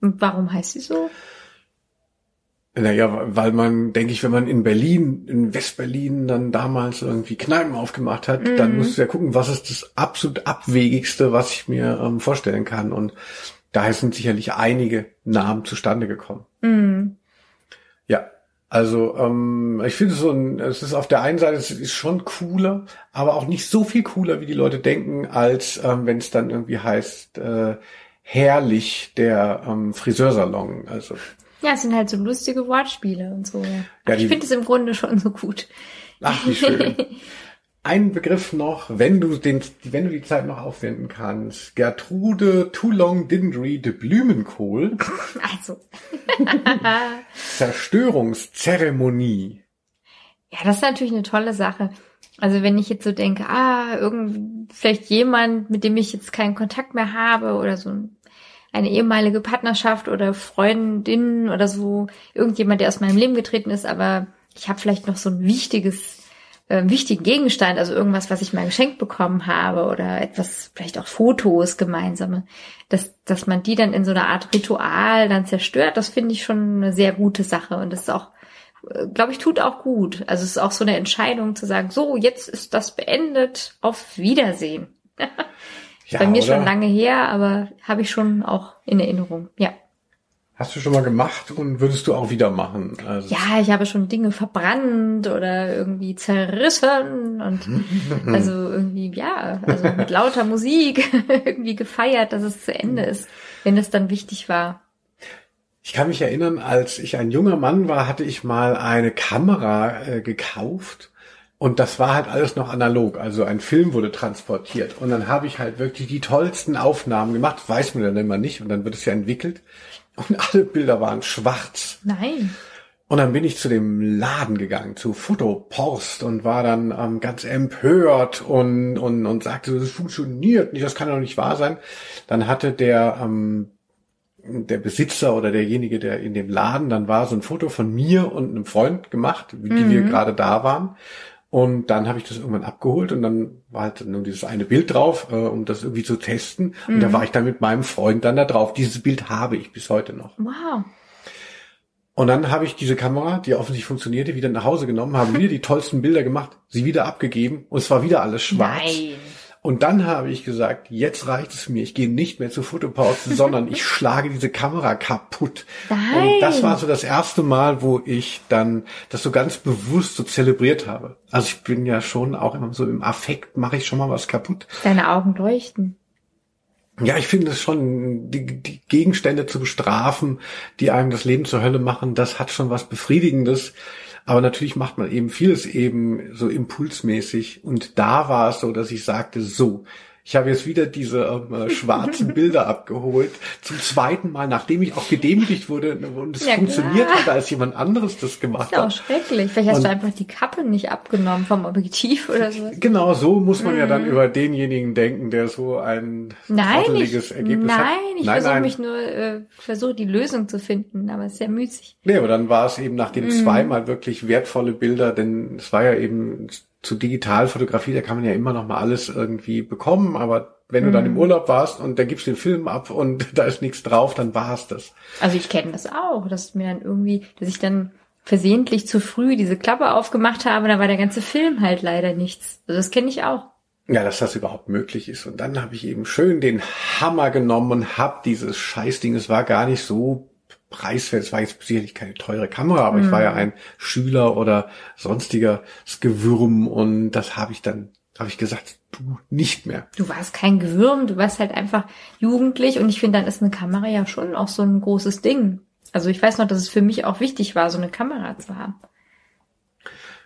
Und warum heißt sie so? Naja, weil man, denke ich, wenn man in Berlin, in Westberlin dann damals irgendwie Kneipen aufgemacht hat, dann musst du ja gucken, was ist das absolut abwegigste, was ich mir ähm, vorstellen kann. Und daher sind sicherlich einige Namen zustande gekommen. Ja, also ähm, ich finde so ein, es ist auf der einen Seite, es ist schon cooler, aber auch nicht so viel cooler, wie die Leute denken, als ähm, wenn es dann irgendwie heißt, äh, herrlich der ähm, Friseursalon. Also Ja, es sind halt so lustige Wortspiele und so. Ja. Ja, ich die- finde es im Grunde schon so gut. Ach, wie schön. [LAUGHS] Ein Begriff noch, wenn du den, wenn du die Zeit noch aufwenden kannst. Gertrude Too Long Didn't Read Blumenkohl. [LAUGHS] Also, [LAUGHS] Zerstörungszeremonie. ja, das ist natürlich eine tolle Sache. Also wenn ich jetzt so denke, ah, irgend vielleicht jemand, mit dem ich jetzt keinen Kontakt mehr habe oder so ein- eine ehemalige Partnerschaft oder Freundin oder so, irgendjemand, der aus meinem Leben getreten ist, aber ich habe vielleicht noch so ein wichtiges, äh, wichtigen Gegenstand, also irgendwas, was ich mal geschenkt bekommen habe oder etwas, vielleicht auch Fotos gemeinsame, dass, dass man die dann in so einer Art Ritual dann zerstört, das finde ich schon eine sehr gute Sache und das ist auch glaube ich, tut auch gut. Also es ist auch so eine Entscheidung zu sagen, so, jetzt ist das beendet, auf Wiedersehen. [LAUGHS] Ja, Bei mir oder? schon lange her, aber habe ich schon auch in Erinnerung. Ja. Hast du schon mal gemacht und würdest du auch wieder machen? Also, Ja, ich habe schon Dinge verbrannt oder irgendwie zerrissen und [LAUGHS] also irgendwie, ja, also mit lauter Musik [LAUGHS] irgendwie gefeiert, dass es zu Ende ist, wenn es dann wichtig war. Ich kann mich erinnern, als ich ein junger Mann war, hatte ich mal eine Kamera äh, gekauft und das war halt alles noch analog. Also ein Film wurde transportiert und dann habe ich halt wirklich die tollsten Aufnahmen gemacht. Weiß man dann immer nicht und dann wird es ja entwickelt und alle Bilder waren schwarz. Nein. Und dann bin ich zu dem Laden gegangen, zu Fotopost und war dann ähm, ganz empört und, und, und sagte, das funktioniert nicht, das kann doch nicht wahr sein. Dann hatte der, ähm, der Besitzer oder derjenige, der in dem Laden, dann war so ein Foto von mir und einem Freund gemacht, wie die wir gerade da waren. Und dann habe ich das irgendwann abgeholt und dann war halt nur dieses eine Bild drauf, äh, um das irgendwie zu testen. Und da war ich dann mit meinem Freund dann da drauf. Dieses Bild habe ich bis heute noch. Wow. Und dann habe ich diese Kamera, die offensichtlich funktionierte, wieder nach Hause genommen, habe wieder die tollsten Bilder gemacht, sie wieder abgegeben und es war wieder alles schwarz. Nein. Und dann habe ich gesagt, jetzt reicht es mir, ich gehe nicht mehr zur Fotopause, [LAUGHS] sondern ich schlage diese Kamera kaputt. Nein. Und das war so das erste Mal, wo ich dann das so ganz bewusst so zelebriert habe. Also ich bin ja schon auch immer so im Affekt, mache ich schon mal was kaputt. Deine Augen leuchten. Ja, ich finde es schon, die, die Gegenstände zu bestrafen, die einem das Leben zur Hölle machen, das hat schon was Befriedigendes. Aber natürlich macht man eben vieles eben so impulsmäßig. Und da war es so, dass ich sagte, so, ich habe jetzt wieder diese ähm, äh, schwarzen [LAUGHS] Bilder abgeholt. Zum zweiten Mal, nachdem ich auch gedemütigt wurde und es Ja, funktioniert klar. hat, als jemand anderes das gemacht Ist ja auch hat. schrecklich. Vielleicht hast Und- du einfach die Kappe nicht abgenommen vom Objektiv oder so. Genau so muss man ja dann über denjenigen denken, der so ein. Nein, ich, Ergebnis nein, hat. ich versuche mich nur, äh, versuche die Lösung zu finden, aber es ist sehr müßig. Nee, aber dann war es eben nach den zweimal wirklich wertvolle Bilder, denn es war ja eben zu Digitalfotografie, da kann man ja immer noch mal alles irgendwie bekommen, aber wenn du dann Mhm. im Urlaub warst und da gibst du den Film ab und [LAUGHS] da ist nichts drauf, dann war es das. Also ich kenne das auch, dass mir dann irgendwie, dass ich dann versehentlich zu früh diese Klappe aufgemacht habe, da war der ganze Film halt leider nichts. Also das kenne ich auch. Ja, dass das überhaupt möglich ist. Und dann habe ich eben schön den Hammer genommen und hab dieses Scheißding, es war gar nicht so preiswert, es war jetzt sicherlich keine teure Kamera, aber ich war ja ein Schüler oder sonstiger Gewürm und das habe ich dann, habe ich gesagt, du nicht mehr. Du warst kein Gewürm, du warst halt einfach jugendlich und ich finde, dann ist eine Kamera ja schon auch so ein großes Ding. Also ich weiß noch, dass es für mich auch wichtig war, so eine Kamera zu haben.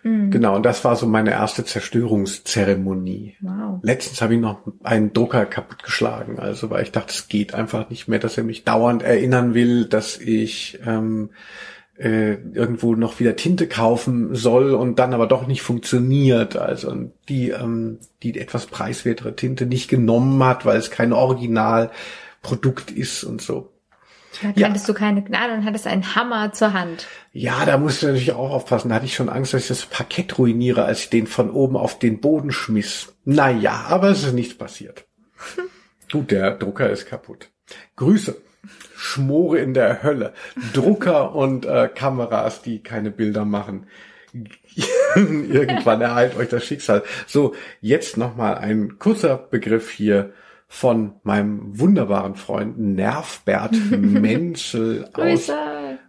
Genau, und das war so meine erste Zerstörungszeremonie. Wow. Letztens habe ich noch einen Drucker kaputtgeschlagen, also weil ich dachte, es geht einfach nicht mehr, dass er mich dauernd erinnern will, dass ich ähm, äh, irgendwo noch wieder Tinte kaufen soll und dann aber doch nicht funktioniert. Also und die ähm, die etwas preiswertere Tinte nicht genommen hat, weil es kein Originalprodukt ist und so. Da Ja. hattest du keine Gnade und hattest einen Hammer zur Hand. Ja, da musst du natürlich auch aufpassen. Da hatte ich schon Angst, dass ich das Parkett ruiniere, als ich den von oben auf den Boden schmiss. Naja, aber es ist nichts passiert. [LAUGHS] Gut, der Drucker ist kaputt. Grüße. Schmore in der Hölle. Drucker [LAUGHS] und äh, Kameras, die keine Bilder machen. [LAUGHS] Irgendwann ereilt euch das Schicksal. So, jetzt nochmal ein kurzer Begriff hier von meinem wunderbaren Freund Nervbert [LAUGHS] Menzel aus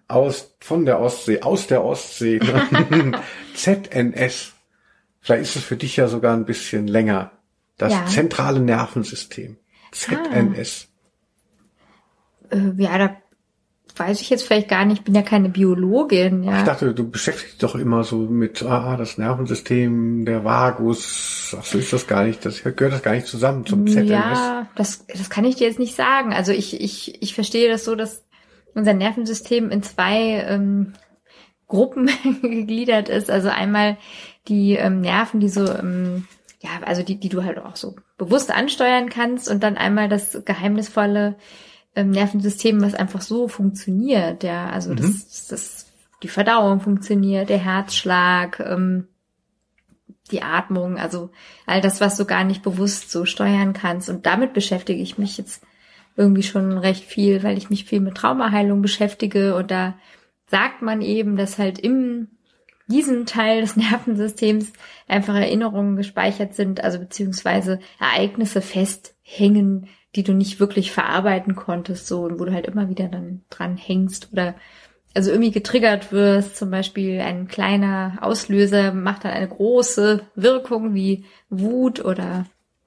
aus von der Ostsee, aus der Ostsee. [LAUGHS] ZNS. Vielleicht ist es für dich ja sogar ein bisschen länger. Das Ja. zentrale Nervensystem. ZNS. Äh, ja, da weiß ich jetzt vielleicht gar nicht. Ich bin ja keine Biologin. Ich Ja. dachte, du beschäftigst dich doch immer so mit, ah, das Nervensystem, der Vagus. Ach, so ist das gar nicht. Das gehört das gar nicht zusammen zum ZNS. Ja, das, das kann ich dir jetzt nicht sagen. Also ich, ich, ich verstehe das so, dass unser Nervensystem in zwei ähm, Gruppen [LAUGHS] gegliedert ist. Also einmal die ähm, Nerven, die so, ähm, ja, also die, die du halt auch so bewusst ansteuern kannst und dann einmal das geheimnisvolle ähm, Nervensystem, was einfach so funktioniert. Ja, also das, das, die Verdauung funktioniert, der Herzschlag, ähm, die Atmung, also all das, was du gar nicht bewusst so steuern kannst. Und damit beschäftige ich mich jetzt irgendwie schon recht viel, weil ich mich viel mit Traumaheilung beschäftige. Und da sagt man eben, dass halt im diesem Teil des [LAUGHS] Nervensystems einfach Erinnerungen gespeichert sind, also beziehungsweise Ereignisse festhängen, die du nicht wirklich verarbeiten konntest, so und wo du halt immer wieder dann dran hängst oder also irgendwie getriggert wirst, zum Beispiel ein kleiner Auslöser macht dann eine große Wirkung wie Wut oder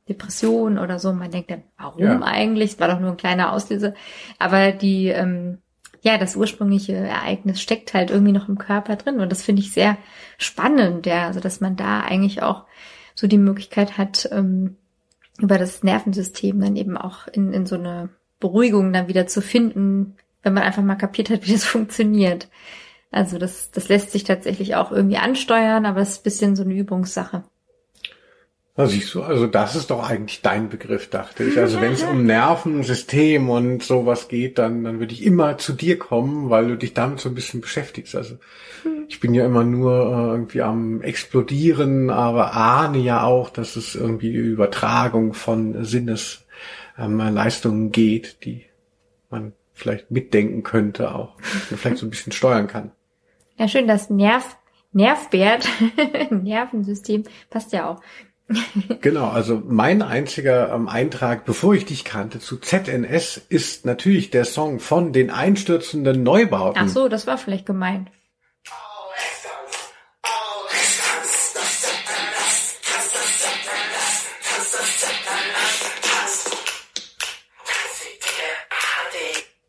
Depression oder so. Man denkt dann, warum Ja. eigentlich? Es war doch nur ein kleiner Auslöser. Aber die, ähm, ja, das ursprüngliche Ereignis steckt halt irgendwie noch im Körper drin. Und das finde ich sehr spannend, ja. Also, dass man da eigentlich auch so die Möglichkeit hat, ähm, über das Nervensystem dann eben auch in, in so eine Beruhigung dann wieder zu finden, wenn man einfach mal kapiert hat, [LAUGHS] wie das funktioniert. Also das, das lässt sich tatsächlich auch irgendwie ansteuern, aber es ist ein bisschen so eine Übungssache. Na siehst du, also das ist doch eigentlich dein Begriff, dachte ich. Also wenn es um Nervensystem und sowas geht, dann, dann würde ich immer zu dir kommen, weil du dich damit so ein bisschen beschäftigst. Also ich bin ja immer nur äh, irgendwie am explodieren, aber ahne ja auch, dass es irgendwie Übertragung von Sinnesleistungen ähm, geht, die man vielleicht mitdenken könnte auch vielleicht so ein bisschen steuern kann. Ja, schön, das Nerv, Nervbert, [LAUGHS] Nervensystem, passt ja auch. Genau, also mein einziger ähm, Eintrag, bevor ich dich kannte, zu ZNS ist natürlich der Song von den einstürzenden Neubauten. Ach so, das war vielleicht gemeint.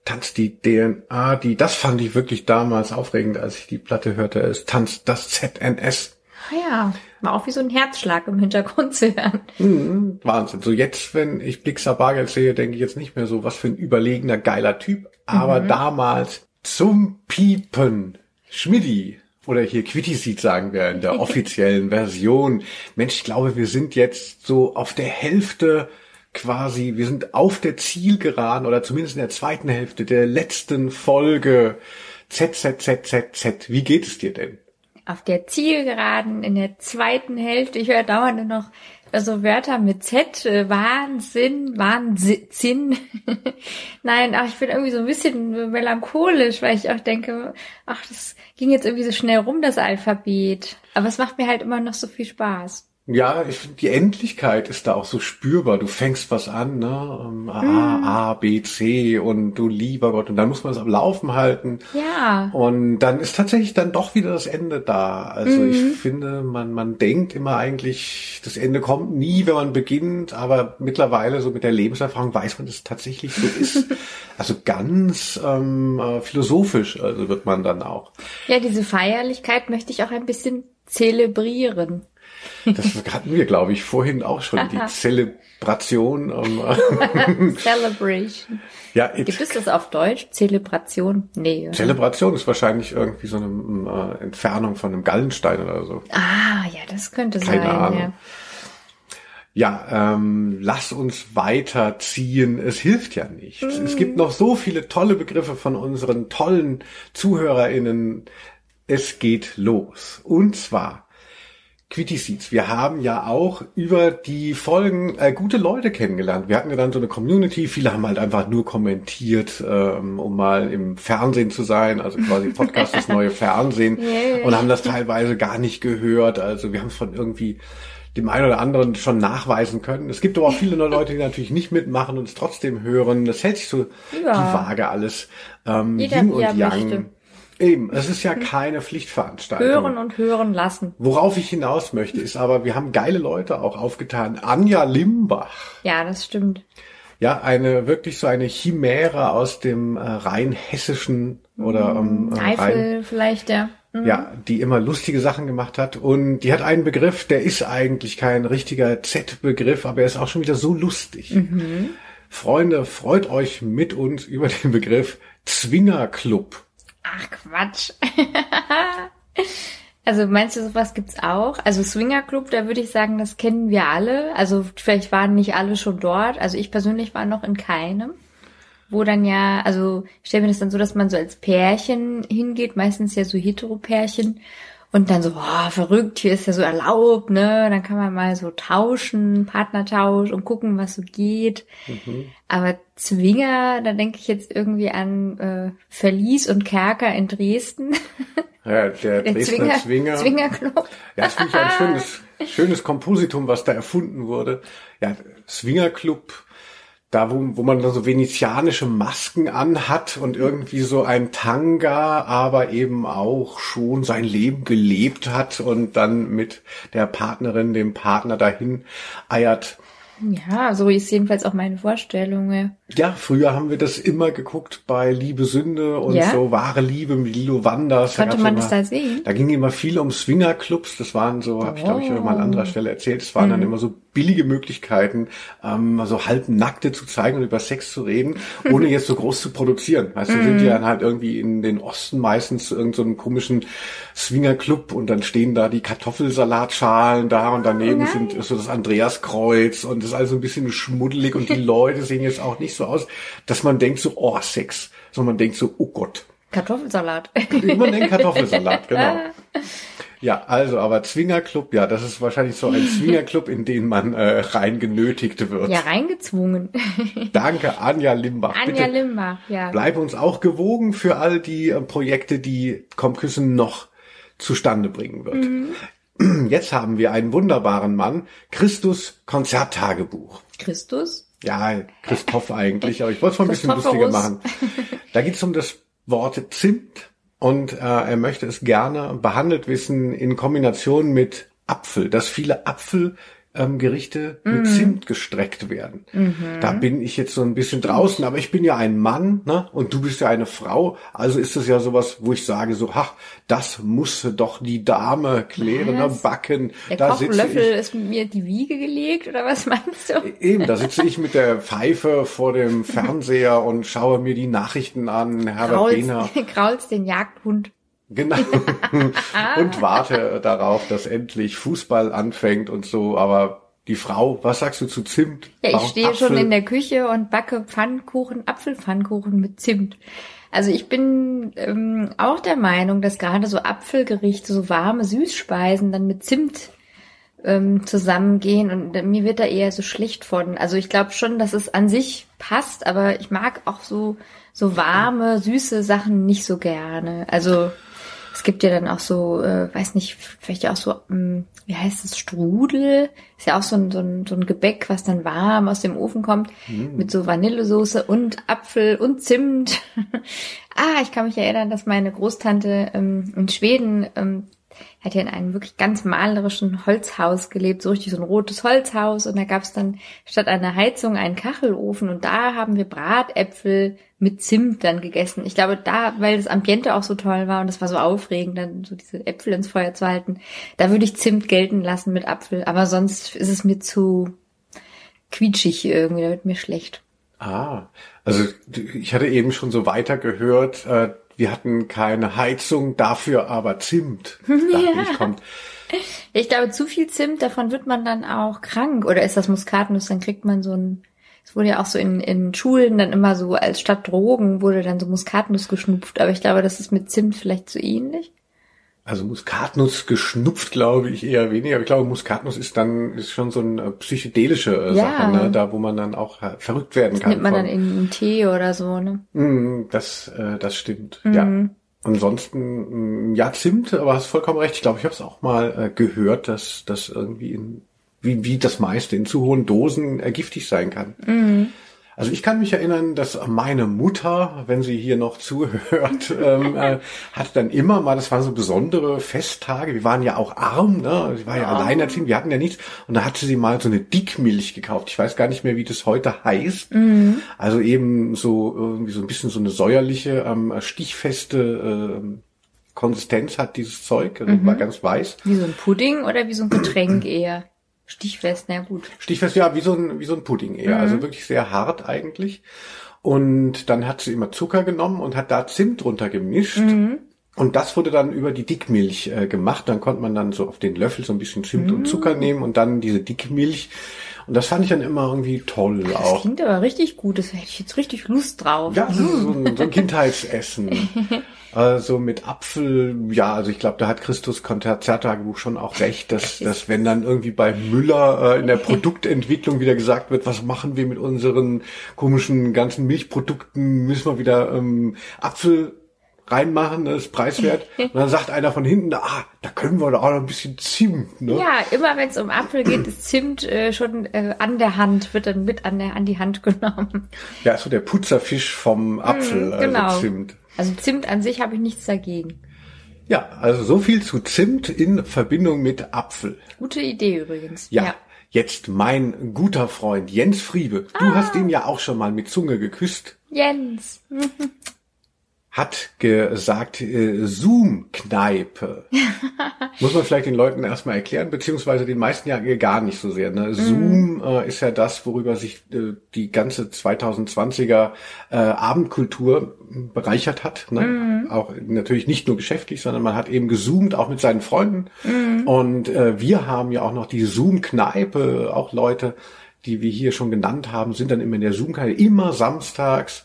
Tanzt die DNA, die, das fand ich wirklich damals aufregend, als ich die Platte hörte. Es tanzt das ZNS. Ah ja, war auch wie so ein Herzschlag im Hintergrund zu hören. Mhm, Wahnsinn. So jetzt, wenn ich Blixer Bargeld sehe, denke ich jetzt nicht mehr so, was für ein überlegener, geiler Typ. Aber damals zum Piepen. Schmidti. Oder hier Quittiseed sagen wir in der [LAUGHS] offiziellen Version. Mensch, ich glaube, wir sind jetzt so auf der Hälfte quasi, wir sind auf der Zielgeraden oder zumindest in der zweiten Hälfte der letzten Folge ZZZZZ. Wie geht es dir denn? Auf der Zielgeraden in der zweiten Hälfte, ich höre dauernd noch so Wörter mit Z, äh, Wahnsinn, Wahnsinn. [LAUGHS] Nein, ach, ich bin irgendwie so ein bisschen melancholisch, weil ich auch denke, ach, das ging jetzt irgendwie so schnell rum, das Alphabet. Aber es macht mir halt immer noch so viel Spaß. Ja, ich finde, die Endlichkeit ist da auch so spürbar. Du fängst was an, ne? Ähm, A, A, B, C und du lieber Gott. Und dann muss man es am Laufen halten. Ja. Und dann ist tatsächlich dann doch wieder das Ende da. Also ich finde, man, man denkt immer eigentlich, das Ende kommt nie, wenn man beginnt, aber mittlerweile so mit der Lebenserfahrung weiß man, dass es tatsächlich so ist. [LAUGHS] Also ganz ähm, äh, philosophisch, also wird man dann auch. Ja, diese Feierlichkeit möchte ich auch ein bisschen zelebrieren. Das hatten wir, glaube ich, vorhin auch schon, die Zelebration. Ähm, [LAUGHS] Celebration. ja, Gibt es das auf Deutsch? Zelebration? Nee. oder? Zelebration ist wahrscheinlich irgendwie so eine äh, Entfernung von einem Gallenstein oder so. ah, ja, das könnte Keine sein. Ahnung. Ja. Ja, ähm, lass uns weiterziehen. Es hilft ja nichts. Es gibt noch so viele tolle Begriffe von unseren tollen ZuhörerInnen. Es geht los. Und zwar Quitty Seeds. Wir haben ja auch über die Folgen äh, gute Leute kennengelernt. Wir hatten ja dann so eine Community. Viele haben halt einfach nur kommentiert, ähm, um mal im Fernsehen zu sein. Also quasi [LAUGHS] Podcast das neue Fernsehen. Yay. Und haben das teilweise gar nicht gehört. Also wir haben es von irgendwie dem einen oder anderen schon nachweisen können. Es gibt aber auch viele neue Leute, die natürlich nicht mitmachen und es trotzdem hören. Das hält sich so Ja. die Waage alles. Ähm, Jeder, Yin und Yang. möchte. Eben, es ist ja keine Pflichtveranstaltung. Hören und hören lassen. Worauf ich hinaus möchte, ist aber, wir haben geile Leute auch aufgetan. Anja Limbach. Ja, das stimmt. Ja, eine, wirklich so eine Chimäre aus dem äh, rein hessischen oder ähm, äh, rein, Eifel vielleicht, ja. Mhm. ja, die immer lustige Sachen gemacht hat. Und die hat einen Begriff, der ist eigentlich kein richtiger Z-Begriff, aber er ist auch schon wieder so lustig. Mhm. Freunde, freut euch mit uns über den Begriff Zwingerclub. Ach Quatsch. [LAUGHS] also meinst du, sowas gibt's auch? Also Swinger Club, da würde ich sagen, das kennen wir alle. Also vielleicht waren nicht alle schon dort. Also ich persönlich war noch in keinem. Wo dann ja, also ich stelle mir das dann so, dass man so als Pärchen hingeht, meistens ja so Hetero-Pärchen. Und dann so, boah, verrückt, hier ist ja so erlaubt, ne? Dann kann man mal so tauschen, Partnertausch und gucken, was so geht. Aber Zwinger, da denke ich jetzt irgendwie an äh, Verlies und Kerker in Dresden. [LAUGHS] Ja, der, Der Dresdner Zwinger, Zwinger. Zwingerclub. Ja, das finde ich ein [LAUGHS] schönes, schönes Kompositum, was da erfunden wurde. Ja, Swingerclub, da wo, wo man dann so venezianische Masken anhat und irgendwie so ein Tanga, aber eben auch schon sein Leben gelebt hat und dann mit der Partnerin, dem Partner dahin eiert. Ja, so ist jedenfalls auch meine Vorstellung. Ja. Früher haben wir das immer geguckt bei Liebe Sünde und Ja? so wahre Liebe mit Lilo Wanders. Konnte gab's man immer, das da sehen? Da ging immer viel um Swingerclubs. Das waren so, habe ich glaube ich mal an anderer Stelle erzählt. Es waren Mhm. dann immer so billige Möglichkeiten, ähm, so halbnackte zu zeigen und über Sex zu reden, ohne [LAUGHS] jetzt so groß zu produzieren. Weißt du, Mhm. sind die dann halt irgendwie in den Osten meistens zu irgendeinem so einem komischen Swingerclub und dann stehen da die Kartoffelsalatschalen da und daneben Nein. sind so das Andreaskreuz und das ist also ein bisschen schmuddelig und die [LAUGHS] Leute sehen jetzt auch nicht so aus, dass man denkt so, oh, Sex, sondern man denkt so, oh Gott. Kartoffelsalat. Man denkt Kartoffelsalat, [LAUGHS] genau. Ja, also, aber Zwingerclub, ja, das ist wahrscheinlich so ein Zwingerclub, in den man äh, rein genötigt wird. ja, reingezwungen. Danke, Anja Limbach. Anja Bitte Limbach, ja. bleib uns auch gewogen für all die äh, Projekte, die Kompküssen noch zustande bringen wird. Jetzt haben wir einen wunderbaren Mann, Christus Konzerttagebuch. Christus? Ja, Christoph eigentlich, aber ich wollte es mal ein bisschen lustiger machen. [LAUGHS] Da geht es um das Wort Zimt und äh, er möchte es gerne behandelt wissen in Kombination mit Apfel, dass viele Apfelgerichte ähm, Gerichte Mhm. mit Zimt gestreckt werden. Da bin ich jetzt so ein bisschen draußen, aber ich bin ja ein Mann ne? und du bist ja eine Frau, also ist es ja sowas, wo ich sage so, ach, das muss doch die Dame klären, ne? Backen. Der da Kochlöffel ich ist mir die Wiege gelegt oder was meinst du? Eben, da sitze ich mit der Pfeife vor dem Fernseher und schaue mir die Nachrichten an, Herbert Behner. [LAUGHS] Kraulst, kraulst den Jagdhund. Genau. [LAUGHS] und warte darauf, dass endlich Fußball anfängt und so. Aber die Frau, was sagst du zu Zimt? Ja, ich Warum stehe Apfel? schon in der Küche und backe Pfannkuchen, Apfelpfannkuchen mit Zimt. Also ich bin ähm, auch der Meinung, dass gerade so Apfelgerichte, so warme Süßspeisen dann mit Zimt ähm, zusammengehen und mir wird da eher so schlecht von. Also ich glaube schon, dass es an sich passt, aber ich mag auch so so warme, süße Sachen nicht so gerne. Also es gibt ja dann auch so, äh, weiß nicht, vielleicht auch so ähm, wie heißt es, Strudel. Ist ja auch so ein, so ein, so ein Gebäck, was dann warm aus dem Ofen kommt, mit so Vanillesoße und Apfel und Zimt. [LAUGHS] ah, ich kann mich erinnern, dass meine Großtante ähm, in Schweden ähm, hat ja in einem wirklich ganz malerischen Holzhaus gelebt, so richtig so ein rotes Holzhaus. Und da gab es dann statt einer Heizung einen Kachelofen und da haben wir Bratäpfel mit Zimt dann gegessen. Ich glaube, da, weil das Ambiente auch so toll war und das war so aufregend, dann so diese Äpfel ins Feuer zu halten, da würde ich Zimt gelten lassen mit Apfel. Aber sonst ist es mir zu quietschig irgendwie, da wird mir schlecht. Ah, also ich hatte eben schon so weiter gehört, äh, wir hatten keine Heizung, dafür aber Zimt. [LAUGHS] Dachte ich, kommt. Ich glaube, zu viel Zimt, davon wird man dann auch krank. Oder ist das Muskatnuss, dann kriegt man so ein, es wurde ja auch so in, in Schulen dann immer so als statt Drogen wurde dann so Muskatnuss geschnupft. Aber ich glaube, das ist mit Zimt vielleicht so ähnlich. Also Muskatnuss geschnupft, glaube ich, eher weniger. Aber ich glaube, Muskatnuss ist dann ist schon so eine psychedelische äh, Ja. Sache, ne? da wo man dann auch äh, verrückt werden Das kann. nimmt man von. dann in einen Tee oder so, ne? Mm, Das, äh, das stimmt. Mhm. Ja. Ansonsten, mm, ja, Zimt, aber hast vollkommen recht. Ich glaube, ich habe es auch mal äh, gehört, dass das irgendwie in, wie, wie das meiste in zu hohen Dosen äh, giftig sein kann. Mhm. Also ich kann mich erinnern, dass meine Mutter, wenn sie hier noch zuhört, [LAUGHS] ähm, äh, hat dann immer mal, das waren so besondere Festtage, wir waren ja auch arm, ne? Sie war ja alleinerziehend, wir hatten ja nichts. Und da hatte sie mal so eine Dickmilch gekauft. Ich weiß gar nicht mehr, wie das heute heißt. Also eben so irgendwie so ein bisschen so eine säuerliche, ähm, stichfeste ähm, Konsistenz hat dieses Zeug, also war ganz weiß. Wie so ein Pudding oder wie so ein Getränk [CLEARS THROAT] eher? Stichfest, na gut. Stichfest, ja, wie so ein, wie so ein Pudding eher. Also wirklich sehr hart eigentlich. Und dann hat sie immer Zucker genommen und hat da Zimt drunter gemischt. Und das wurde dann über die Dickmilch äh, gemacht. Dann konnte man dann so auf den Löffel so ein bisschen Zimt und Zucker nehmen und dann diese Dickmilch. Und das fand ich dann immer irgendwie toll Das auch. klingt aber richtig gut, das hätte ich jetzt richtig Lust drauf. Ja, das so ein, [LAUGHS] so ein Kindheitsessen. [LAUGHS] Also mit Apfel, ja, also ich glaube, da hat Christus Konzerttagebuch schon auch recht, dass, dass wenn dann irgendwie bei Müller äh, in der [LAUGHS] Produktentwicklung wieder gesagt wird, was machen wir mit unseren komischen ganzen Milchprodukten, müssen wir wieder ähm, Apfel reinmachen, das ist preiswert. [LAUGHS] Und dann sagt einer von hinten, ah, da können wir doch auch noch ein bisschen Zimt, ne? Ja, immer wenn es um Apfel geht, ist Zimt äh, schon äh, an der Hand, wird dann mit an, der, an die Hand genommen. Ja, so der Putzerfisch vom Apfel, genau. also Zimt. Also Zimt an sich habe ich nichts dagegen. Ja, also so viel zu Zimt in Verbindung mit Apfel. Gute Idee übrigens. Ja, jetzt mein guter Freund Jens Friebe. Du hast ihn ja auch schon mal mit Zunge geküsst. Jens. [LAUGHS] Hat gesagt, äh, Zoom-Kneipe. [LAUGHS] Muss man vielleicht den Leuten erstmal erklären, beziehungsweise den meisten ja gar nicht so sehr. Ne? Zoom äh, ist ja das, worüber sich äh, die ganze 2020er äh, Abendkultur bereichert hat. Ne? Auch natürlich nicht nur geschäftlich, sondern man hat eben gezoomt, auch mit seinen Freunden. Und äh, wir haben ja auch noch die Zoom-Kneipe, auch Leute, die wir hier schon genannt haben, sind dann immer in der Zoom-Kneipe, immer samstags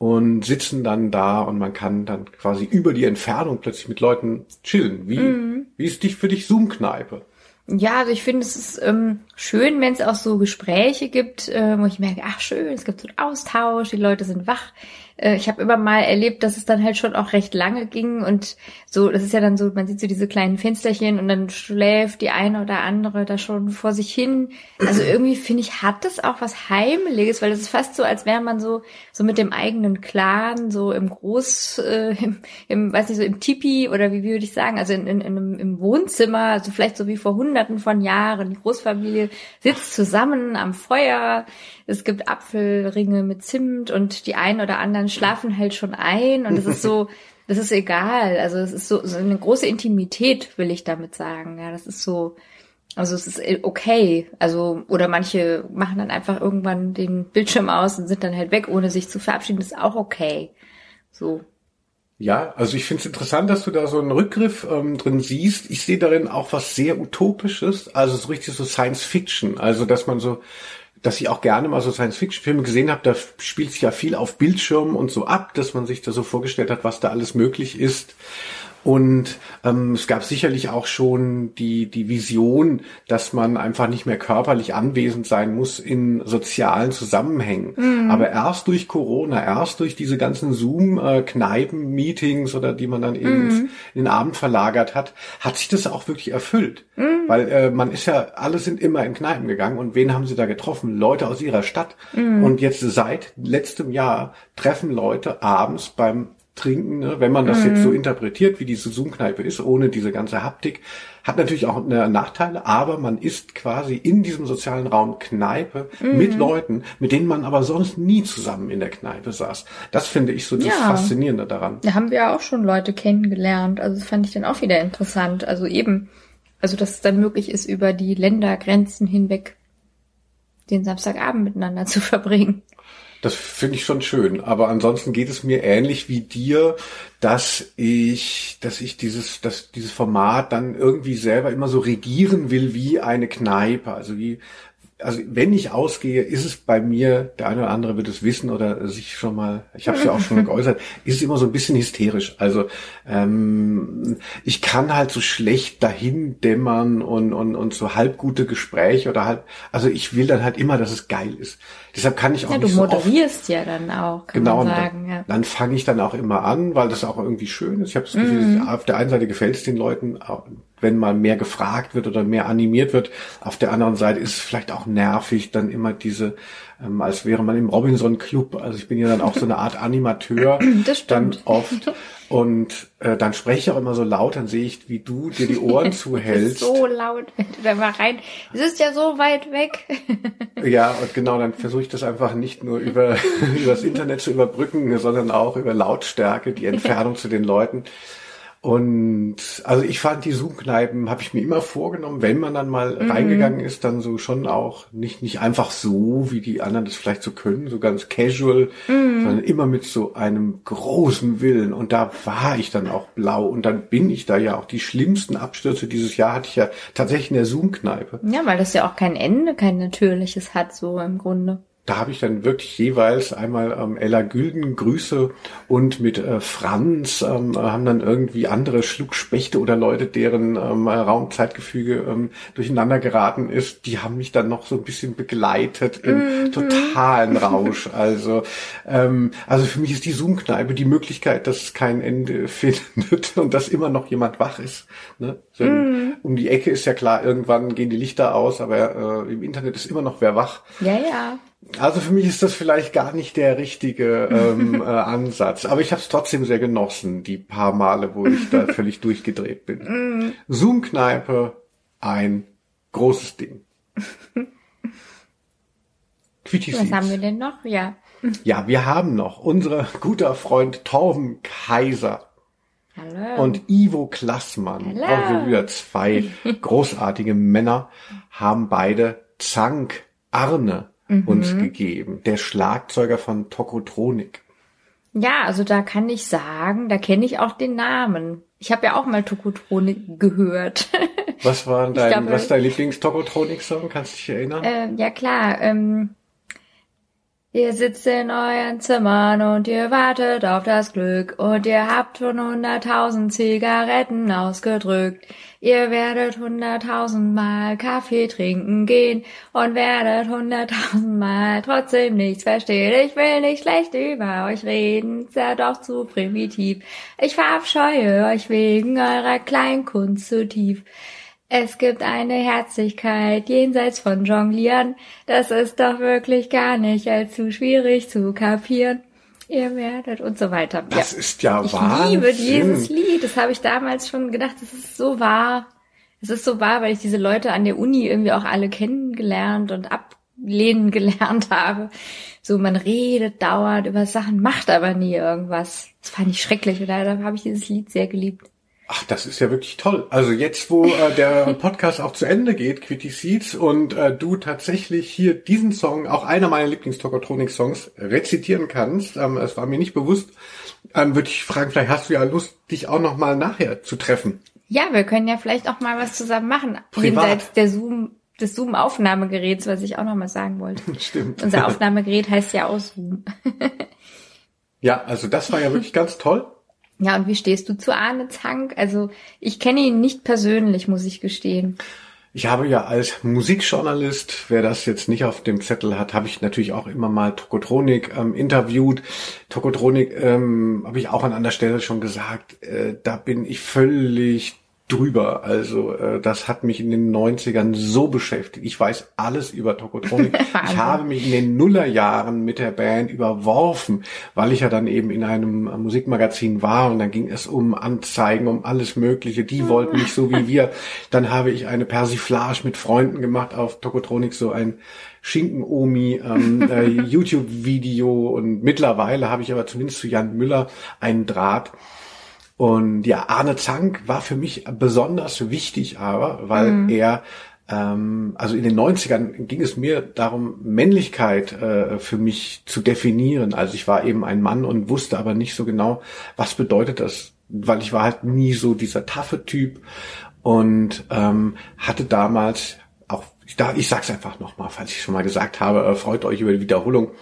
und sitzen dann da und man kann dann quasi über die Entfernung plötzlich mit Leuten chillen. Wie, wie ist dich für dich Zoom-Kneipe? Ja, also ich finde, es ist ähm, schön, wenn es auch so Gespräche gibt, äh, wo ich merke, ach schön, es gibt so einen Austausch, die Leute sind wach. Äh, ich habe immer mal erlebt, dass es dann halt schon auch recht lange ging und so, das ist ja dann so, man sieht so diese kleinen Fensterchen und dann schläft die eine oder andere da schon vor sich hin. Also irgendwie finde ich, hat das auch was Heimeliges, weil das ist fast so, als wäre man so so mit dem eigenen Clan so im Groß, äh, im, im, weiß nicht, so im Tipi oder wie, wie würde ich sagen, also in, in, in im Wohnzimmer, also vielleicht so wie vor hunderten von Jahren. Die Großfamilie sitzt zusammen am Feuer. Es gibt Apfelringe mit Zimt und die einen oder anderen schlafen halt schon ein und es ist so, [LAUGHS] das ist egal. Also es ist so, so eine große Intimität, will ich damit sagen. Ja, das ist so, also es ist okay. Also, oder manche machen dann einfach irgendwann den Bildschirm aus und sind dann halt weg, ohne sich zu verabschieden. Das ist auch okay. So. Ja, also ich finde es interessant, dass du da so einen Rückgriff ähm, drin siehst. Ich sehe darin auch was sehr Utopisches, also so richtig so Science Fiction. Also dass man so, dass ich auch gerne mal so Science Fiction Filme gesehen habe, da spielt sich ja viel auf Bildschirmen und so ab, dass man sich da so vorgestellt hat, was da alles möglich ist. Und ähm, es gab sicherlich auch schon die, die Vision, dass man einfach nicht mehr körperlich anwesend sein muss in sozialen Zusammenhängen. Mhm. Aber erst durch Corona, erst durch diese ganzen Zoom-Kneipen-Meetings oder die man dann eben Mhm. in den Abend verlagert hat, hat sich das auch wirklich erfüllt. Mhm. Weil äh, man ist ja, alle sind immer in Kneipen gegangen und wen haben sie da getroffen? Leute aus ihrer Stadt. Mhm. Und jetzt seit letztem Jahr treffen Leute abends beim Trinken, ne, wenn man das jetzt Mhm. so interpretiert, wie diese Zoom-Kneipe ist, ohne diese ganze Haptik, hat natürlich auch eine Nachteile, aber man ist quasi in diesem sozialen Raum Kneipe Mhm. mit Leuten, mit denen man aber sonst nie zusammen in der Kneipe saß. Das finde ich so das Ja. Faszinierende daran. Da haben wir auch schon Leute kennengelernt. Also das fand ich dann auch wieder interessant. Also eben, also dass es dann möglich ist, über die Ländergrenzen hinweg den Samstagabend miteinander zu verbringen. Das finde ich schon schön. Aber ansonsten geht es mir ähnlich wie dir, dass ich, dass ich dieses, dass dieses Format dann irgendwie selber immer so regieren will wie eine Kneipe. Also wie, also wenn ich ausgehe, ist es bei mir, der eine oder andere wird es wissen oder sich schon mal, ich habe es ja auch schon [LAUGHS] geäußert, ist es immer so ein bisschen hysterisch. Also ähm, ich kann halt so schlecht dahin dämmern und, und, und so halb gute Gespräche oder halb, also ich will dann halt immer, dass es geil ist. Deshalb kann ich auch Ja, du nicht so oft moderierst ja dann auch, kann Genau, man sagen. dann, Ja. dann fange ich dann auch immer an, weil das auch irgendwie schön ist. Ich habe das Gefühl, Mhm. auf der einen Seite gefällt es den Leuten, wenn mal mehr gefragt wird oder mehr animiert wird. Auf der anderen Seite ist es vielleicht auch nervig, dann immer diese, ähm, als wäre man im Robinson Club. Also ich bin ja dann auch so eine Art Animateur. [CLEARS THROAT] Das dann stimmt. oft. Und äh, dann spreche ich auch immer so laut, dann sehe ich, wie du dir die Ohren [LAUGHS] zuhältst. so laut, wenn du da mal rein. Es ist ja so weit weg. [LAUGHS] Ja, und genau, dann versuche ich das einfach nicht nur über, [LAUGHS] über das Internet zu überbrücken, sondern auch über Lautstärke, die Entfernung zu den Leuten. Und also ich fand die Zoom-Kneipen, habe ich mir immer vorgenommen, wenn man dann mal reingegangen ist, dann so schon auch nicht, nicht einfach so, wie die anderen das vielleicht so können, so ganz casual, sondern immer mit so einem großen Willen. Und da war ich dann auch blau. Und dann bin ich da ja auch die schlimmsten Abstürze dieses Jahr hatte ich ja tatsächlich in der Zoom-Kneipe. Ja, weil das ja auch kein Ende, kein natürliches hat, so im Grunde. Da habe ich dann wirklich jeweils einmal ähm, Ella Gülden Grüße und mit äh, Franz ähm, haben dann irgendwie andere Schluckspechte oder Leute, deren ähm, Raumzeitgefüge ähm, durcheinander geraten ist, die haben mich dann noch so ein bisschen begleitet im totalen [LAUGHS] Rausch. Also, ähm, also für mich ist die Zoom-Kneipe die Möglichkeit, dass es kein Ende [LAUGHS] findet und dass immer noch jemand wach ist. Ne? So, Um die Ecke ist ja klar, irgendwann gehen die Lichter aus, aber äh, im Internet ist immer noch wer wach. Ja, ja. Also für mich ist das vielleicht gar nicht der richtige ähm, [LAUGHS] äh, Ansatz, aber ich habe es trotzdem sehr genossen, die paar Male, wo ich da [LAUGHS] völlig durchgedreht bin. Zoom-Kneipe, ein großes Ding. [LAUGHS] Quitty Was haben wir denn noch? Ja. Ja, wir haben noch unsere guter Freund Torben Kaiser Hallo. und Ivo Klassmann. Hallo. Auch wir wieder zwei großartige Männer haben beide Zank Arne Mhm. uns gegeben. Der Schlagzeuger von Tokotronik. Ja, also da kann ich sagen, da kenne ich auch den Namen. Ich habe ja auch mal Tokotronik gehört. [LAUGHS] Was war dein, glaube- was dein Lieblings-Tokotronik-Song? Kannst du dich erinnern? ähm, ja klar, ähm, ihr sitzt in euren Zimmern und ihr wartet auf das Glück und ihr habt schon hunderttausend Zigaretten ausgedrückt. Ihr werdet hunderttausendmal Kaffee trinken gehen und werdet hunderttausendmal trotzdem nichts verstehen. Ich will nicht schlecht über euch reden, ist doch zu primitiv. Ich verabscheue euch wegen eurer Kleinkunst zu tief. Es gibt eine Herzlichkeit jenseits von Jonglieren. Das ist doch wirklich gar nicht allzu schwierig zu kapieren. Ihr werdet und so weiter. Das ist ja ich Wahnsinn. liebe dieses Lied. Das habe ich damals schon gedacht. Das ist so wahr. Es ist so wahr, weil ich diese Leute an der Uni irgendwie auch alle kennengelernt und ablehnen [LAUGHS] gelernt habe. So, man redet dauernd über Sachen, macht aber nie irgendwas. Das fand ich schrecklich. Und da habe ich dieses Lied sehr geliebt. Ach, das ist ja wirklich toll. Also jetzt, wo äh, der [LAUGHS] Podcast auch zu Ende geht, Quitty Seeds, und äh, du tatsächlich hier diesen Song, auch einer meiner Lieblings-Tokotronik-Songs, rezitieren kannst, ähm, es war mir nicht bewusst, ähm, würde ich fragen, vielleicht hast du ja Lust, dich auch noch mal nachher zu treffen. Ja, wir können ja vielleicht auch mal was zusammen machen. Privat. Jenseits der Zoom, des Zoom-Aufnahmegeräts, was ich auch noch mal sagen wollte. [LAUGHS] Stimmt. Unser Aufnahmegerät heißt ja auch Zoom. [LAUGHS] Ja, also das war ja wirklich ganz toll. Ja, und wie stehst du zu Arne Zank? Also ich kenne ihn nicht persönlich, muss ich gestehen. Ich habe ja als Musikjournalist, wer das jetzt nicht auf dem Zettel hat, habe ich natürlich auch immer mal Tokotronik ähm, interviewt. Tokotronik ähm, habe ich auch an anderer Stelle schon gesagt, äh, da bin ich völlig drüber. Also äh, das hat mich in den 90ern so beschäftigt. Ich weiß alles über Tokotronik. [LAUGHS] ich habe mich in den Nullerjahren mit der Band überworfen, weil ich ja dann eben in einem Musikmagazin war und dann ging es um Anzeigen, um alles Mögliche. Die wollten nicht so wie wir. Dann habe ich eine Persiflage mit Freunden gemacht auf Tokotronik, so ein Schinken-Omi ähm, äh, [LAUGHS] YouTube-Video und mittlerweile habe ich aber zumindest zu Jan Müller einen Draht. Und ja, Arne Zank war für mich besonders wichtig, aber weil mhm. er ähm, also in den 90ern ging es mir darum, Männlichkeit äh, für mich zu definieren. Also ich war eben ein Mann und wusste aber nicht so genau, was bedeutet das, weil ich war halt nie so dieser taffe Typ und ähm, hatte damals auch, ich, da, ich sag's einfach nochmal, falls ich schon mal gesagt habe, äh, freut euch über die Wiederholung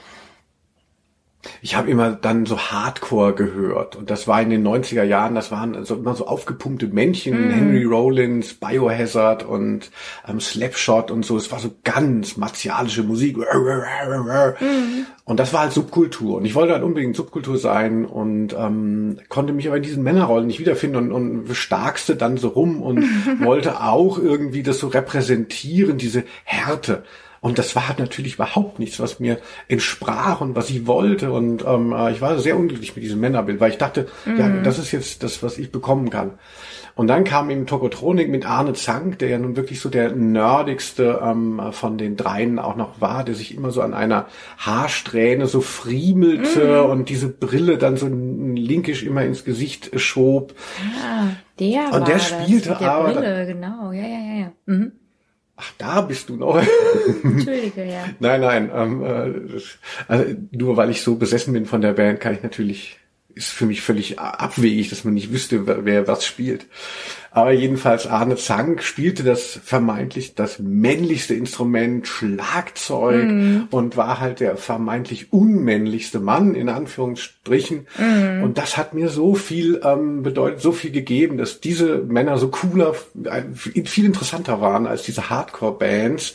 ich habe immer dann so Hardcore gehört und das war in den 90er Jahren, das waren so immer so aufgepumpte Männchen, mm. Henry Rollins, Biohazard und ähm, Slapshot und so, es war so ganz martialische Musik mm. und das war halt Subkultur und ich wollte halt unbedingt Subkultur sein und ähm, konnte mich aber in diesen Männerrollen nicht wiederfinden und, und starkste dann so rum und [LAUGHS] wollte auch irgendwie das so repräsentieren, diese Härte. Und das war natürlich überhaupt nichts, was mir entsprach und was ich wollte. Und ähm, äh, ich war sehr unglücklich mit diesem Männerbild, weil ich dachte, mhm. ja, das ist jetzt das, was ich bekommen kann. Und dann kam eben Tokotronik mit Arne Zank, der ja nun wirklich so der nerdigste ähm, von den dreien auch noch war, der sich immer so an einer Haarsträhne so friemelte mhm. und diese Brille dann so linkisch immer ins Gesicht schob. Ah, der und der spielte das, der aber. Brille, genau, ja, ja, ja. ja. Mhm. Ach, da bist du noch. [LAUGHS] Entschuldige, ja. nein, nein. Ähm, äh, also nur weil ich so besessen bin von der Band, kann ich natürlich, ist für mich völlig abwegig, dass man nicht wüsste, wer, wer was spielt. Aber jedenfalls Arne Zank spielte das vermeintlich das männlichste Instrument, Schlagzeug mm. und war halt der vermeintlich unmännlichste Mann in Anführungsstrichen. Mm. Und das hat mir so viel ähm, bedeutet, so viel gegeben, dass diese Männer so cooler, äh, viel interessanter waren als diese Hardcore-Bands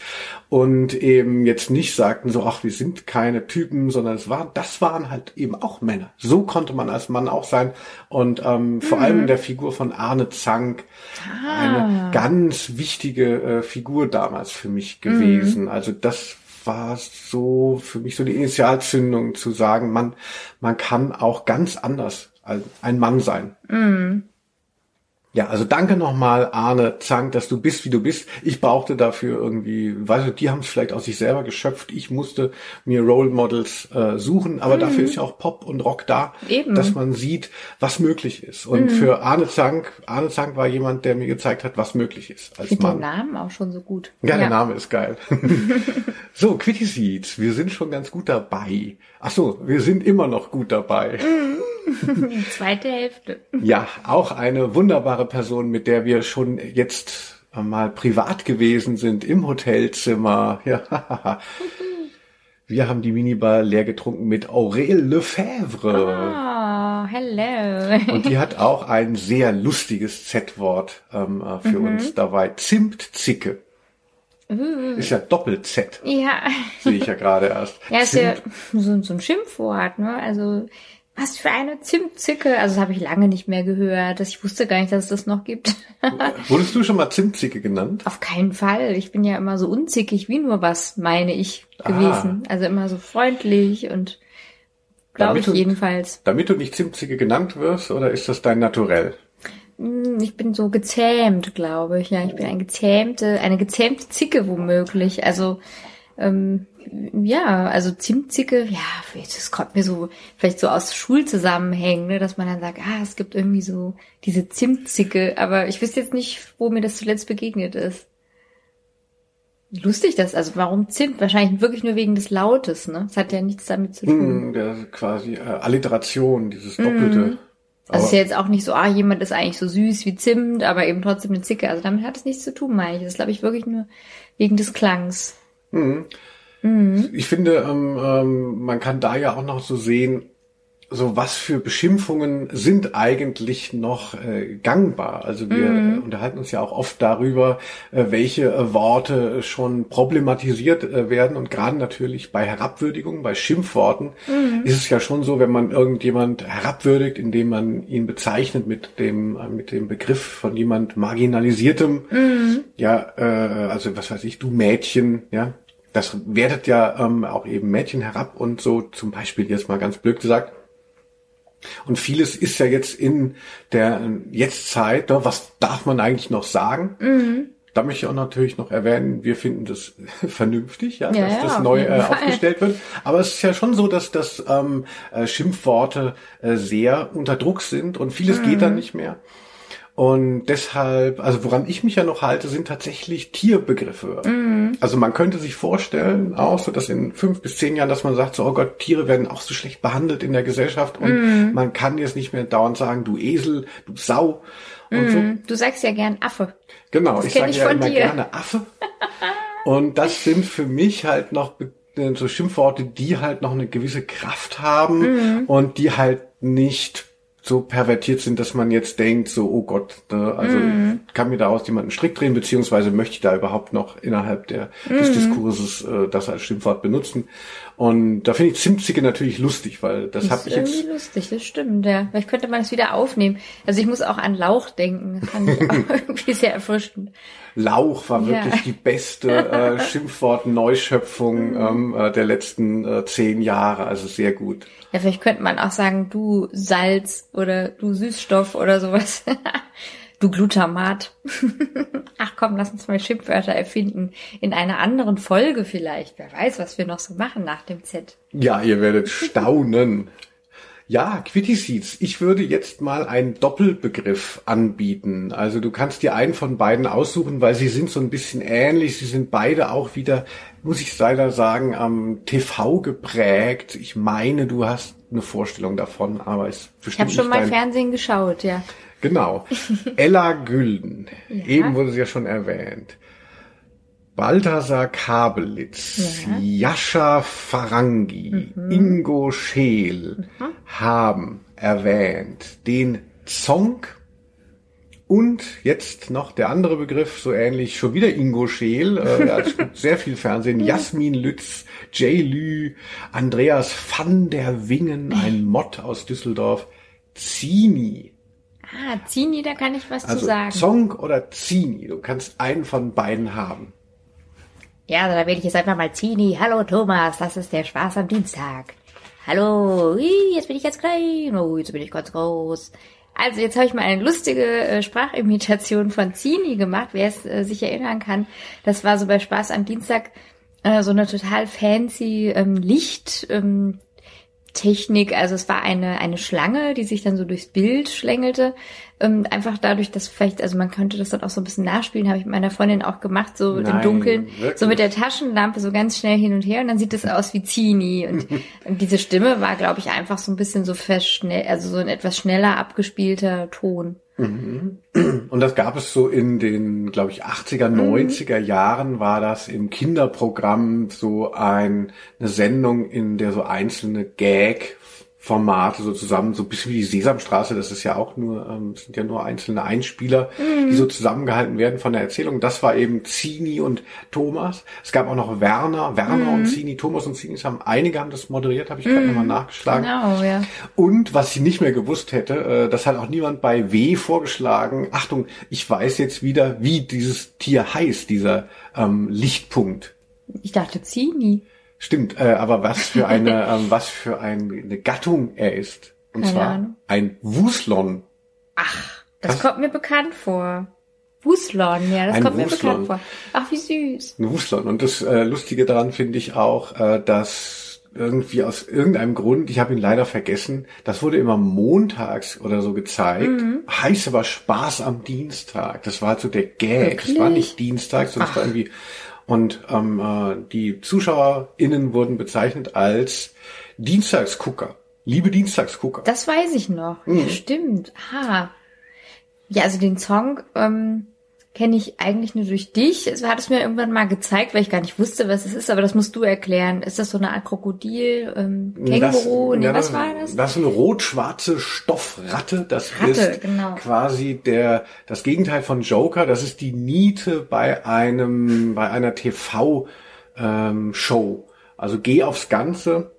und eben jetzt nicht sagten so, ach, wir sind keine Typen, sondern es waren, das waren halt eben auch Männer. So konnte man als Mann auch sein. Und ähm, vor allem in der Figur von Arne Zank ah. eine ganz wichtige äh, Figur damals für mich gewesen. Mhm. Also das war so für mich so die Initialzündung zu sagen, man, man kann auch ganz anders ein Mann sein. Mhm. Ja, also danke nochmal, Arne Zank, dass du bist, wie du bist. Ich brauchte dafür irgendwie, weißt du, die haben es vielleicht aus sich selber geschöpft. Ich musste mir Role Models äh, suchen, aber mhm. dafür ist ja auch Pop und Rock da, Eben. dass man sieht, was möglich ist. Und mhm. für Arne Zank, Arne Zank war jemand, der mir gezeigt hat, was möglich ist als ich Mann. den Namen auch schon so gut. Ja, ja. der Name ist geil. [LAUGHS] so, Quitty Seeds, wir sind schon ganz gut dabei. Ach so, wir sind immer noch gut dabei. Mhm. Die [LAUGHS] zweite Hälfte. Ja, auch eine wunderbare Person, mit der wir schon jetzt mal privat gewesen sind im Hotelzimmer. [LAUGHS] Ja. Wir haben die Minibar leer getrunken mit Aurel Lefebvre. Oh, hello. Und die hat auch ein sehr lustiges Z-Wort ähm, äh, für mhm. uns dabei. Zimtzicke. Uh. Ist ja Doppel-Z. Ja. Sehe ich ja gerade erst. Ja, ist ja so, so ein Schimpfwort, ne? Also was für eine Zimtzicke. Also das habe ich lange nicht mehr gehört. Ich wusste gar nicht, dass es das noch gibt. [LAUGHS] Wurdest du schon mal Zimtzicke genannt? Auf keinen Fall. Ich bin ja immer so unzickig wie nur was, meine ich, gewesen. Ah. Also immer so freundlich und glaube ich du, jedenfalls. Damit du nicht Zimtzicke genannt wirst, oder ist das dein Naturell? Hm, ich bin so gezähmt, glaube ich. Ja, ich bin eine gezähmte, eine gezähmte Zicke womöglich. Also ähm, ja, also Zimtzicke, ja, das kommt mir so vielleicht so aus Schulzusammenhängen, ne, dass man dann sagt, ah, es gibt irgendwie so diese Zimtzicke, aber ich wüsste jetzt nicht, wo mir das zuletzt begegnet ist. Lustig das, also warum Zimt? Wahrscheinlich wirklich nur wegen des Lautes, ne? Das hat ja nichts damit zu tun. Mm, der quasi äh, Alliteration, dieses Doppelte. Mm. Also ist ja jetzt auch nicht so, ah, jemand ist eigentlich so süß wie Zimt, aber eben trotzdem eine Zicke. Also damit hat es nichts zu tun, meine ich. Das ist, glaube ich, wirklich nur wegen des Klangs. Mhm. Mhm. Ich finde, ähm, ähm, man kann da ja auch noch so sehen, so was für Beschimpfungen sind eigentlich noch äh, gangbar. Also wir äh, unterhalten uns ja auch oft darüber, äh, welche äh, Worte schon problematisiert äh, werden und gerade natürlich bei Herabwürdigungen, bei Schimpfworten ist es ja schon so, wenn man irgendjemand herabwürdigt, indem man ihn bezeichnet mit dem äh, mit dem Begriff von jemand marginalisiertem, ja, äh, also was weiß ich, du Mädchen, ja, das wertet ja ähm, auch eben Mädchen herab und so zum Beispiel jetzt mal ganz blöd gesagt. Und vieles ist ja jetzt in der Jetztzeit, ne, was darf man eigentlich noch sagen? Da möchte ich auch natürlich noch erwähnen, wir finden das [LAUGHS] vernünftig, ja, Ja, dass ja, das neu äh, aufgestellt wird. Aber es ist ja schon so, dass das ähm, äh, Schimpfworte äh, sehr unter Druck sind und vieles geht Mhm. dann nicht mehr. Und deshalb, also woran ich mich ja noch halte, sind tatsächlich Tierbegriffe. Mhm. Also man könnte sich vorstellen, auch so, dass in fünf bis zehn Jahren, dass man sagt, so, oh Gott, Tiere werden auch so schlecht behandelt in der Gesellschaft und Mhm. man kann jetzt nicht mehr dauernd sagen, du Esel, du Sau und so. Du sagst ja gern Affe. Genau, Das ich sage ja immer dir. gerne Affe. Und das sind für mich halt noch äh, so Schimpfworte, die halt noch eine gewisse Kraft haben Mhm. und die halt nicht so pervertiert sind, dass man jetzt denkt, so, oh Gott, ne, also Mhm. kann mir daraus jemand einen Strick drehen, beziehungsweise möchte ich da überhaupt noch innerhalb der, des Mhm. Diskurses äh, das als Schimpfwort benutzen. Und da finde ich Zimtzige natürlich lustig, weil das habe ist ich jetzt irgendwie lustig, das stimmt, ja. Vielleicht könnte man es wieder aufnehmen. Also ich muss auch an Lauch denken. Das fand ich [LAUGHS] auch irgendwie sehr erfrischend. Lauch war Ja. wirklich die beste äh, [LAUGHS] Schimpfwort-Neuschöpfung ähm, äh, der letzten äh, zehn Jahre. Also sehr gut. Ja, vielleicht könnte man auch sagen, du Salz oder du Süßstoff oder sowas. [LAUGHS] du Glutamat. [LAUGHS] Ach komm, lass uns mal Schimpfwörter erfinden. In einer anderen Folge vielleicht. Wer weiß, was wir noch so machen nach dem Z. Ja, ihr werdet staunen. Ja, Quitty Seeds. Ich würde jetzt mal einen Doppelbegriff anbieten. Also du kannst dir einen von beiden aussuchen, weil sie sind so ein bisschen ähnlich. Sie sind beide auch wieder, muss ich leider sagen, am TV geprägt. Ich meine, du hast eine Vorstellung davon, aber es ist Ich bestimmt habe schon mal Fernsehen geschaut, ja. Genau. [LAUGHS] Ella Gülden. Ja. Eben wurde sie ja schon erwähnt. Balthasar Kabelitz, Ja. Jascha Farangi, Mhm. Ingo Scheel haben erwähnt den Zonk und jetzt noch der andere Begriff, so ähnlich, schon wieder Ingo Scheel, äh, ja, [LAUGHS] sehr viel Fernsehen, Jasmin Lütz, Jay Lü, Andreas van der Wingen, ein Mott aus Düsseldorf, Zini, Ah, Zini, da kann ich was also zu sagen. Zonk oder Zini, du kannst einen von beiden haben. Ja, da wähle ich jetzt einfach mal Zini. Hallo Thomas, das ist der Spaß am Dienstag. Hallo, jetzt bin ich ganz klein. Oh, jetzt bin ich ganz groß. Also jetzt habe ich mal eine lustige äh, Sprachimitation von Zini gemacht, wer es äh, sich erinnern kann. Das war so bei Spaß am Dienstag äh, so eine total fancy ähm, Licht. Ähm, also es war eine, eine Schlange, die sich dann so durchs Bild schlängelte. Ähm, einfach dadurch, dass vielleicht, also man könnte das dann auch so ein bisschen nachspielen, habe ich mit meiner Freundin auch gemacht, so im Nein, Dunkeln, wirklich? so mit der Taschenlampe so ganz schnell hin und her und dann sieht es aus wie Zini. Und, [LAUGHS] und diese Stimme war, glaube ich, einfach so ein bisschen so verschnell, also so ein etwas schneller abgespielter Ton. [CLEARS THROAT] Und das gab es so in den, glaube ich, 80er, Mhm. 90er Jahren war das im Kinderprogramm so ein, eine Sendung, in der so einzelne Gag-Formate so zusammen, so ein bisschen wie die Sesamstraße, das ist ja auch nur, ähm, sind ja nur einzelne Einspieler, Mhm. die so zusammengehalten werden von der Erzählung. Das war eben Zini und Thomas. Es gab auch noch Werner, Werner Mhm. und Zini, Thomas und Zini haben, einige haben das moderiert, habe ich gerade nochmal nachgeschlagen. Genau, ja. Und was ich nicht mehr gewusst hätte, äh, das hat auch niemand bei W vorgeschlagen. Achtung, ich weiß jetzt wieder, wie dieses Tier heißt, dieser ähm, Lichtpunkt. Ich dachte Zini. Stimmt, äh, aber was für eine, [LAUGHS] ähm, was für ein, eine Gattung er ist. Und Keine zwar Ahnung. ein Wuslon. Ach, das Was? kommt mir bekannt vor. Wuslon, ja, das Ein kommt mir Wuslon. bekannt vor. Ach, wie süß. Ein Wuslon. Und das äh, Lustige daran finde ich auch, äh, dass irgendwie aus irgendeinem Grund, ich habe ihn leider vergessen, das wurde immer montags oder so gezeigt, Mhm. heißt aber Spaß am Dienstag. Das war halt so der Gag. Es war Wirklich? nicht Dienstag, sondern es war irgendwie und ähm, äh, die ZuschauerInnen wurden bezeichnet als Dienstagsgucker. Liebe Dienstagsgucker. Das weiß ich noch. Mhm. Ja, stimmt. Ah. Ja, also den Song, ähm, kenne ich eigentlich nur durch dich. Es hat es mir irgendwann mal gezeigt, weil ich gar nicht wusste, was es ist, aber das musst du erklären. Ist das so eine Art Krokodil, ähm, Känguru? Das, nee, ja, was war das? Das ist eine rot-schwarze Stoffratte. Das Ratte, ist genau. quasi der, das Gegenteil von Joker. Das ist die Niete bei einem, bei einer TV, ähm, Show. Also geh aufs Ganze.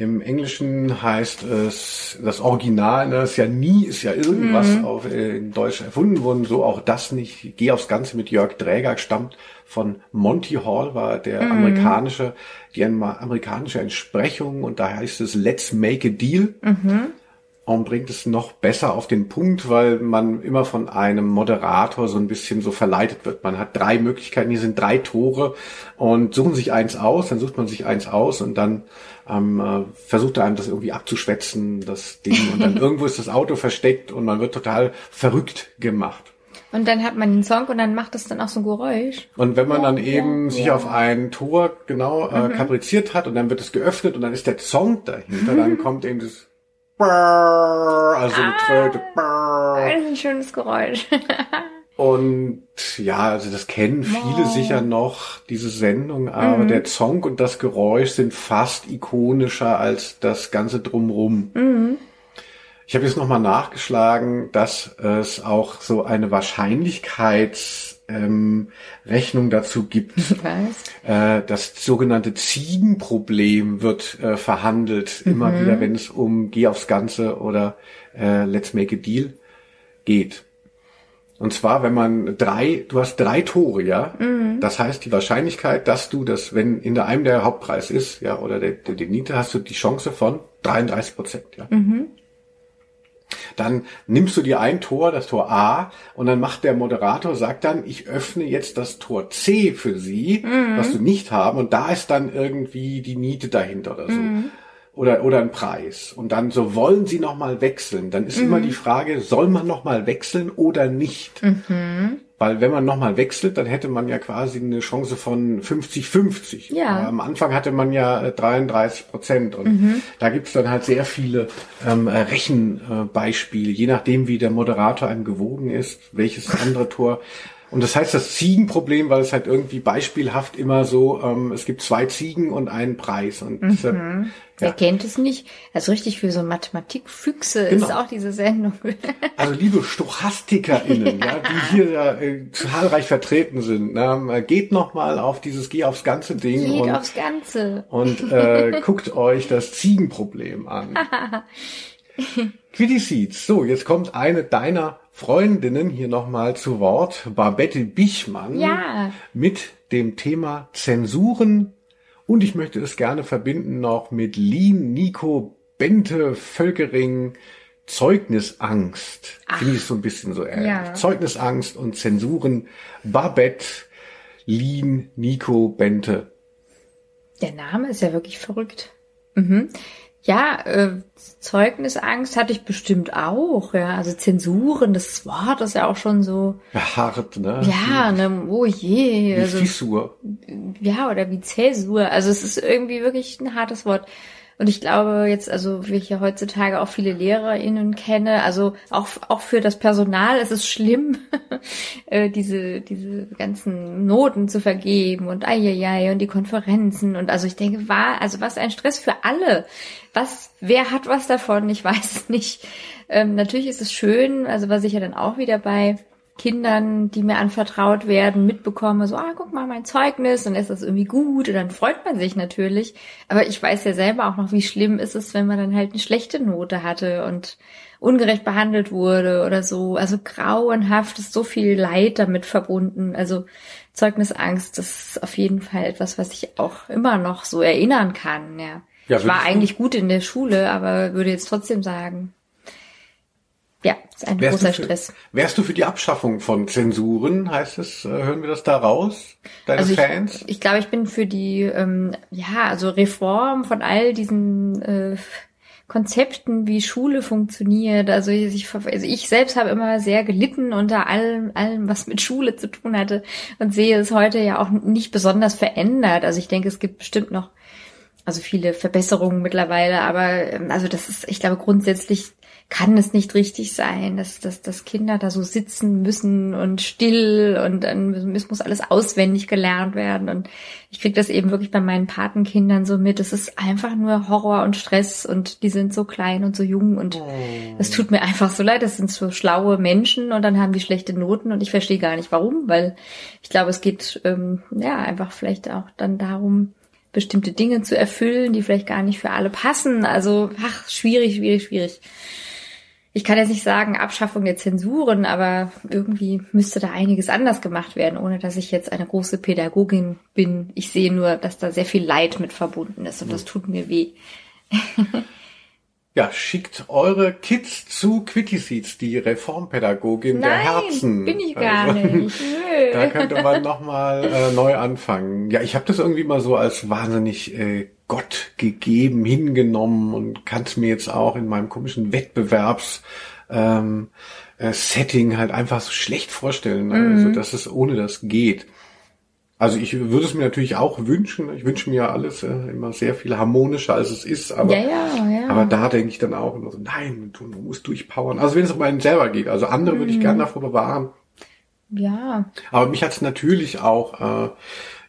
Im Englischen heißt es, das Original, ne, ist ja nie, ist ja irgendwas Mhm. auf, äh, in Deutsch erfunden worden, so auch das nicht. Geh aufs Ganze mit Jörg Dräger, stammt von Monty Hall, war der Mhm. amerikanische, die amerikanische Entsprechung und da heißt es Let's Make a Deal. Und bringt es noch besser auf den Punkt, weil man immer von einem Moderator so ein bisschen so verleitet wird. Man hat drei Möglichkeiten, hier sind drei Tore und suchen sich eins aus, dann sucht man sich eins aus und dann ähm, äh, versucht er einem das irgendwie abzuschwätzen, das Ding. Und dann [LAUGHS] irgendwo ist das Auto versteckt und man wird total verrückt gemacht. Und dann hat man den Song und dann macht das dann auch so ein Geräusch. Und wenn man dann Ja, eben ja, sich ja. auf ein Tor genau äh, kapriziert hat und dann wird es geöffnet und dann ist der Song dahinter, dann kommt eben das Brrr, also eine Tröte. Brrr. Das ist ein schönes Geräusch. [LAUGHS] Und ja, also das kennen viele Wow. sicher noch, diese Sendung, aber der Song und das Geräusch sind fast ikonischer als das ganze drumrum. Ich habe jetzt nochmal nachgeschlagen, dass es auch so eine Wahrscheinlichkeitsrechnung ähm, dazu gibt. Äh, das sogenannte Ziegenproblem wird äh, verhandelt, immer wieder, wenn es um Geh aufs Ganze oder äh, Let's Make a Deal geht. Und zwar, wenn man drei, du hast drei Tore, ja. Das heißt, die Wahrscheinlichkeit, dass du das, wenn in der einem der Hauptpreis ist, ja, oder der, der, der Niete, hast du die Chance von 33 Prozent, ja. Dann nimmst du dir ein Tor, das Tor A, und dann macht der Moderator, sagt dann, ich öffne jetzt das Tor C für Sie, was du nicht haben, und da ist dann irgendwie die Niete dahinter oder so. Oder, oder ein Preis. Und dann so, wollen Sie nochmal wechseln? Dann ist immer die Frage, soll man nochmal wechseln oder nicht? Weil wenn man nochmal wechselt, dann hätte man ja quasi eine Chance von 50-50. Ja. Aber Am Anfang hatte man ja äh, 33 Prozent und da gibt's dann halt sehr viele ähm, äh, Rechenbeispiele, je nachdem wie der Moderator einem gewogen ist, welches andere Tor. Und das heißt das Ziegenproblem, weil es halt irgendwie beispielhaft immer so, ähm, es gibt zwei Ziegen und einen Preis. Und deshalb, Wer ja. kennt es nicht? Also richtig für so Mathematikfüchse Genau. ist auch diese Sendung. [LAUGHS] Also liebe StochastikerInnen, ja, die hier äh, zahlreich vertreten sind, ne, äh, geht noch mal auf dieses Geh aufs ganze Ding Geht und, aufs Ganze. und äh, [LAUGHS] guckt euch das Ziegenproblem an. [LAUGHS] Quiddy Seeds. So, jetzt kommt eine deiner Freundinnen hier nochmal zu Wort, Barbette Bichmann, Ja. mit dem Thema Zensuren. Und ich möchte es gerne verbinden noch mit Lien, Nico, Bente, Völkering, Zeugnisangst. Finde ich so ein bisschen so ähnlich. Ja. Zeugnisangst und Zensuren. Babette, Lien, Nico, Bente. Der Name ist ja wirklich verrückt. Mhm. Ja, äh, Zeugnisangst hatte ich bestimmt auch. Ja, also Zensuren, das Wort ist ja auch schon so. Hart, ne? Ja, ne, oh je. Wie Also, Fissur. ja, oder wie Zäsur. Also es ist irgendwie wirklich ein hartes Wort. Und ich glaube jetzt, also wie ich ja heutzutage auch viele LehrerInnen kenne, also auch, auch für das Personal ist es schlimm, [LAUGHS] äh, diese, diese ganzen Noten zu vergeben und ai und die Konferenzen und also ich denke, war, also was ein Stress für alle. Was, wer hat was davon? Ich [LAUGHS] weiß nicht. Ähm, natürlich ist es schön, also was ich ja dann auch wieder bei Kindern, die mir anvertraut werden, mitbekomme, so, ah, guck mal mein Zeugnis, dann ist das irgendwie gut und dann freut man sich natürlich. Aber ich weiß ja selber auch noch, wie schlimm ist es, wenn man dann halt eine schlechte Note hatte und ungerecht behandelt wurde oder so. Also grauenhaft ist so viel Leid damit verbunden. Also Zeugnisangst, das ist auf jeden Fall etwas, was ich auch immer noch so erinnern kann, ja. Ja, ich war eigentlich gut in der Schule, aber würde jetzt trotzdem sagen, ja, ist ein Wärst großer du, für, Stress. wärst du für die Abschaffung von Zensuren, heißt es, äh, hören wir das da raus? Deine Also Fans? ich, ich glaube, ich bin für die, ähm, ja, also Reform von all diesen äh, Konzepten, wie Schule funktioniert. Also ich, also ich selbst habe immer sehr gelitten unter allem, allem, was mit Schule zu tun hatte und sehe es heute ja auch nicht besonders verändert. Also ich denke, es gibt bestimmt noch also viele Verbesserungen mittlerweile, aber ähm, also das ist, ich glaube, grundsätzlich kann es nicht richtig sein, dass, dass, dass Kinder da so sitzen müssen und still und dann es muss alles auswendig gelernt werden. Und ich kriege das eben wirklich bei meinen Patenkindern so mit. Es ist einfach nur Horror und Stress und die sind so klein und so jung und es tut mir einfach so leid. Das sind so schlaue Menschen und dann haben die schlechte Noten und ich verstehe gar nicht warum, weil ich glaube, es geht ähm, ja einfach vielleicht auch dann darum, bestimmte Dinge zu erfüllen, die vielleicht gar nicht für alle passen. Also, ach, schwierig, schwierig, schwierig. Ich kann jetzt nicht sagen Abschaffung der Zensuren, aber irgendwie müsste da einiges anders gemacht werden, ohne dass ich jetzt eine große Pädagogin bin. Ich sehe nur, dass da sehr viel Leid mit verbunden ist und das tut mir weh. [LAUGHS] Ja, schickt eure Kids zu Quitty Seeds, die Reformpädagogin der Nein, Herzen. bin ich gar Also, nicht. [LAUGHS] Nö. Da könnte man nochmal äh, neu anfangen. Ja, ich habe das irgendwie mal so als wahnsinnig äh, Gott gegeben, hingenommen und kann es mir jetzt auch in meinem komischen Wettbewerbs ähm, äh, Setting halt einfach so schlecht vorstellen, also dass es ohne das geht. Also ich würde es mir natürlich auch wünschen. Ich wünsche mir ja alles äh, immer sehr viel harmonischer, als es ist. Aber, Ja, ja, ja. aber da denke ich dann auch immer so, nein, du musst durchpowern. Also wenn es um einen selber geht. Also andere würde ich gerne davor bewahren. Ja, Aber mich hat es natürlich auch äh,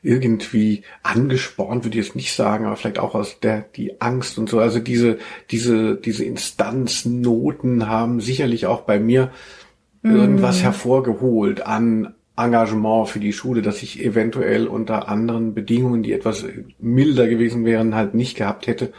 irgendwie angespornt, würde ich jetzt nicht sagen, aber vielleicht auch aus der die Angst und so. Also diese diese diese Instanznoten haben sicherlich auch bei mir irgendwas hervorgeholt an Engagement für die Schule, dass ich eventuell unter anderen Bedingungen, die etwas milder gewesen wären, halt nicht gehabt hätte.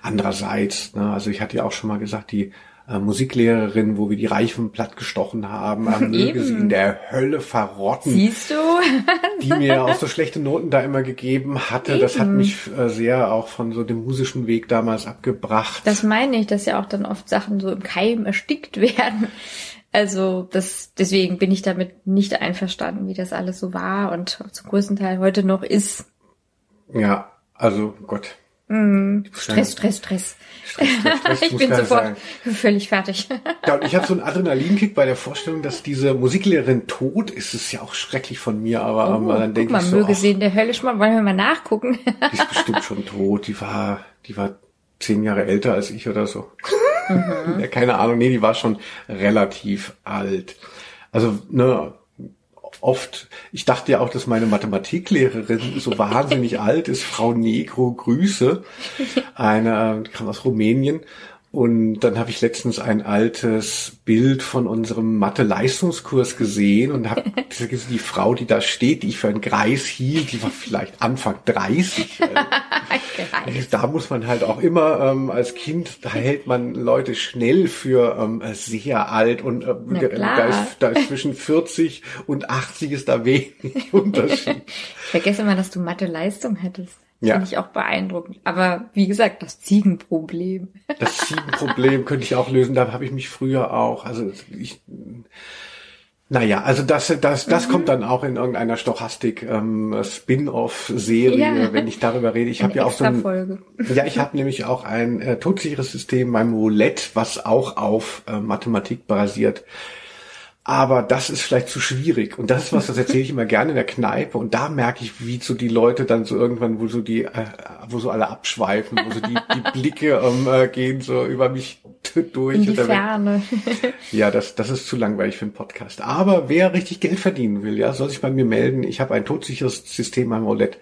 Andererseits, ne, also ich hatte ja auch schon mal gesagt, die äh, Musiklehrerin, wo wir die Reifen platt gestochen haben, äh, möge sie Eben. in der Hölle verrotten siehst du? [LAUGHS] die mir auch so schlechte Noten da immer gegeben hatte. Das hat mich äh, sehr auch von so dem musischen Weg damals abgebracht. Das meine ich, dass ja auch dann oft Sachen so im Keim erstickt [LAUGHS] werden. Also das, deswegen bin ich damit nicht einverstanden, wie das alles so war und zum größten Teil heute noch ist. ja, also Gott. Stress, Stress, Stress. Stress, Stress, [LAUGHS] Stress, ich bin sofort sein. völlig fertig. Ja, und ich habe so einen Adrenalinkick bei der Vorstellung, dass diese Musiklehrerin tot ist. Das ist ja auch schrecklich von mir, aber dann Oh, Guck denke mal, ich so, möge sie in der Hölle schon mal, wollen wir mal nachgucken? die ist bestimmt schon tot. Die war, die war zehn Jahre älter als ich oder so. ja, keine Ahnung, nee, die war schon relativ alt. Also, ne, oft, ich dachte ja auch, dass meine Mathematiklehrerin so wahnsinnig [LAUGHS] alt ist, Frau Negro, Grüße, [LAUGHS] eine, die kam aus Rumänien. Und dann habe ich letztens ein altes Bild von unserem Mathe-Leistungskurs gesehen und habe [LAUGHS] die Frau, die da steht, die ich für einen Greis hielt, die war vielleicht Anfang 30. Gereicht. [LAUGHS] Da muss man halt auch immer ähm, als Kind, da hält man Leute schnell für ähm, sehr alt und äh, da, ist, da ist zwischen 40 und 80 ist da wenig [LAUGHS] Unterschied. Ich vergesse mal, dass du Mathe-Leistung hattest. Ja. Finde ich auch beeindruckend. Aber wie gesagt, das Ziegenproblem. [LAUGHS] Das Ziegenproblem könnte ich auch lösen. Da habe ich mich früher auch, also ich, naja, also das, das, Mhm. das kommt dann auch in irgendeiner Stochastik ähm, Spin-off-Serie, Ja. wenn ich darüber rede. Ich habe ja auch so ein, ja, ich habe nämlich auch ein äh, todsicheres System beim Roulette, was auch auf äh, Mathematik basiert. Aber das ist vielleicht zu schwierig. Und das ist was, das erzähle ich immer gerne in der Kneipe. Und da merke ich, wie so die Leute dann so irgendwann, wo so die, äh, wo so alle abschweifen, wo so die, die Blicke ähm, äh, gehen so über mich durch. In die Ferne. ja, das, das ist zu langweilig für einen Podcast. Aber wer richtig Geld verdienen will, ja, soll sich bei mir melden. Ich habe ein todsicheres System am Roulette.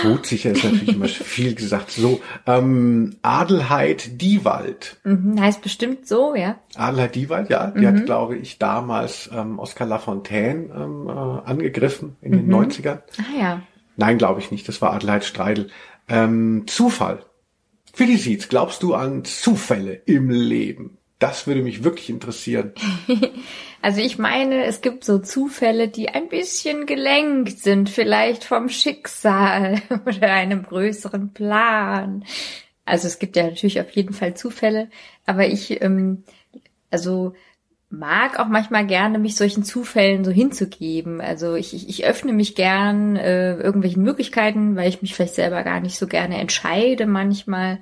Todsicher ist natürlich immer viel gesagt. So, ähm, Adelheid Diewald. Mhm, heißt bestimmt so, ja. Adelheid Diewald, ja, die hat, glaube ich, damals ähm, Oscar Lafontaine ähm, äh, angegriffen in den 90ern. Ah ja. Nein, glaube ich nicht. Das war Adelheid Streidel. Ähm, Zufall. Feliciz, glaubst du an Zufälle im Leben? Das würde mich wirklich interessieren. [LAUGHS] Also ich meine, es gibt so Zufälle, die ein bisschen gelenkt sind, vielleicht vom Schicksal [LAUGHS] oder einem größeren Plan. Also es gibt ja natürlich auf jeden Fall Zufälle, aber ich, ähm, also mag auch manchmal gerne, mich solchen Zufällen so hinzugeben. Also ich, ich, ich öffne mich gern äh, irgendwelchen Möglichkeiten, weil ich mich vielleicht selber gar nicht so gerne entscheide manchmal.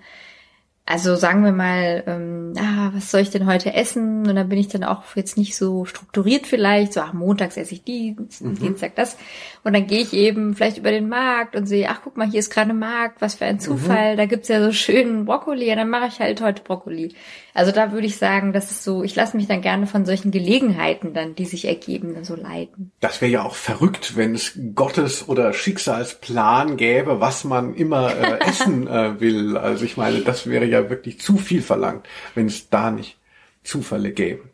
Also sagen wir mal, ähm, ah, was soll ich denn heute essen? Und dann bin ich dann auch jetzt nicht so strukturiert vielleicht. So, ach, montags esse ich dies, Mhm. Dienstag das. Und dann gehe ich eben vielleicht über den Markt und sehe, ach guck mal, hier ist gerade Markt, was für Mhm. ein Zufall. Da gibt's ja so schönen Brokkoli, ja, dann mache ich halt heute Brokkoli. Also da würde ich sagen, das ist so, ich lasse mich dann gerne von solchen Gelegenheiten dann, die sich ergeben, dann so leiten. Das wäre ja auch verrückt, wenn es Gottes oder Schicksalsplan gäbe, was man immer äh, [LAUGHS] essen äh, will. Also ich meine, das wäre ja wirklich zu viel verlangt, wenn es da nicht Zufälle gäbe.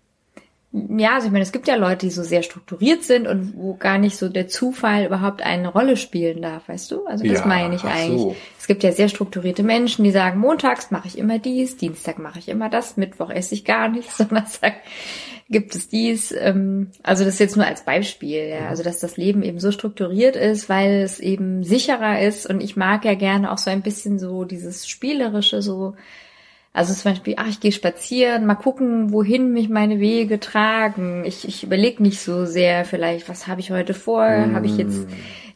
Ja, also ich meine, es gibt ja Leute, die so sehr strukturiert sind und wo gar nicht so der Zufall überhaupt eine Rolle spielen darf, weißt du? Also das Ja, meine ich eigentlich. so. Es gibt ja sehr strukturierte Menschen, die sagen, montags mache ich immer dies, Dienstag mache ich immer das, Mittwoch esse ich gar nichts, [LAUGHS] Donnerstag gibt es dies. Ähm, also das jetzt nur als Beispiel, ja. Also dass das Leben eben so strukturiert ist, weil es eben sicherer ist und ich mag ja gerne auch so ein bisschen so dieses Spielerische, so also zum Beispiel, ach, ich gehe spazieren, mal gucken, wohin mich meine Wege tragen. Ich, ich überlege nicht so sehr vielleicht, was habe ich heute vor? Habe ich jetzt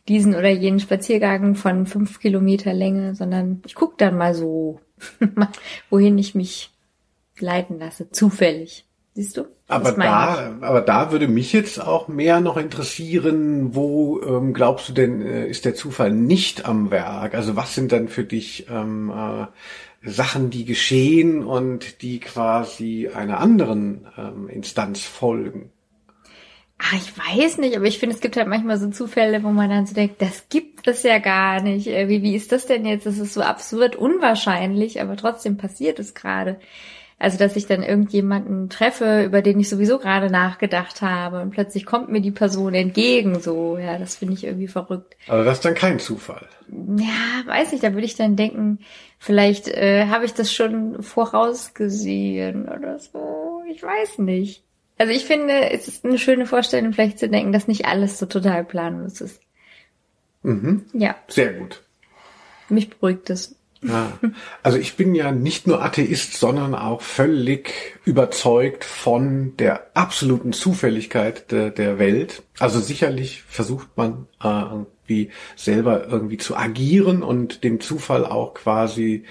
diesen oder jenen Spaziergang von fünf Kilometer Länge, sondern ich gucke dann mal so, [LAUGHS] wohin ich mich leiten lasse, zufällig. Siehst du? Aber da, aber da würde mich jetzt auch mehr noch interessieren, wo ähm, glaubst du denn, äh, ist der Zufall nicht am Werk? Also was sind dann für dich ähm, äh, Sachen, die geschehen und die quasi einer anderen ähm, Instanz folgen? Ah, ich weiß nicht, aber ich finde, es gibt halt manchmal so Zufälle, wo man dann so denkt, das gibt es ja gar nicht. Äh, Wie, wie ist das denn jetzt? Das ist so absurd unwahrscheinlich, aber trotzdem passiert es gerade. Also, dass ich dann irgendjemanden treffe, über den ich sowieso gerade nachgedacht habe und plötzlich kommt mir die Person entgegen, so, ja, das finde ich irgendwie verrückt. Aber das ist dann kein Zufall. Ja, weiß nicht, da würde ich dann denken, vielleicht äh, habe ich das schon vorausgesehen oder so. Ich weiß nicht. Also ich finde, es ist eine schöne Vorstellung, vielleicht zu denken, dass nicht alles so total planlos ist. Mhm. Ja, Sehr gut. mich beruhigt es. Ja. Also ich bin ja nicht nur Atheist, sondern auch völlig überzeugt von der absoluten Zufälligkeit de, der Welt. Also sicherlich versucht man äh, irgendwie selber irgendwie zu agieren und dem Zufall auch quasi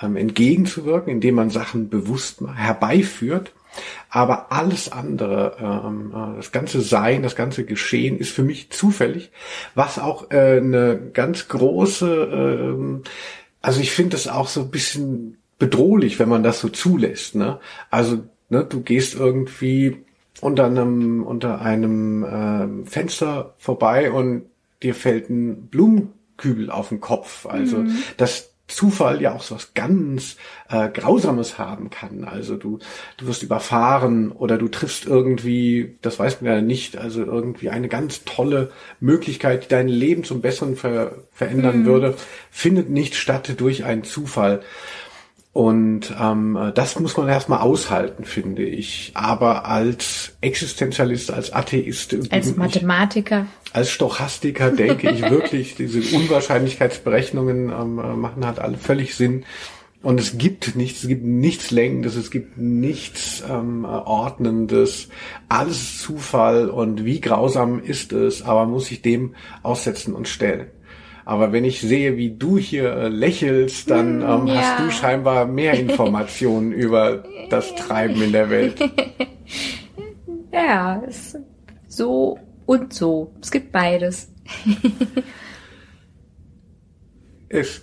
ähm, entgegenzuwirken, indem man Sachen bewusst herbeiführt. Aber alles andere, ähm, äh, das ganze Sein, das ganze Geschehen ist für mich zufällig, was auch äh, eine ganz große, ähm, also ich finde das auch so ein bisschen bedrohlich, wenn man das so zulässt. Ne? Also ne, du gehst irgendwie unter einem unter einem ähm, Fenster vorbei und dir fällt ein Blumenkübel auf den Kopf. Also das Zufall ja auch so was ganz äh, Grausames haben kann. Also du, du wirst überfahren oder du triffst irgendwie, das weiß man ja nicht, also irgendwie eine ganz tolle Möglichkeit, die dein Leben zum Besseren ver verändern würde, findet nicht statt durch einen Zufall. Und ähm, das muss man erstmal aushalten, finde ich. Aber als Existenzialist, als Atheist, Als ich- Mathematiker. als Stochastiker denke ich [LAUGHS] wirklich, diese Unwahrscheinlichkeitsberechnungen ähm, äh, machen halt alle völlig Sinn. Und es gibt nichts, es gibt nichts Lenkendes, es gibt nichts ähm, äh, Ordnendes. Alles ist Zufall und wie grausam ist es, aber man muss sich dem aussetzen und stellen. Aber wenn ich sehe, wie du hier äh, lächelst, dann ähm, ja. hast du scheinbar mehr [LAUGHS] Informationen über das Treiben in der Welt. [LAUGHS] Ja, es so und so. Es gibt beides. [LAUGHS] Es,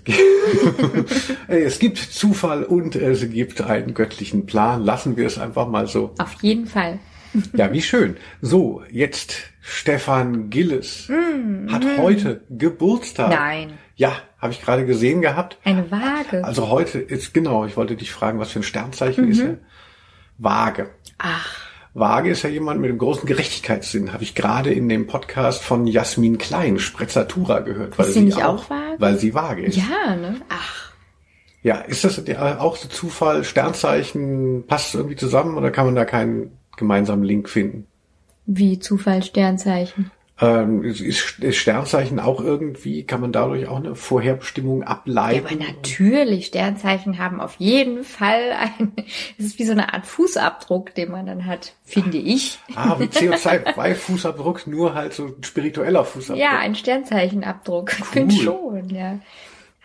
es gibt Zufall und es gibt einen göttlichen Plan. Lassen wir es einfach mal so. Auf jeden Fall. Ja, wie schön. So, jetzt Stefan Gilles hat heute Geburtstag. Nein. Ja, habe ich gerade gesehen gehabt. Eine Waage. Also heute ist genau, ich wollte dich fragen, was für ein Sternzeichen ist er? Waage. Ach, Waage ist ja jemand mit einem großen Gerechtigkeitssinn. Habe ich gerade in dem Podcast von Jasmin Klein, Sprezzatura, gehört. Weil Ist sie nicht auch Waage? Weil sie Waage ist. ja, ne? Ach, Ja, ist das auch so Zufall, Sternzeichen, passt irgendwie zusammen oder kann man da keinen gemeinsamen Link finden? wie Zufall, Sternzeichen. Ähm, ist, ist Sternzeichen auch irgendwie, kann man dadurch auch eine Vorherbestimmung Ja, ableiten? aber natürlich, Sternzeichen haben auf jeden Fall ein, [LAUGHS] es ist wie so eine Art Fußabdruck, den man dann hat, finde ich. ah, wie CO2-Fußabdruck, [LAUGHS] nur halt so ein spiritueller Fußabdruck. Ja, ein Sternzeichenabdruck. Ich [LAUGHS] Cool. finde schon, ja.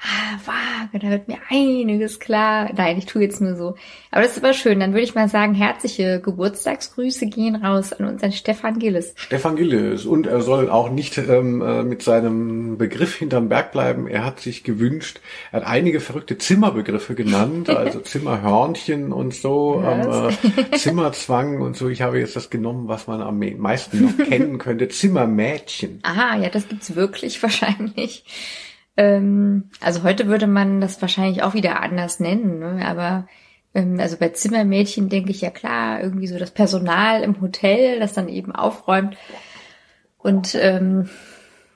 Ah, vage, da wird mir einiges klar. Nein, ich tue jetzt nur so. Aber das ist aber schön. Dann würde ich mal sagen, herzliche Geburtstagsgrüße gehen raus an unseren Stefan Gilles. Stefan Gilles. Und er soll auch nicht ähm, äh, mit seinem Begriff hinterm Berg bleiben. Er hat sich gewünscht, er hat einige verrückte Zimmerbegriffe genannt, [LAUGHS] also Zimmerhörnchen und so, ähm, äh, Zimmerzwang und so. Ich habe jetzt das genommen, was man am meisten noch kennen könnte. [LAUGHS] Zimmermädchen. Aha, ja, das gibt's wirklich wahrscheinlich. Ähm, also heute würde man das wahrscheinlich auch wieder anders nennen, ne? aber ähm, also bei Zimmermädchen denke ich ja klar, irgendwie so das Personal im Hotel, das dann eben aufräumt. Und ähm,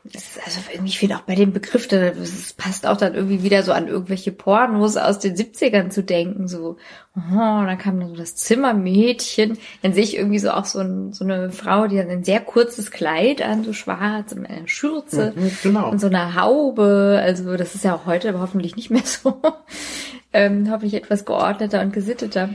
also irgendwie, ich finde auch bei dem Begriff, das passt auch dann irgendwie wieder so an irgendwelche Pornos aus den 70ern zu denken, so, oh, dann kam dann so das Zimmermädchen, dann sehe ich irgendwie so auch so, ein, so eine Frau, die hat ein sehr kurzes Kleid an, so schwarz, und eine Schürze Mhm, genau. und so eine Haube, also das ist ja auch heute hoffentlich nicht mehr [LAUGHS] so, ähm, hoffentlich etwas geordneter und gesitteter.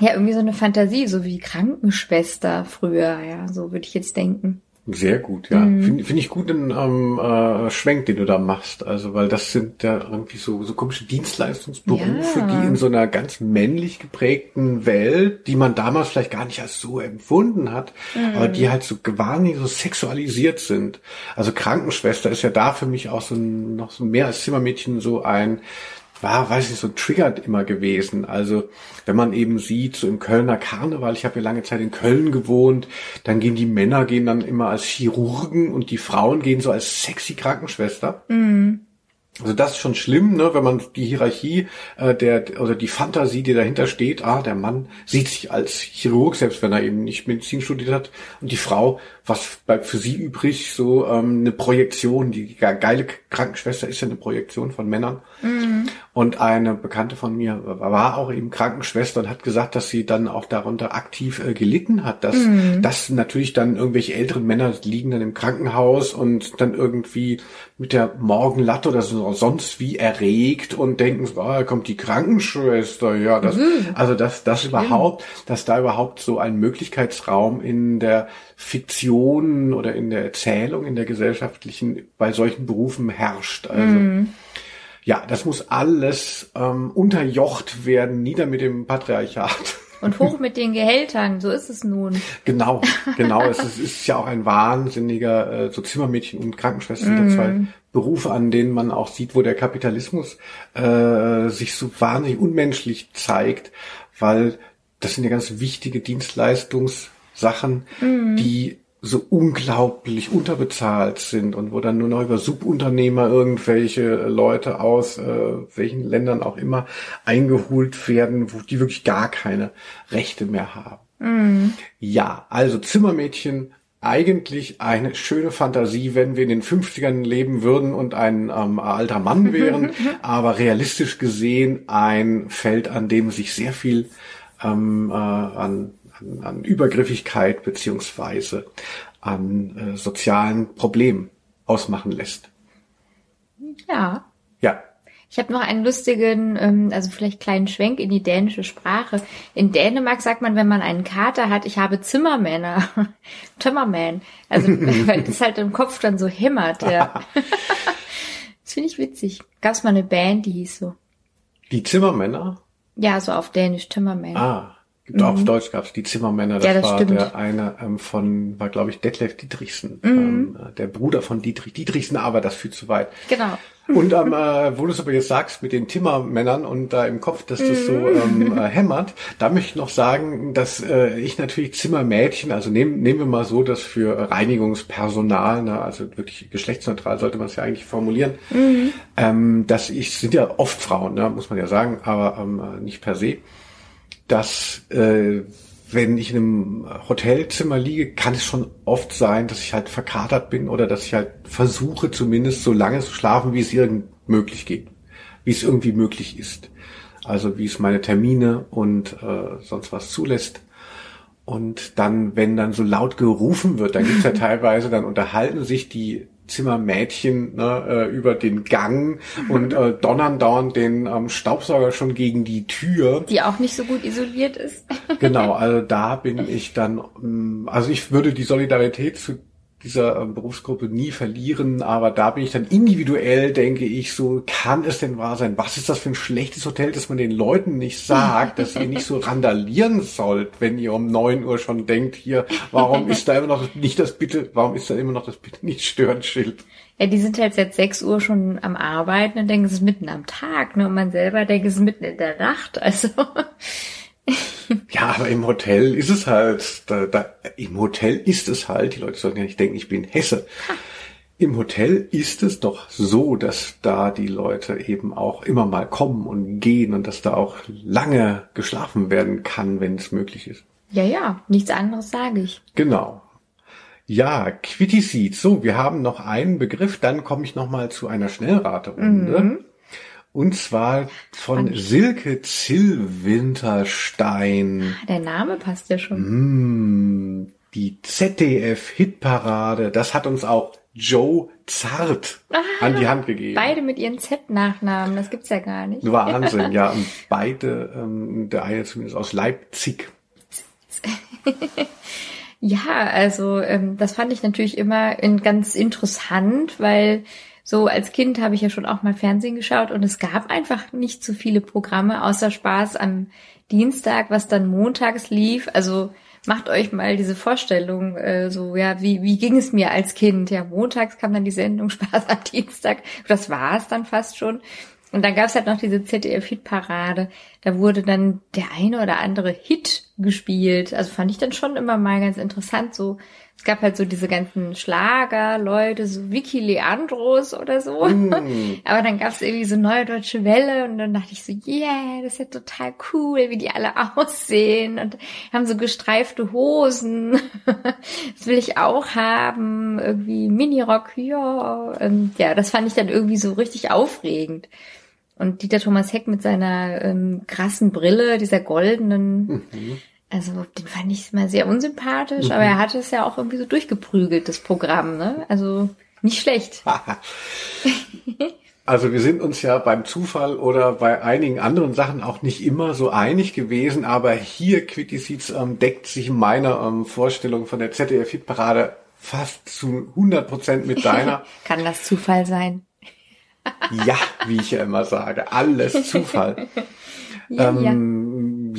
Ja, irgendwie so eine Fantasie, so wie Krankenschwester früher, ja, so würde ich jetzt denken. Sehr gut, ja. Finde find ich gut den ähm, äh, Schwenk, den du da machst. Also, weil das sind ja irgendwie so, so komische Dienstleistungsberufe, Ja. die in so einer ganz männlich geprägten Welt, die man damals vielleicht gar nicht als so empfunden hat, aber die halt so wahnsinnig so sexualisiert sind. Also Krankenschwester ist ja da für mich auch so ein, noch so mehr als Zimmermädchen so ein war, weiß ich, so triggert immer gewesen. Also wenn man eben sieht, so im Kölner Karneval, ich habe ja lange Zeit in Köln gewohnt, dann gehen die Männer gehen dann immer als Chirurgen und die Frauen gehen so als sexy Krankenschwester. Also das ist schon schlimm, ne, wenn man die Hierarchie äh, der oder die Fantasie, die dahinter steht, ah, der Mann sieht sich als Chirurg, selbst wenn er eben nicht Medizin studiert hat, und die Frau, was bleibt für sie übrig, so ähm, eine Projektion, die ge- geile Krankenschwester ist ja eine Projektion von Männern. Und eine Bekannte von mir war auch eben Krankenschwester und hat gesagt, dass sie dann auch darunter aktiv äh, gelitten hat, dass, dass natürlich dann irgendwelche älteren Männer liegen dann im Krankenhaus und dann irgendwie mit der Morgenlatte oder so sonst wie erregt und denken, so, ah, da kommt die Krankenschwester, ja, das, also dass das überhaupt, dass da überhaupt so ein Möglichkeitsraum in der Fiktion oder in der Erzählung, in der gesellschaftlichen, bei solchen Berufen herrscht. Also, ja, das muss alles ähm, unterjocht werden, nieder mit dem Patriarchat. Und hoch mit den Gehältern, so ist es nun. Genau, genau. [LAUGHS] es ist, ist ja auch ein wahnsinniger, äh, so Zimmermädchen und Krankenschwestern sind ja zwei Berufe, an denen man auch sieht, wo der Kapitalismus äh, sich so wahnsinnig unmenschlich zeigt, weil das sind ja ganz wichtige Dienstleistungssachen, die so unglaublich unterbezahlt sind und wo dann nur noch über Subunternehmer irgendwelche Leute aus äh, welchen Ländern auch immer eingeholt werden, wo die wirklich gar keine Rechte mehr haben. Ja, also Zimmermädchen, eigentlich eine schöne Fantasie, wenn wir in den 50ern leben würden und ein ähm, alter Mann [LAUGHS] wären, aber realistisch gesehen ein Feld, an dem sich sehr viel ähm, äh, an, an, an Übergriffigkeit beziehungsweise an äh, sozialen Problemen ausmachen lässt. Ja. Ja, Ich habe noch einen lustigen, ähm, also vielleicht kleinen Schwenk in die dänische Sprache. In Dänemark sagt man, wenn man einen Kater hat, ich habe Zimmermänner. [LAUGHS] Timmerman. Also [LAUGHS] weil das halt im Kopf dann so hämmert, ja. [LAUGHS] das finde ich witzig. Gab's mal eine Band, die hieß so. die Zimmermänner, Ja, so auf Dänisch Timmerman. ah, gibt auch auf Deutsch gab's die Zimmermänner, das, Mhm. Ja, das war stimmt. Mhm. der eine ähm, von, war glaube ich Detlef Dietrichsen, ähm, äh, der Bruder von Dietrich Dietrichsen, aber das führt zu weit. Genau. Und ähm, äh, wo du es aber jetzt sagst mit den Timmermännern und da im Kopf, dass das so ähm, äh, hämmert, da möchte ich noch sagen, dass äh, ich natürlich Zimmermädchen, also nehmen, nehmen wir mal so, dass für Reinigungspersonal, ne, also wirklich geschlechtsneutral sollte man es ja eigentlich formulieren, ähm, dass ich, sind ja oft Frauen, ne, muss man ja sagen, aber ähm, äh, nicht per se, dass äh, wenn ich in einem Hotelzimmer liege, kann es schon oft sein, dass ich halt verkatert bin oder dass ich halt versuche, zumindest so lange zu schlafen, wie es irgend möglich geht, wie es irgendwie möglich ist. Also wie es meine Termine und äh, sonst was zulässt. Und dann, wenn dann so laut gerufen wird, dann gibt's ja [LAUGHS] teilweise, dann unterhalten sich die Zimmermädchen ne, äh, über den Gang und äh, donnern dauernd den ähm, Staubsauger schon gegen die Tür. Die auch nicht so gut isoliert ist. Genau, also da bin ich dann, ähm, also ich würde die Solidarität zu dieser ähm, Berufsgruppe nie verlieren, aber da bin ich dann individuell, denke ich, so, kann es denn wahr sein? Was ist das für ein schlechtes Hotel, dass man den Leuten nicht sagt, dass ihr nicht so randalieren sollt, wenn ihr um neun Uhr schon denkt, hier, warum ist da immer noch nicht das Bitte, warum ist da immer noch das Bitte nicht stören Schild? Ja, die sind halt seit 6 Uhr schon am Arbeiten und denken, es ist mitten am Tag, ne? Und man selber denkt, es ist mitten in der Nacht. Also [LAUGHS] Ja, aber im Hotel ist es halt, da, da, im Hotel ist es halt, die Leute sollten ja nicht denken, ich bin Hesse. Im Hotel ist es doch so, dass da die Leute eben auch immer mal kommen und gehen und dass da auch lange geschlafen werden kann, wenn es möglich ist. ja, ja, nichts anderes sage ich. Genau. Ja, Quitty Seed. So, wir haben noch einen Begriff, dann komme ich noch mal zu einer Schnellraterunde. Und zwar von Silke Zillwinterstein. Der Name passt ja schon. Mm, die ZDF-Hitparade, das hat uns auch Joe Zart an die Hand gegeben. Beide mit ihren Z-Nachnamen, das gibt's ja gar nicht. Wahnsinn, ja. Und beide, ähm, der eine zumindest aus Leipzig. [LAUGHS] Ja, also ähm, das fand ich natürlich immer in, ganz interessant, weil so als Kind habe ich ja schon auch mal Fernsehen geschaut und es gab einfach nicht so viele Programme außer Spaß am Dienstag, was dann montags lief. Also macht euch mal diese Vorstellung, äh, so ja, wie wie ging es mir als Kind? Ja, montags kam dann die Sendung [LAUGHS] Spaß am Dienstag. Das war es dann fast schon. Und dann gab es halt noch diese ZDF-Hit-Parade. Da wurde dann der eine oder andere Hit gespielt. Also fand ich dann schon immer mal ganz interessant. So, es gab halt so diese ganzen Schlager-Leute, so Vicky Leandros oder so. Aber dann gab es irgendwie so Neue Deutsche Welle und dann dachte ich so, yeah, das ist ja total cool, wie die alle [LAUGHS] aussehen und haben so gestreifte Hosen. [LAUGHS] das will ich auch haben. Irgendwie Minirock, ja. Und ja, das fand ich dann irgendwie so richtig aufregend. Und Dieter Thomas Heck mit seiner ähm, krassen Brille, dieser goldenen, also den fand ich mal sehr unsympathisch, aber er hatte es ja auch irgendwie so durchgeprügelt, das Programm, ne? Also nicht schlecht. [LAUGHS] [LAUGHS] Also wir sind uns ja beim Zufall oder bei einigen anderen Sachen auch nicht immer so einig gewesen, aber hier Quickie Seeds ähm, deckt sich meiner ähm, Vorstellung von der ZDF-Hitparade fast zu 100 Prozent mit deiner. [LAUGHS] Kann das Zufall sein? ja, wie ich ja immer sage, alles Zufall. Ja, ähm, ja.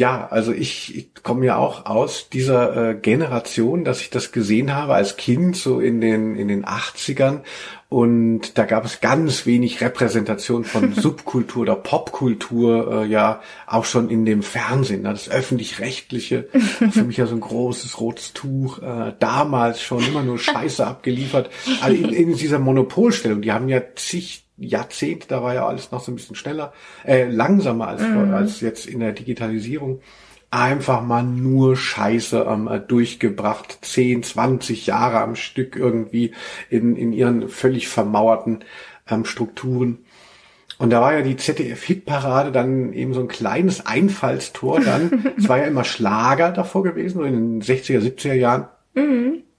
Also ich, ich komme ja auch aus dieser äh, Generation, dass ich das gesehen habe als Kind, so in den, in den 80ern. Und da gab es ganz wenig Repräsentation von [LAUGHS] Subkultur oder Popkultur, äh, ja, auch schon in dem Fernsehen. Ne? Das öffentlich-rechtliche, für mich ja so ein großes rotes Tuch, äh, damals schon immer nur Scheiße abgeliefert. Also in, in dieser Monopolstellung, die haben ja zig Jahrzehnt, da war ja alles noch so ein bisschen schneller, äh, langsamer als, als jetzt in der Digitalisierung. Einfach mal nur Scheiße ähm, äh, durchgebracht, 10, 20 Jahre am Stück irgendwie in, in ihren völlig vermauerten ähm, Strukturen. Und da war ja die ZDF-Hitparade dann eben so ein kleines Einfallstor dann. [LAUGHS] es war ja immer Schlager davor gewesen, so in den 60er, 70er Jahren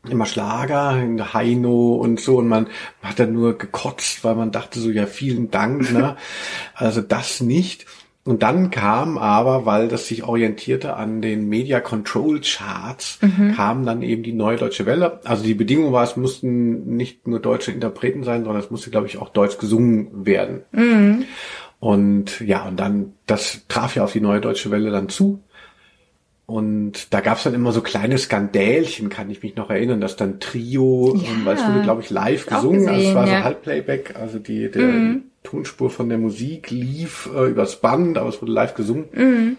immer Schlager, in Heino und so und man hat dann nur gekotzt, weil man dachte so, ja, vielen Dank, ne? [LAUGHS] Also das nicht. Und dann kam aber, weil das sich orientierte an den Media Control Charts, kam dann eben die Neue Deutsche Welle. Also die Bedingung war, es mussten nicht nur deutsche Interpreten sein, sondern es musste, glaube ich, auch deutsch gesungen werden. Und ja, und dann, das traf ja auf die Neue Deutsche Welle dann zu. Und da gab's dann immer so kleine Skandälchen, kann ich mich noch erinnern, dass dann Trio, Ja. ähm, weil es wurde, glaube ich, live gesungen, also es gesehen, war ja. Mhm. so Halbplayback, also die, der die Tonspur von der Musik lief äh, übers Band, aber es wurde live gesungen. Mhm.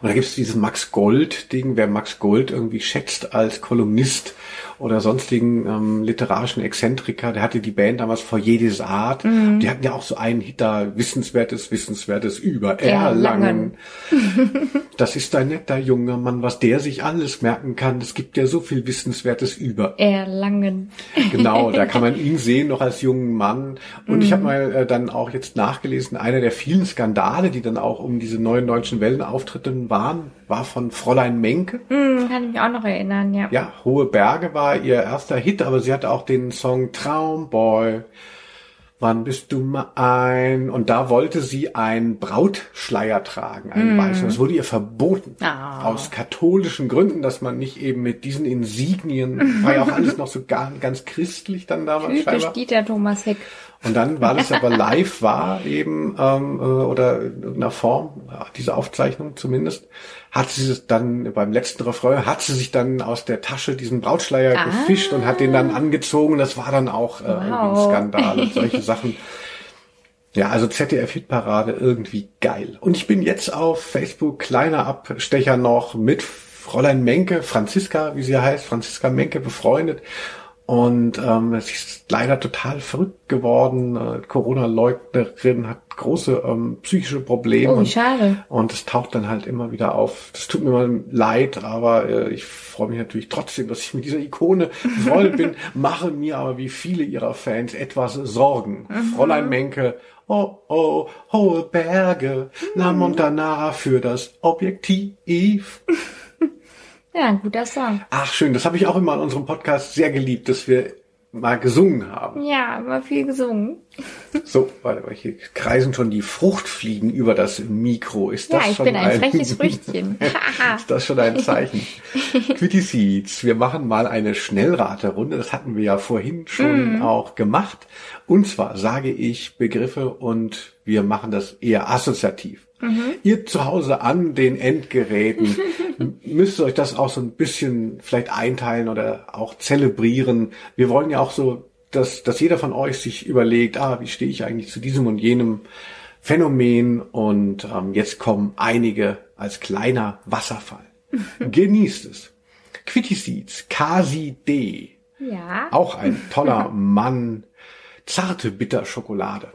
Und da gibt's dieses Max Gold-Ding, wer Max Gold irgendwie schätzt als Kolumnist oder sonstigen ähm, literarischen Exzentriker, der hatte die Band damals vor jedes Art. Mhm. Die hatten ja auch so einen Hit da, Wissenswertes, Wissenswertes über Erlangen. Erlangen. [LAUGHS] Das ist ein netter junger Mann, was der sich alles merken kann. Es gibt ja so viel Wissenswertes über Erlangen. Genau, da kann man [LAUGHS] ihn sehen noch als jungen Mann. Und Mhm. ich habe mal äh, dann auch jetzt nachgelesen, einer der vielen Skandale, die dann auch um diese neuen deutschen Wellenauftritte waren, war von Fräulein Menke. Hm, kann ich mich auch noch erinnern, ja. Ja, Hohe Berge war ihr erster Hit, aber sie hatte auch den Song Traumboy. Wann bist du mal ein? Und da wollte sie einen Brautschleier tragen, einen weißen. Das wurde ihr verboten. Ah. Aus katholischen Gründen, dass man nicht eben mit diesen Insignien, war ja auch alles noch so gar, ganz christlich dann damals Typisch scheinbar. Dieter Thomas Heck. Und dann, weil es aber live war, eben, ähm, äh, oder in irgendeiner Form, diese Aufzeichnung zumindest, hat sie es dann beim letzten Refrain, hat sie sich dann aus der Tasche diesen Brautschleier Ah. gefischt und hat den dann angezogen. Das war dann auch äh, irgendwie ein Wow. Skandal und solche [LAUGHS] Sachen. Ja, also ZDF-Hitparade irgendwie geil. Und ich bin jetzt auf Facebook, kleiner Abstecher noch, mit Fräulein Menke, Franziska, wie sie heißt, Franziska Menke befreundet. Und ähm, sie ist leider total verrückt geworden. Äh, Corona-Leugnerin hat große ähm, psychische Probleme. Oh, schade. Und es taucht dann halt immer wieder auf. Das tut mir mal leid, aber äh, ich freue mich natürlich trotzdem, dass ich mit dieser Ikone befreundet bin, [LAUGHS] mache mir aber wie viele ihrer Fans etwas Sorgen. Fräulein Menke, oh oh, hohe Berge, La Montanara für das Objektiv. Ja, ein guter Song. Ach schön, das habe ich auch immer in unserem Podcast sehr geliebt, dass wir mal gesungen haben. Ja, immer viel gesungen. So, warte mal, hier kreisen schon die Fruchtfliegen über das Mikro. Ist das Ja, ich schon bin ein freches [LAUGHS] Früchtchen. Ist das schon ein Zeichen? [LAUGHS] Quitty Seeds, wir machen mal eine Schnellraterunde. Das hatten wir ja vorhin schon auch gemacht. Und zwar sage ich Begriffe und wir machen das eher assoziativ. Ihr zu Hause an den Endgeräten [LAUGHS] müsst ihr euch das auch so ein bisschen vielleicht einteilen oder auch zelebrieren. Wir wollen ja auch so, dass, dass jeder von euch sich überlegt, ah, wie stehe ich eigentlich zu diesem und jenem Phänomen und ähm, jetzt kommen einige als kleiner Wasserfall. [LAUGHS] Genießt es. Quitty Seeds, Kasi D, Ja. auch ein toller [LAUGHS] Mann, zarte Bitterschokolade.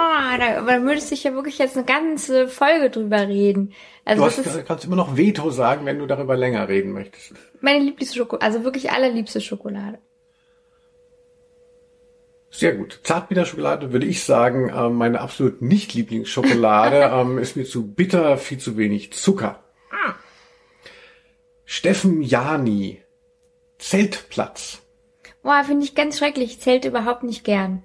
Oh, da, da würdest du ja wirklich jetzt eine ganze Folge drüber reden. Also Du hast, ist kannst immer noch Veto sagen, wenn du darüber länger reden möchtest. meine Lieblingsschokolade, also wirklich allerliebste Schokolade. Sehr gut. Zartbitterschokolade würde ich sagen, ähm, meine absolut nicht Lieblingsschokolade [LAUGHS] ähm, ist mir zu bitter, viel zu wenig Zucker. Steffen Jani, Zeltplatz. Boah, finde ich ganz schrecklich. Ich zählte überhaupt nicht gern.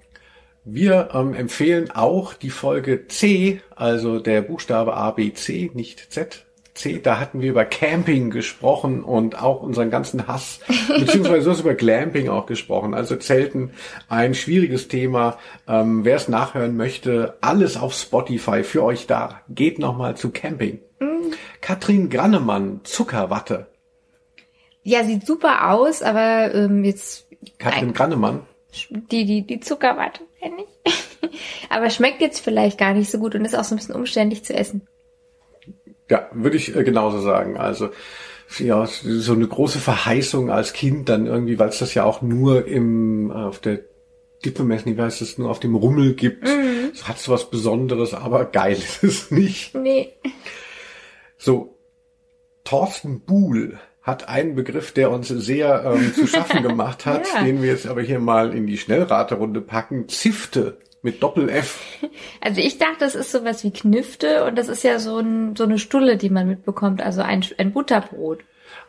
Wir ähm, empfehlen auch die Folge C, also der Buchstabe A, B, C, nicht Z. C, da hatten wir über Camping gesprochen und auch unseren ganzen Hass, [LAUGHS] beziehungsweise du hast über Glamping auch gesprochen. Also Zelten, ein schwieriges Thema. Ähm, Wer es nachhören möchte, alles auf Spotify für euch da. Geht nochmal zu Camping. Katrin Grannemann, Zuckerwatte. Ja, sieht super aus, aber ähm, jetzt Katrin Grannemann. die die die Zuckerwatte kenne ich. [LAUGHS] aber schmeckt jetzt vielleicht gar nicht so gut und ist auch so ein bisschen umständlich zu essen. Ja, würde ich äh, genauso sagen. Also ja, so eine große Verheißung als Kind dann irgendwie, weil es das ja auch nur im äh, auf der Diplomatie, wie heißt es, nur auf dem Rummel gibt. Es hat so was Besonderes, aber geil ist es nicht. Nee. So, Thorsten Buhl hat einen Begriff, der uns sehr ähm, zu schaffen [LAUGHS] gemacht hat, Ja. den wir jetzt aber hier mal in die Schnellraterunde packen. Zifte mit Doppel-F. Also ich dachte, das ist sowas wie Knifte und das ist ja so, ein, so eine Stulle, die man mitbekommt, also ein, ein Butterbrot.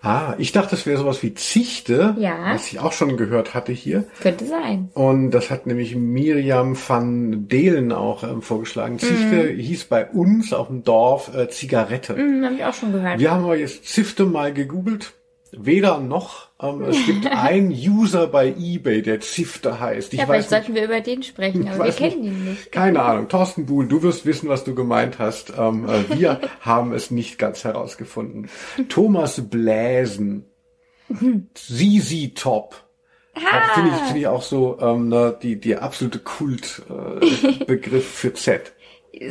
Ah, ich dachte, es wäre sowas wie Zichte, Ja. was ich auch schon gehört hatte hier. Könnte sein. Und das hat nämlich Miriam van Delen auch ähm, vorgeschlagen. Zichte hieß bei uns auf dem Dorf äh, Zigarette. Hm, habe ich auch schon gehört. Wir haben aber jetzt Zifte mal gegoogelt. Weder noch. Ähm, es gibt [LAUGHS] einen User bei eBay, der Zifte heißt. Ich ja, vielleicht nicht, sollten wir über den sprechen, aber wir kennen ihn nicht. Keine Ahnung. Thorsten Buhl, du wirst wissen, was du gemeint hast. Ähm, äh, wir [LAUGHS] haben es nicht ganz herausgefunden. Thomas Bläsen. Sisi Top. Auch Finde ich, finde ich auch so ähm, ne, die, die absolute Kultbegriff äh, [LAUGHS] Begriff für Z.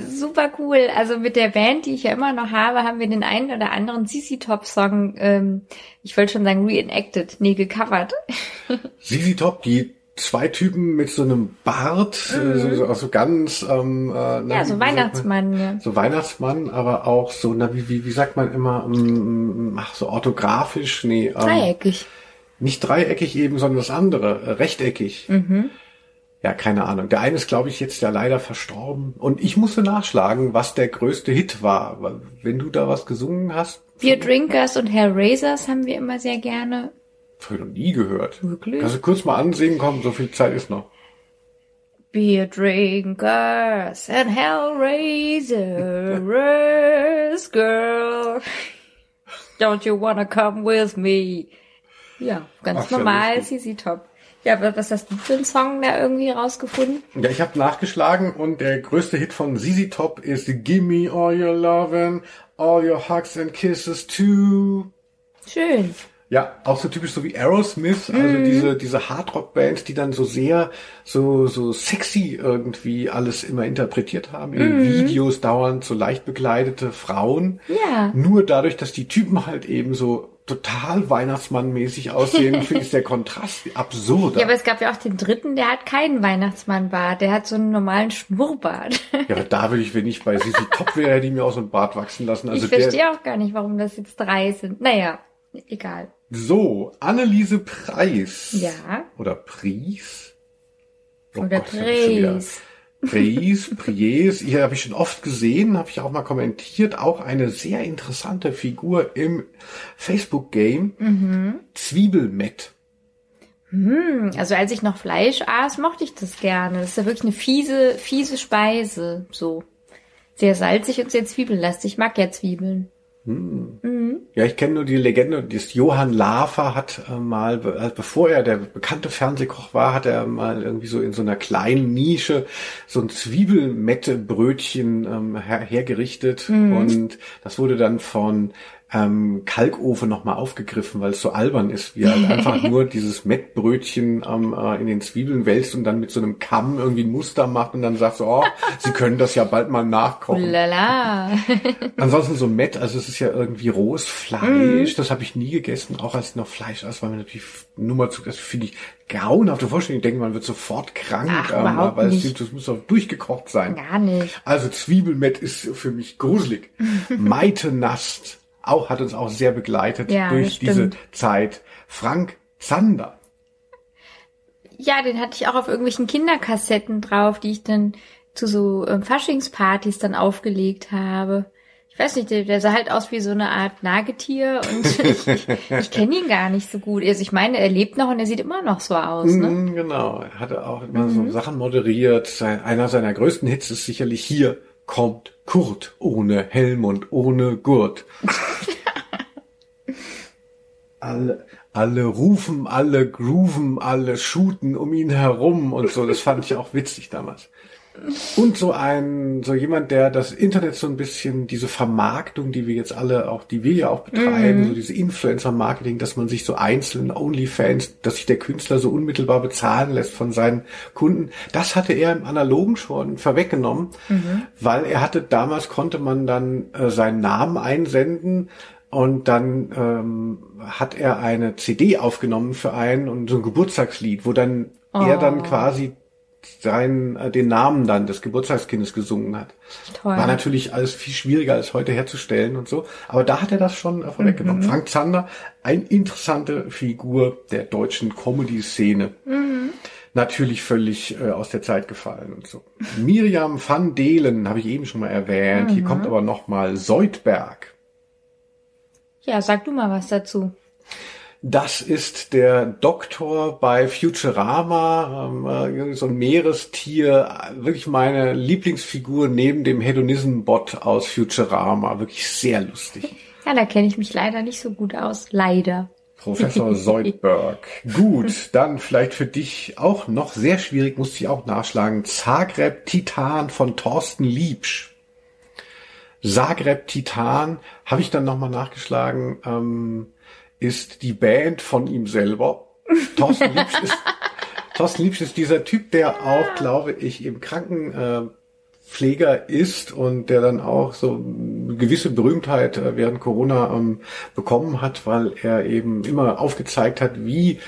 Super cool. Also mit der Band, die ich ja immer noch habe, haben wir den einen oder anderen CC Top Song, ähm, ich wollte schon sagen reenacted, nee, gecovert. [LAUGHS] Sisi Top, die zwei Typen mit so einem Bart, äh, so, so, so ganz, ähm, äh, na, Mhm. Ja, so Weihnachtsmann, ja. Man? So Weihnachtsmann, aber auch so, na, wie, wie, wie sagt man immer, ähm, ach, so orthografisch, nee, ähm, Dreieckig. nicht dreieckig eben, sondern das andere, äh, rechteckig. Mhm. Ja, keine Ahnung. Der eine ist, glaube ich, jetzt ja leider verstorben. Und ich musste nachschlagen, was der größte Hit war. Wenn du da was gesungen hast, Beer Drinkers und Hellraisers haben wir immer sehr gerne. habe ich noch nie gehört. Wirklich? Kannst du kurz mal ansehen kommen, so viel Zeit ist noch. Beer drinkers and hellraisers, girl. Don't you wanna come with me? Ja, ganz Ach, ja, normal, lustig. CC Top. Ja, aber was hast du für einen Song da irgendwie rausgefunden? Ja, ich habe nachgeschlagen und der größte Hit von ZZ Top ist Gimme All Your Lovin', All Your Hugs and Kisses Too. Schön. Ja, auch so typisch so wie Aerosmith, also diese, diese Hardrock-Bands, die dann so sehr, so, so sexy irgendwie alles immer interpretiert haben. In den Videos dauernd so leicht bekleidete Frauen. Ja. Nur dadurch, dass die Typen halt eben so total Weihnachtsmannmäßig aussehen, [LAUGHS] finde ich ist der Kontrast absurd. Ja, aber es gab ja auch den dritten, der hat keinen Weihnachtsmannbart, der hat so einen normalen Schnurrbart. Ja, aber da würde ich, wenn ich bei Sisi Top wäre, hätte ich mir auch so einen Bart wachsen lassen. Also ich der, verstehe auch gar nicht, warum das jetzt drei sind. Naja, egal. so, Anneliese Preis. Ja. Oder Pries. Oh Oder Gott, ich Pries, Pries, hier habe ich schon oft gesehen, habe ich auch mal kommentiert, auch eine sehr interessante Figur im Facebook-Game. Mhm. Zwiebelmett. Also als ich noch Fleisch aß, mochte ich das gerne. Das ist ja wirklich eine fiese, fiese Speise. So. Sehr salzig und sehr zwiebellastig. Ich mag ja Zwiebeln. Ja, ich kenne nur die Legende, das Johann Lafer hat äh, mal, be- äh, bevor er der bekannte Fernsehkoch war, hat er mal irgendwie so in so einer kleinen Nische so ein Zwiebelmette-Brötchen ähm, her hergerichtet. Und das wurde dann von ähm, Kalkofen nochmal aufgegriffen, weil es so albern ist, wie er halt einfach [LAUGHS] nur dieses Mettbrötchen ähm, äh, in den Zwiebeln wälzt und dann mit so einem Kamm irgendwie ein Muster macht und dann sagt so, oh, Sie können das ja bald mal nachkochen. Lala. [LAUGHS] Ansonsten so Mett, also es ist ja irgendwie rohes Fleisch, das habe ich nie gegessen, auch als ich noch Fleisch aß, weil mir natürlich Nummer zu, das finde ich grauenhafte Vorstellung. Ich denke, man wird sofort krank, Ach, überhaupt weil es, nicht. das muss doch durchgekocht sein. Gar nicht. Also Zwiebelmett ist für mich gruselig. [LAUGHS] Maite Nast, auch hat uns auch sehr begleitet Ja, durch diese. Zeit. Frank Zander. Ja, den hatte ich auch auf irgendwelchen Kinderkassetten drauf, die ich dann zu so ähm, Faschingspartys dann aufgelegt habe. Ich weiß nicht, der, sah halt aus wie so eine Art Nagetier und [LAUGHS] ich, ich, ich kenne ihn gar nicht so gut. Also ich meine, er lebt noch und er sieht immer noch so aus, ne? Mhm, genau, er hatte auch immer so Sachen moderiert. Sein, einer seiner größten Hits ist sicherlich hier kommt Kurt ohne Helm und ohne Gurt. Alle, alle rufen, alle grooven, alle shooten um ihn herum und so. Das fand ich auch witzig damals. Und so ein, so jemand, der das Internet so ein bisschen, diese Vermarktung, die wir jetzt alle auch, die wir ja auch betreiben, so diese Influencer-Marketing, dass man sich so einzeln Onlyfans, dass sich der Künstler so unmittelbar bezahlen lässt von seinen Kunden, das hatte er im Analogen schon vorweggenommen, weil er hatte, damals konnte man dann äh, seinen Namen einsenden und dann ähm, hat er eine CD aufgenommen für einen und so ein Geburtstagslied, wo dann er dann quasi seinen, äh, den Namen dann des Geburtstagskindes gesungen hat. Toll. War natürlich alles viel schwieriger als heute herzustellen und so. Aber da hat er das schon äh, vorweggenommen. Frank Zander, eine interessante Figur der deutschen Comedy-Szene. Natürlich völlig äh, aus der Zeit gefallen und so. Miriam van Delen habe ich eben schon mal erwähnt. Hier kommt aber noch mal Seudberg. Ja, sag du mal was dazu. Das ist der Doktor bei Futurama, ähm, äh, so ein Meerestier, wirklich meine Lieblingsfigur neben dem Hedonism-Bot aus Futurama, wirklich sehr lustig. Ja, da kenne ich mich leider nicht so gut aus. Leider. Professor [LAUGHS] Seudberg. Gut, dann vielleicht für dich auch noch sehr schwierig, musste ich auch nachschlagen. Zagreb Titan von Thorsten Liebsch. Zagreb Titan, habe ich dann nochmal nachgeschlagen, ähm, ist die Band von ihm selber. Thorsten Liebsch ist, [LAUGHS] Thorsten Liebsch ist dieser Typ, der auch, glaube ich, im Krankenpfleger ist und der dann auch so eine gewisse Berühmtheit äh, während Corona ähm, bekommen hat, weil er eben immer aufgezeigt hat, wie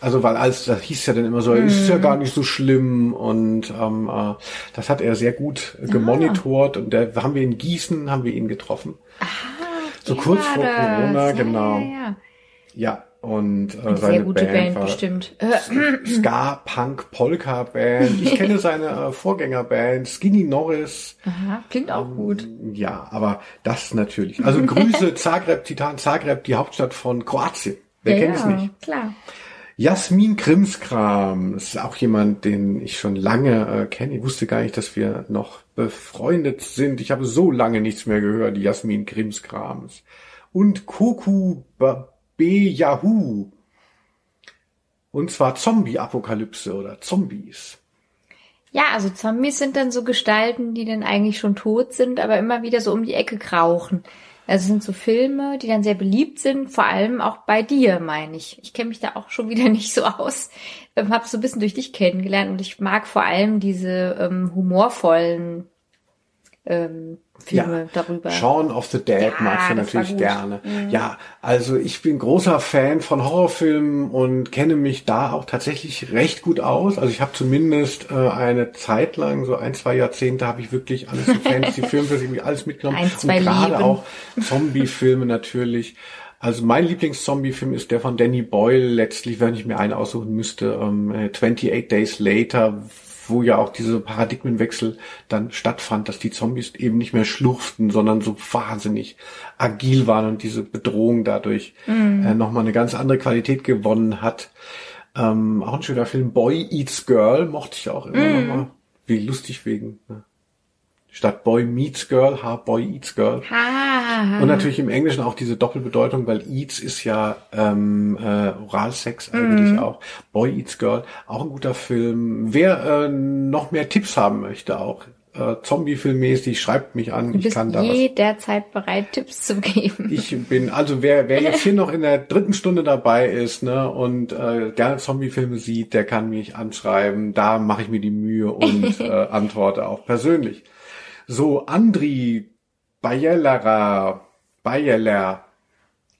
also weil alles, das hieß ja dann immer so, ist ja gar nicht so schlimm und ähm, äh, das hat er sehr gut äh, gemonitort und da haben wir in Gießen, haben wir ihn getroffen. so Ja, kurz vor das. Corona, ja, genau. Ja, ja. Und äh, Eine seine sehr gute Band, Band, bestimmt. [CLEARS THROAT] Ska, Punk, Polka Band. Ich kenne seine äh, Vorgängerband, Skinny Norris. aha, klingt auch gut. Ja, aber das natürlich. Also Grüße Zagreb, Titan Zagreb, die Hauptstadt von Kroatien. Wer ja, kennt es ja, nicht? klar. Jasmin Krimskram ist auch jemand, den ich schon lange äh, kenne. Ich wusste gar nicht, dass wir noch befreundet sind. Ich habe so lange nichts mehr gehört, Jasmin Krimskrams. Und Koku B. Yahoo. Und zwar Zombie-Apokalypse oder Zombies. Ja, also Zombies sind dann so Gestalten, die dann eigentlich schon tot sind, aber immer wieder so um die Ecke krauchen. Also es sind so Filme, die dann sehr beliebt sind, vor allem auch bei dir, meine ich. Ich kenne mich da auch schon wieder [LAUGHS] nicht so aus. Ähm, habe so ein bisschen durch dich kennengelernt und ich mag vor allem diese ähm, humorvollen ähm, Filme ja. darüber. Shaun of the Dead Ja, magst du natürlich gerne. Ja, also ich bin großer Fan von Horrorfilmen und kenne mich da auch tatsächlich recht gut aus. Also ich habe zumindest äh, eine Zeit lang, so ein, zwei Jahrzehnte, habe ich wirklich alles so Fantasy-Filme, [LAUGHS] für mich alles mitgenommen. Ein, zwei und gerade auch Zombie-Filme natürlich. Also mein Lieblings-Zombie-Film ist der von Danny Boyle letztlich, wenn ich mir einen aussuchen müsste, ähm, äh, 28 Days Later, wo ja auch diese Paradigmenwechsel dann stattfand, dass die Zombies eben nicht mehr schlurften, sondern so wahnsinnig agil waren und diese Bedrohung dadurch äh, nochmal eine ganz andere Qualität gewonnen hat. Ähm, auch ein schöner Film, Boy Eats Girl, mochte ich auch immer nochmal. Wie lustig wegen. Ne? Statt Boy Meets Girl, ha, Boy Eats Girl. Ah, Und natürlich im Englischen auch diese Doppelbedeutung, weil Eats ist ja ähm, äh, Oralsex eigentlich auch. Boy Eats Girl, auch ein guter Film. Wer äh, noch mehr Tipps haben möchte, auch äh, Zombie-Filmmäßig, schreibt mich an. du Ich bist kann da jederzeit bereit, Tipps zu geben. Ich bin, also wer, wer jetzt hier [LAUGHS] noch in der dritten Stunde dabei ist ne, und äh, gerne Zombie-Filme sieht, der kann mich anschreiben. Da mache ich mir die Mühe und [LAUGHS] äh, antworte auch persönlich. So, Andri Bayelera, Bayeler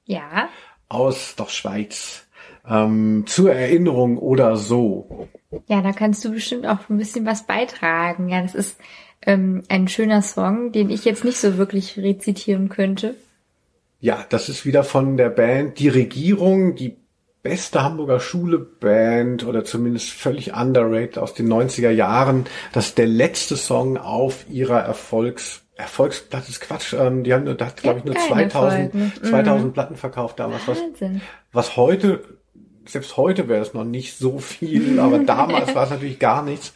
Ja, aus der Schweiz. Ähm, zur Erinnerung oder so. ja, da kannst du bestimmt auch ein bisschen was beitragen. Ja, das ist ähm, ein schöner Song, den ich jetzt nicht so wirklich rezitieren könnte. Ja, das ist wieder von der Band Die Regierung, die beste Hamburger Schule-Band oder zumindest völlig underrated aus den 90er Jahren. Das ist der letzte Song auf ihrer Erfolgs Erfolgsplatte ist Quatsch. Ähm, die haben nur, das glaube ich nur keinen 2000, Erfolg, ne? 2000 Platten verkauft damals. Was, was heute, selbst heute wäre es noch nicht so viel, aber damals [LAUGHS] war es natürlich gar nichts,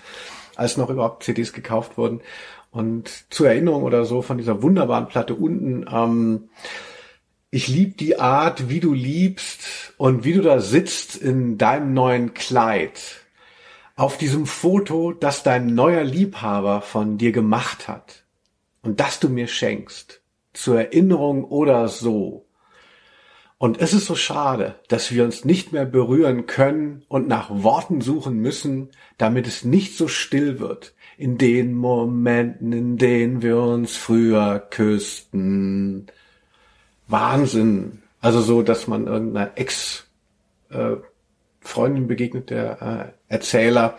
als noch überhaupt CDs gekauft wurden. Und zur Erinnerung oder so von dieser wunderbaren Platte unten, ähm, ich lieb die Art, wie du liebst und wie du da sitzt in deinem neuen Kleid. Auf diesem Foto, das dein neuer Liebhaber von dir gemacht hat. Und das du mir schenkst. Zur Erinnerung oder so. Und es ist so schade, dass wir uns nicht mehr berühren können und nach Worten suchen müssen, damit es nicht so still wird. In den Momenten, in denen wir uns früher küssten. Wahnsinn. Also so, dass man irgendeiner Ex äh, begegnet, der äh, Erzähler.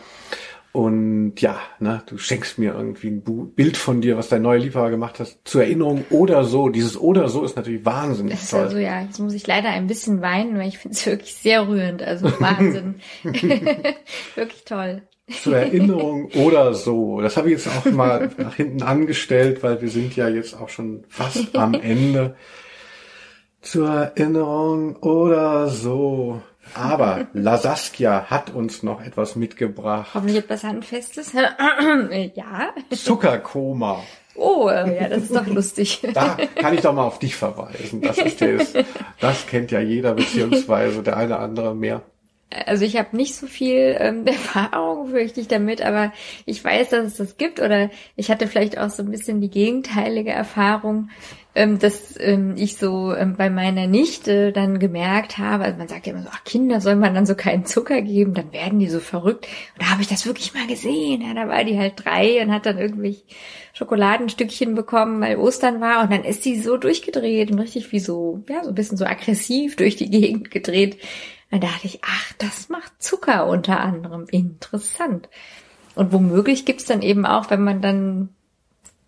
Und ja, ne, du schenkst mir irgendwie ein Bild von dir, was dein neuer Liebhaber gemacht hat, zur Erinnerung oder so. Dieses oder so ist natürlich wahnsinnig Das ist toll. also ja, jetzt muss ich leider ein bisschen weinen, weil ich finde es wirklich sehr rührend. Also [LAUGHS] Wahnsinn. [LAUGHS] wirklich toll. zur Erinnerung oder so. Das habe ich jetzt auch mal nach hinten angestellt, weil wir sind ja jetzt auch schon fast am [LAUGHS] Ende. Zur Erinnerung oder so. Aber [LAUGHS] La Saskia hat uns noch etwas mitgebracht. Hoffentlich etwas Handfestes. [CLEARS THROAT] ja. Zuckerkoma. Oh, äh, ja, das ist doch lustig. Da kann ich doch mal auf dich verweisen. Das ist das, das kennt ja jeder, beziehungsweise der eine andere mehr. Also ich habe nicht so viel ähm, [LAUGHS] Erfahrung, fürchte ich, damit, aber ich weiß, dass es das gibt oder ich hatte vielleicht auch so ein bisschen die gegenteilige Erfahrung, ähm, dass ähm, ich so ähm, bei meiner Nichte dann gemerkt habe, also man sagt ja immer so, ach Kinder soll man dann so keinen Zucker geben, dann werden die so verrückt. Und da habe ich das wirklich mal gesehen. Ja, da war die halt drei und hat dann irgendwie Schokoladenstückchen bekommen, weil Ostern war und dann ist sie so durchgedreht und richtig wie so, ja, so ein bisschen so aggressiv durch die Gegend gedreht. Dann dachte ich, ach, das macht Zucker unter anderem. Interessant. Und womöglich gibt's dann eben auch, wenn man dann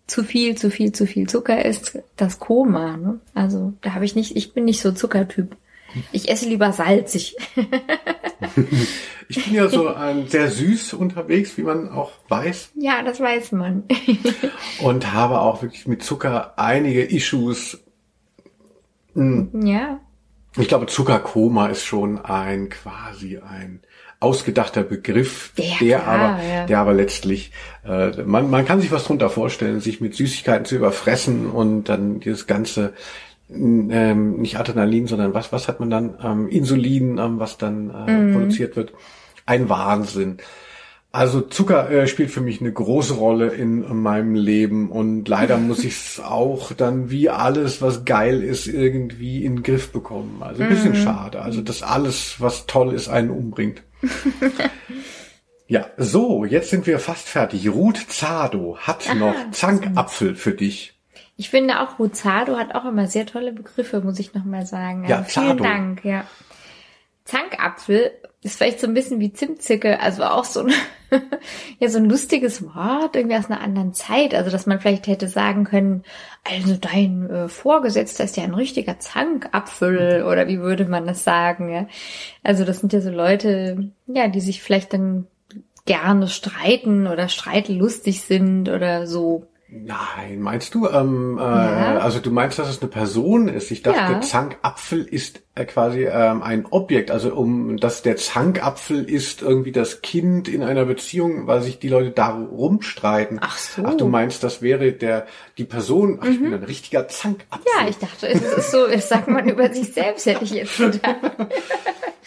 zu viel, zu viel, zu viel Zucker isst, das Koma. Ne? Also da habe ich nicht, ich bin nicht so Zuckertyp. Ich esse lieber salzig. [LAUGHS] Ich bin ja so ein sehr süß unterwegs, wie man auch weiß, ja, das weiß man. [LAUGHS] und habe auch wirklich mit Zucker einige Issues. ja. Ich glaube, Zuckerkoma ist schon ein quasi ein ausgedachter Begriff, Ja, der klar, aber, ja. der aber letztlich, äh, man, man kann sich was drunter vorstellen, sich mit Süßigkeiten zu überfressen und dann dieses ganze ähm, nicht Adrenalin, sondern was, was hat man dann? Ähm, Insulin, ähm, was dann äh, Mhm. produziert wird. Ein Wahnsinn. Also Zucker äh, spielt für mich eine große Rolle in, meinem Leben und leider muss [LAUGHS] ich es auch dann wie alles, was geil ist, irgendwie in den Griff bekommen. Also ein bisschen schade. Also dass alles, was toll ist, einen umbringt. [LAUGHS] ja, so, jetzt sind wir fast fertig. Ruth Zado hat noch Zankapfel für dich. Ich finde auch, Ruzado hat auch immer sehr tolle Begriffe, muss ich nochmal sagen. Ja, Also vielen Zado. Dank, ja. Zankapfel ist vielleicht so ein bisschen wie Zimtzicke, also auch so ein, [LAUGHS] ja, so ein lustiges Wort, irgendwie aus einer anderen Zeit. Also, dass man vielleicht hätte sagen können, also dein äh, Vorgesetzter ist ja ein richtiger Zankapfel, oder wie würde man das sagen, ja. Also, das sind ja so Leute, ja, die sich vielleicht dann gerne streiten oder streitlustig sind oder so. Nein, meinst du? Ähm, äh, Ja. Also du meinst, dass es eine Person ist? Ich dachte, Ja. Zankapfel ist äh, quasi ähm, ein Objekt. Also um dass der Zankapfel ist irgendwie das Kind in einer Beziehung, weil sich die Leute darum streiten. Ach so. Mhm. Ach, du meinst, das wäre der die Person? Ach, ich bin ein richtiger Zankapfel. Ja, ich dachte, es ist so, das sagt man über sich selbst, hätte ich jetzt gedacht. [LAUGHS]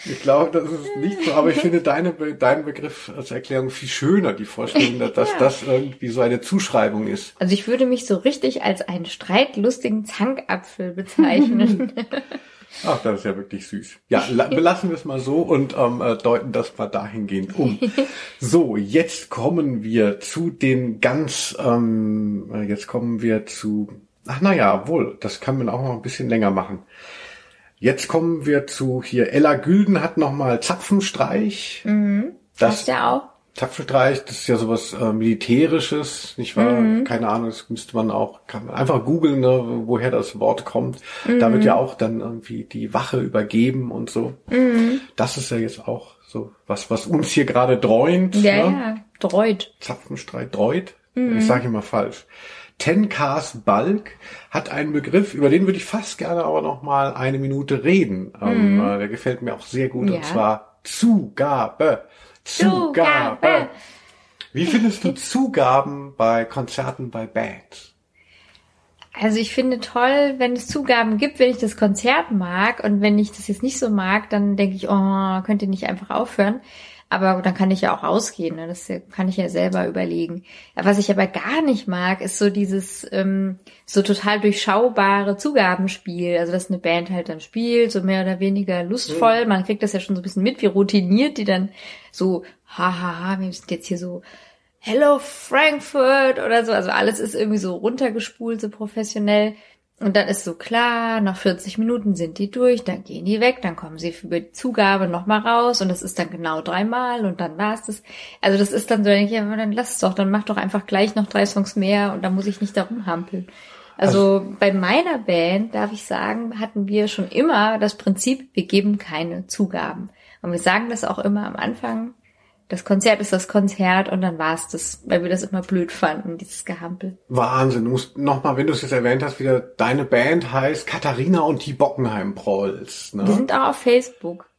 Ich glaube, das ist nicht so, aber ich finde deine, deinen Begriff als Erklärung viel schöner, die Vorstellung, dass, dass [LAUGHS] Ja. das irgendwie so eine Zuschreibung ist. Also ich würde mich so richtig als einen streitlustigen Zankapfel bezeichnen. [LAUGHS] Ach, das ist ja wirklich süß. Ja, la- belassen wir es mal so und ähm, äh, deuten das mal dahingehend um. [LAUGHS] So, jetzt kommen wir zu den ganz, ähm, äh, jetzt kommen wir zu, ach naja, wohl, das kann man auch noch ein bisschen länger machen. Jetzt kommen wir zu hier, Ella Gülden hat nochmal Zapfenstreich. Das, Passt ja auch. Zapfenstreich, das ist ja sowas äh, Militärisches, nicht wahr? Mhm. Keine Ahnung, das müsste man auch, kann man einfach googeln, ne, woher das Wort kommt. Da Mhm. wird ja auch dann irgendwie die Wache übergeben und so. Mhm. Das ist ja jetzt auch so was, was uns hier gerade dreunt. Ja, ne? ja, dreut. Zapfenstreit dreut. Mhm. Ich sage immer falsch. Tencast Balk hat einen Begriff, über den würde ich fast gerne aber noch mal eine Minute reden. Ähm, äh, der gefällt mir auch sehr gut Mhm. Ja. und zwar Zugabe. Zugabe. Wie findest du Zugaben bei Konzerten bei Bands? Also ich finde toll, wenn es Zugaben gibt, wenn ich das Konzert mag und wenn ich das jetzt nicht so mag, dann denke ich, oh, könnt ihr nicht einfach aufhören. Aber dann kann ich ja auch ausgehen, ne? das kann ich ja selber überlegen. Was ich aber gar nicht mag, ist so dieses ähm, so total durchschaubare Zugabenspiel. Also dass eine Band halt dann spielt, so mehr oder weniger lustvoll. Man kriegt das ja schon so ein bisschen mit, wie routiniert die dann so, hahaha, wir sind jetzt hier so Hello Frankfurt oder so. Also alles ist irgendwie so runtergespult, so professionell. Und dann ist so klar, nach 40 Minuten sind die durch, dann gehen die weg, dann kommen sie über die Zugabe nochmal raus und das ist dann genau dreimal und dann war's das. Also das ist dann so, denke ich, ja, dann lass es doch, dann mach doch einfach gleich noch drei Songs mehr und dann muss ich nicht darum hampeln. Also bei meiner Band, darf ich sagen, hatten wir schon immer das Prinzip, wir geben keine Zugaben. Und wir sagen das auch immer am Anfang, das Konzert ist das Konzert und dann war's das, weil wir das immer blöd fanden, dieses Gehampel. Wahnsinn. Du musst nochmal, wenn du es jetzt erwähnt hast, wieder deine Band heißt Katharina und die Bockenheim Prolls. Ne? sind auch auf Facebook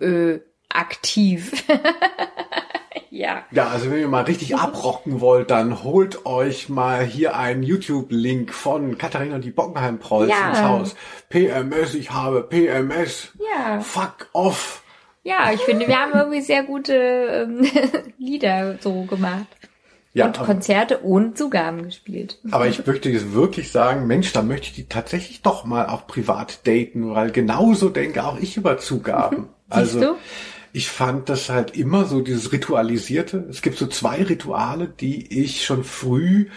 äh, aktiv. [LAUGHS] ja. Ja, also wenn ihr mal richtig [LAUGHS] abrocken wollt, dann holt euch mal hier einen YouTube-Link von Katharina und die Bockenheim Prolls Ja. ins Haus. PMS, ich habe PMS. Ja. Fuck off. Ja, ich finde, wir haben irgendwie sehr gute ähm, [LAUGHS] Lieder so gemacht. Ja, und Konzerte ohne Zugaben gespielt. aber ich möchte jetzt wirklich sagen, Mensch, da möchte ich die tatsächlich doch mal auch privat daten, weil genauso denke auch ich über Zugaben. [LAUGHS] Also du? ich fand das halt immer so dieses Ritualisierte. Es gibt so zwei Rituale, die ich schon früh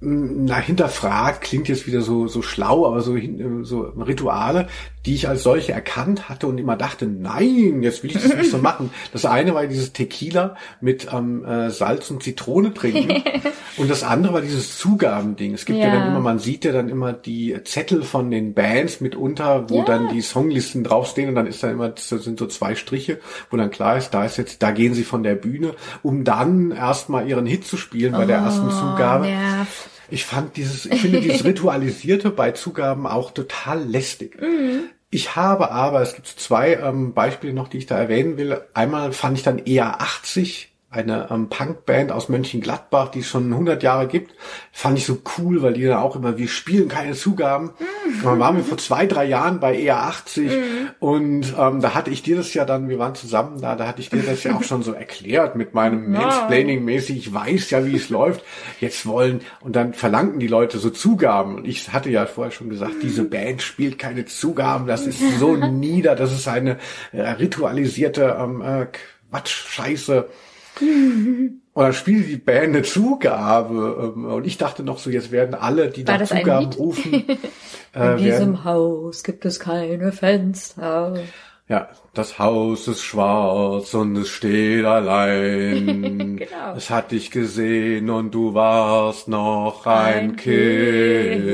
mh, na, hinterfragt, klingt jetzt wieder so, so schlau, aber so, so Rituale, die ich als solche erkannt hatte und immer dachte, nein, jetzt will ich das nicht so machen. Das eine war dieses Tequila mit ähm, äh, Salz und Zitrone trinken [LAUGHS] und das andere war dieses Zugabending. Es gibt ja. Ja. dann immer, man sieht ja dann immer die Zettel von den Bands mitunter, wo Ja. dann die Songlisten draufstehen und dann ist da immer, das sind so zwei Striche, wo dann klar ist, da ist jetzt, da gehen sie von der Bühne, um dann erstmal ihren Hit zu spielen bei der ersten Zugabe. Oh, nervt. Ich fand dieses, ich finde dieses [LAUGHS] Ritualisierte bei Zugaben auch total lästig. Ich habe aber, es gibt zwei ähm, Beispiele noch, die ich da erwähnen will. Einmal fand ich dann eher 80 eine ähm, Punkband aus Mönchengladbach, die es schon 100 Jahre gibt, fand ich so cool, weil die dann auch immer, wir spielen keine Zugaben. Und dann waren wir vor zwei, drei Jahren bei eher 80 und ähm, da hatte ich dir das ja dann, wir waren zusammen da, da hatte ich dir das ja auch [LAUGHS] schon so erklärt mit meinem Mansplaining-mäßig, ich weiß ja, wie es läuft. Jetzt wollen, und dann verlangten die Leute so Zugaben und ich hatte ja vorher schon gesagt, diese Band spielt keine Zugaben, das ist so [LAUGHS] nieder, das ist eine äh, ritualisierte ähm, äh, Quatsch, Scheiße. Und dann spielte die Band eine Zugabe. ähm, Und ich dachte noch so, jetzt werden alle, die War nach Zugaben rufen, [LAUGHS] In äh, werden, diesem Haus gibt es keine Fenster. Ja, das Haus ist schwarz und es steht allein. [LAUGHS] Genau. Es hat dich gesehen und du warst noch ein, Ein kind.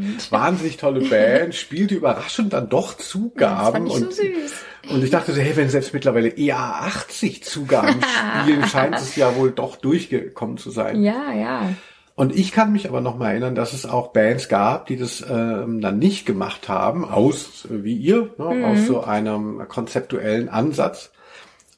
Kind. Wahnsinnig tolle Band, [LAUGHS] spielte überraschend dann doch Zugaben. fand ich so und süß. Und ich dachte so, hey, wenn selbst mittlerweile eher 80 Zugaben [LAUGHS] spielen, scheint es ja wohl doch durchgekommen zu sein. Ja, ja. Und ich kann mich aber noch mal erinnern, dass es auch Bands gab, die das ähm, dann nicht gemacht haben, aus, wie ihr, ne, aus so einem konzeptuellen Ansatz.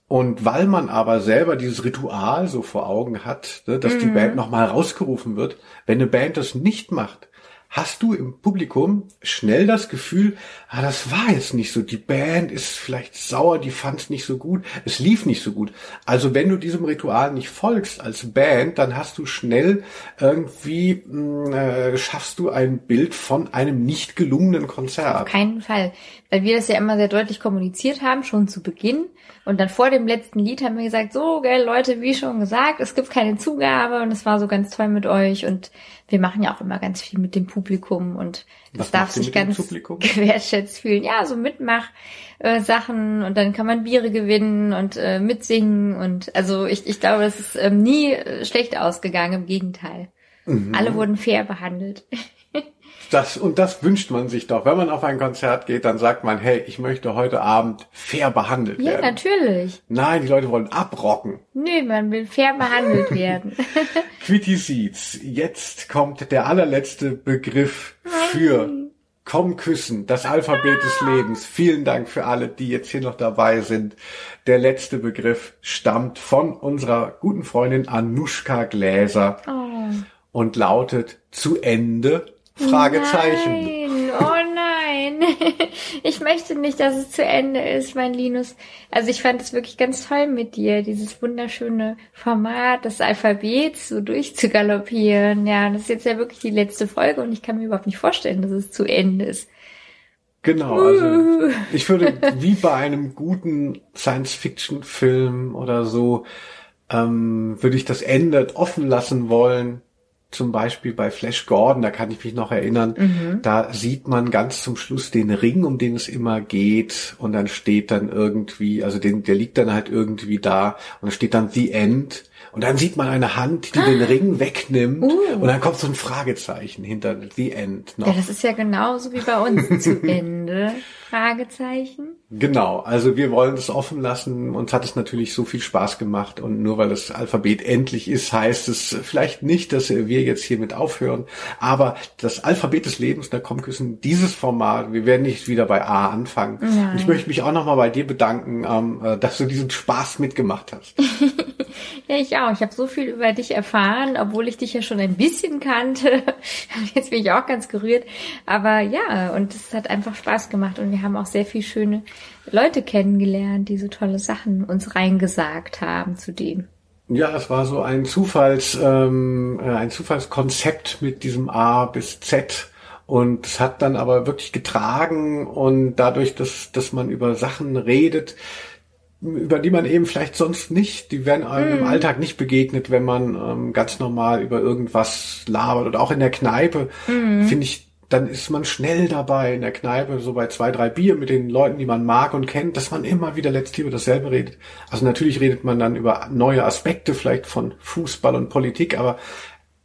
Und weil man aber selber dieses Ritual so vor Augen hat, ne, dass die Band nochmal rausgerufen wird, wenn eine Band das nicht macht, hast du im Publikum schnell das Gefühl, ah, das war jetzt nicht so. Die Band ist vielleicht sauer, die fand es nicht so gut, es lief nicht so gut. Also wenn du diesem Ritual nicht folgst als Band, dann hast du schnell irgendwie, mh, äh, schaffst du ein Bild von einem nicht gelungenen Konzert. Auf keinen Fall. Weil wir das ja immer sehr deutlich kommuniziert haben, schon zu Beginn. Und dann vor dem letzten Lied haben wir gesagt, so, gell, Leute, wie schon gesagt, es gibt keine Zugabe und es war so ganz toll mit euch. Und wir machen ja auch immer ganz viel mit dem Publikum und das Was darf sich ganz [LAUGHS] gewertschätzt fühlen. Ja, so Mitmach. Äh, Sachen und dann kann man Biere gewinnen und äh, mitsingen und also ich, ich glaube, das ist ähm, nie schlecht ausgegangen, im Gegenteil. Mhm. Alle wurden fair behandelt. [LAUGHS] Das, und das wünscht man sich doch. Wenn man auf ein Konzert geht, dann sagt man, hey, ich möchte heute Abend fair behandelt Ja, werden. natürlich. Nein, die Leute wollen abrocken. Nö, man will fair behandelt [LAUGHS] werden. Quitty Seeds. Jetzt kommt der allerletzte Begriff für Komm küssen, das Alphabet des Lebens. Vielen Dank für alle, die jetzt hier noch dabei sind. Der letzte Begriff stammt von unserer guten Freundin Anushka Gläser und lautet zu Ende Fragezeichen. Nein, oh nein. [LAUGHS] Ich möchte nicht, dass es zu Ende ist, mein Linus. Also ich fand es wirklich ganz toll mit dir, dieses wunderschöne Format des Alphabets so durchzugaloppieren. Ja, das ist jetzt ja wirklich die letzte Folge und ich kann mir überhaupt nicht vorstellen, dass es zu Ende ist. Genau, also ich würde [LAUGHS] wie bei einem guten Science-Fiction-Film oder so, ähm, würde ich das Ende offen lassen wollen. Zum Beispiel bei Flash Gordon, da kann ich mich noch erinnern, da sieht man ganz zum Schluss den Ring, um den es immer geht, und dann steht dann irgendwie, also den, der liegt dann halt irgendwie da, und dann steht dann The End, und dann sieht man eine Hand, die den Ring wegnimmt, und dann kommt so ein Fragezeichen hinter The End noch. Ja, das ist ja genauso wie bei uns zu Ende. [LAUGHS] Fragezeichen. Genau, also wir wollen es offen lassen. Uns hat es natürlich so viel Spaß gemacht und nur weil das Alphabet endlich ist, heißt es vielleicht nicht, dass wir jetzt hiermit aufhören. Aber das Alphabet des Lebens, da kommt küssen dieses Format. Wir werden nicht wieder bei A anfangen. Nein. Und ich möchte mich auch nochmal bei dir bedanken, ähm, äh, dass du diesen Spaß mitgemacht hast. [LAUGHS] Ja, ich auch. Ich habe so viel über dich erfahren, obwohl ich dich ja schon ein bisschen kannte. [LAUGHS] Jetzt bin ich auch ganz gerührt. Aber ja, und es hat einfach Spaß gemacht und wir haben auch sehr viel schöne Leute kennengelernt, die so tolle Sachen uns reingesagt haben zu dem. Ja, es war so ein Zufalls, ähm, äh, ein Zufallskonzept mit diesem A bis Z. Und es hat dann aber wirklich getragen und dadurch, dass, dass man über Sachen redet, über die man eben vielleicht sonst nicht, die werden einem im Alltag nicht begegnet, wenn man ähm, ganz normal über irgendwas labert oder auch in der Kneipe, finde ich, dann ist man schnell dabei in der Kneipe, so bei zwei, drei Bier mit den Leuten, die man mag und kennt, dass man immer wieder letztlich über dasselbe redet. Also natürlich redet man dann über neue Aspekte vielleicht von Fußball und Politik, aber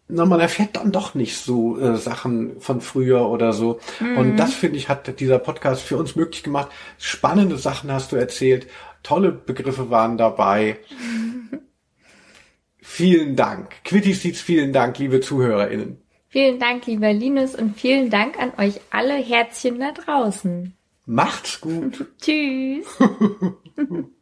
na, man erfährt dann doch nicht so äh, Sachen von früher oder so. Und das, finde ich, hat dieser Podcast für uns möglich gemacht. Spannende Sachen hast du erzählt. Tolle Begriffe waren dabei. [LAUGHS] vielen Dank. Quitty Seeds, vielen Dank, liebe ZuhörerInnen. Vielen Dank, lieber Linus, und vielen Dank an euch alle Herzchen da draußen. Macht's gut. Tschüss. [LAUGHS]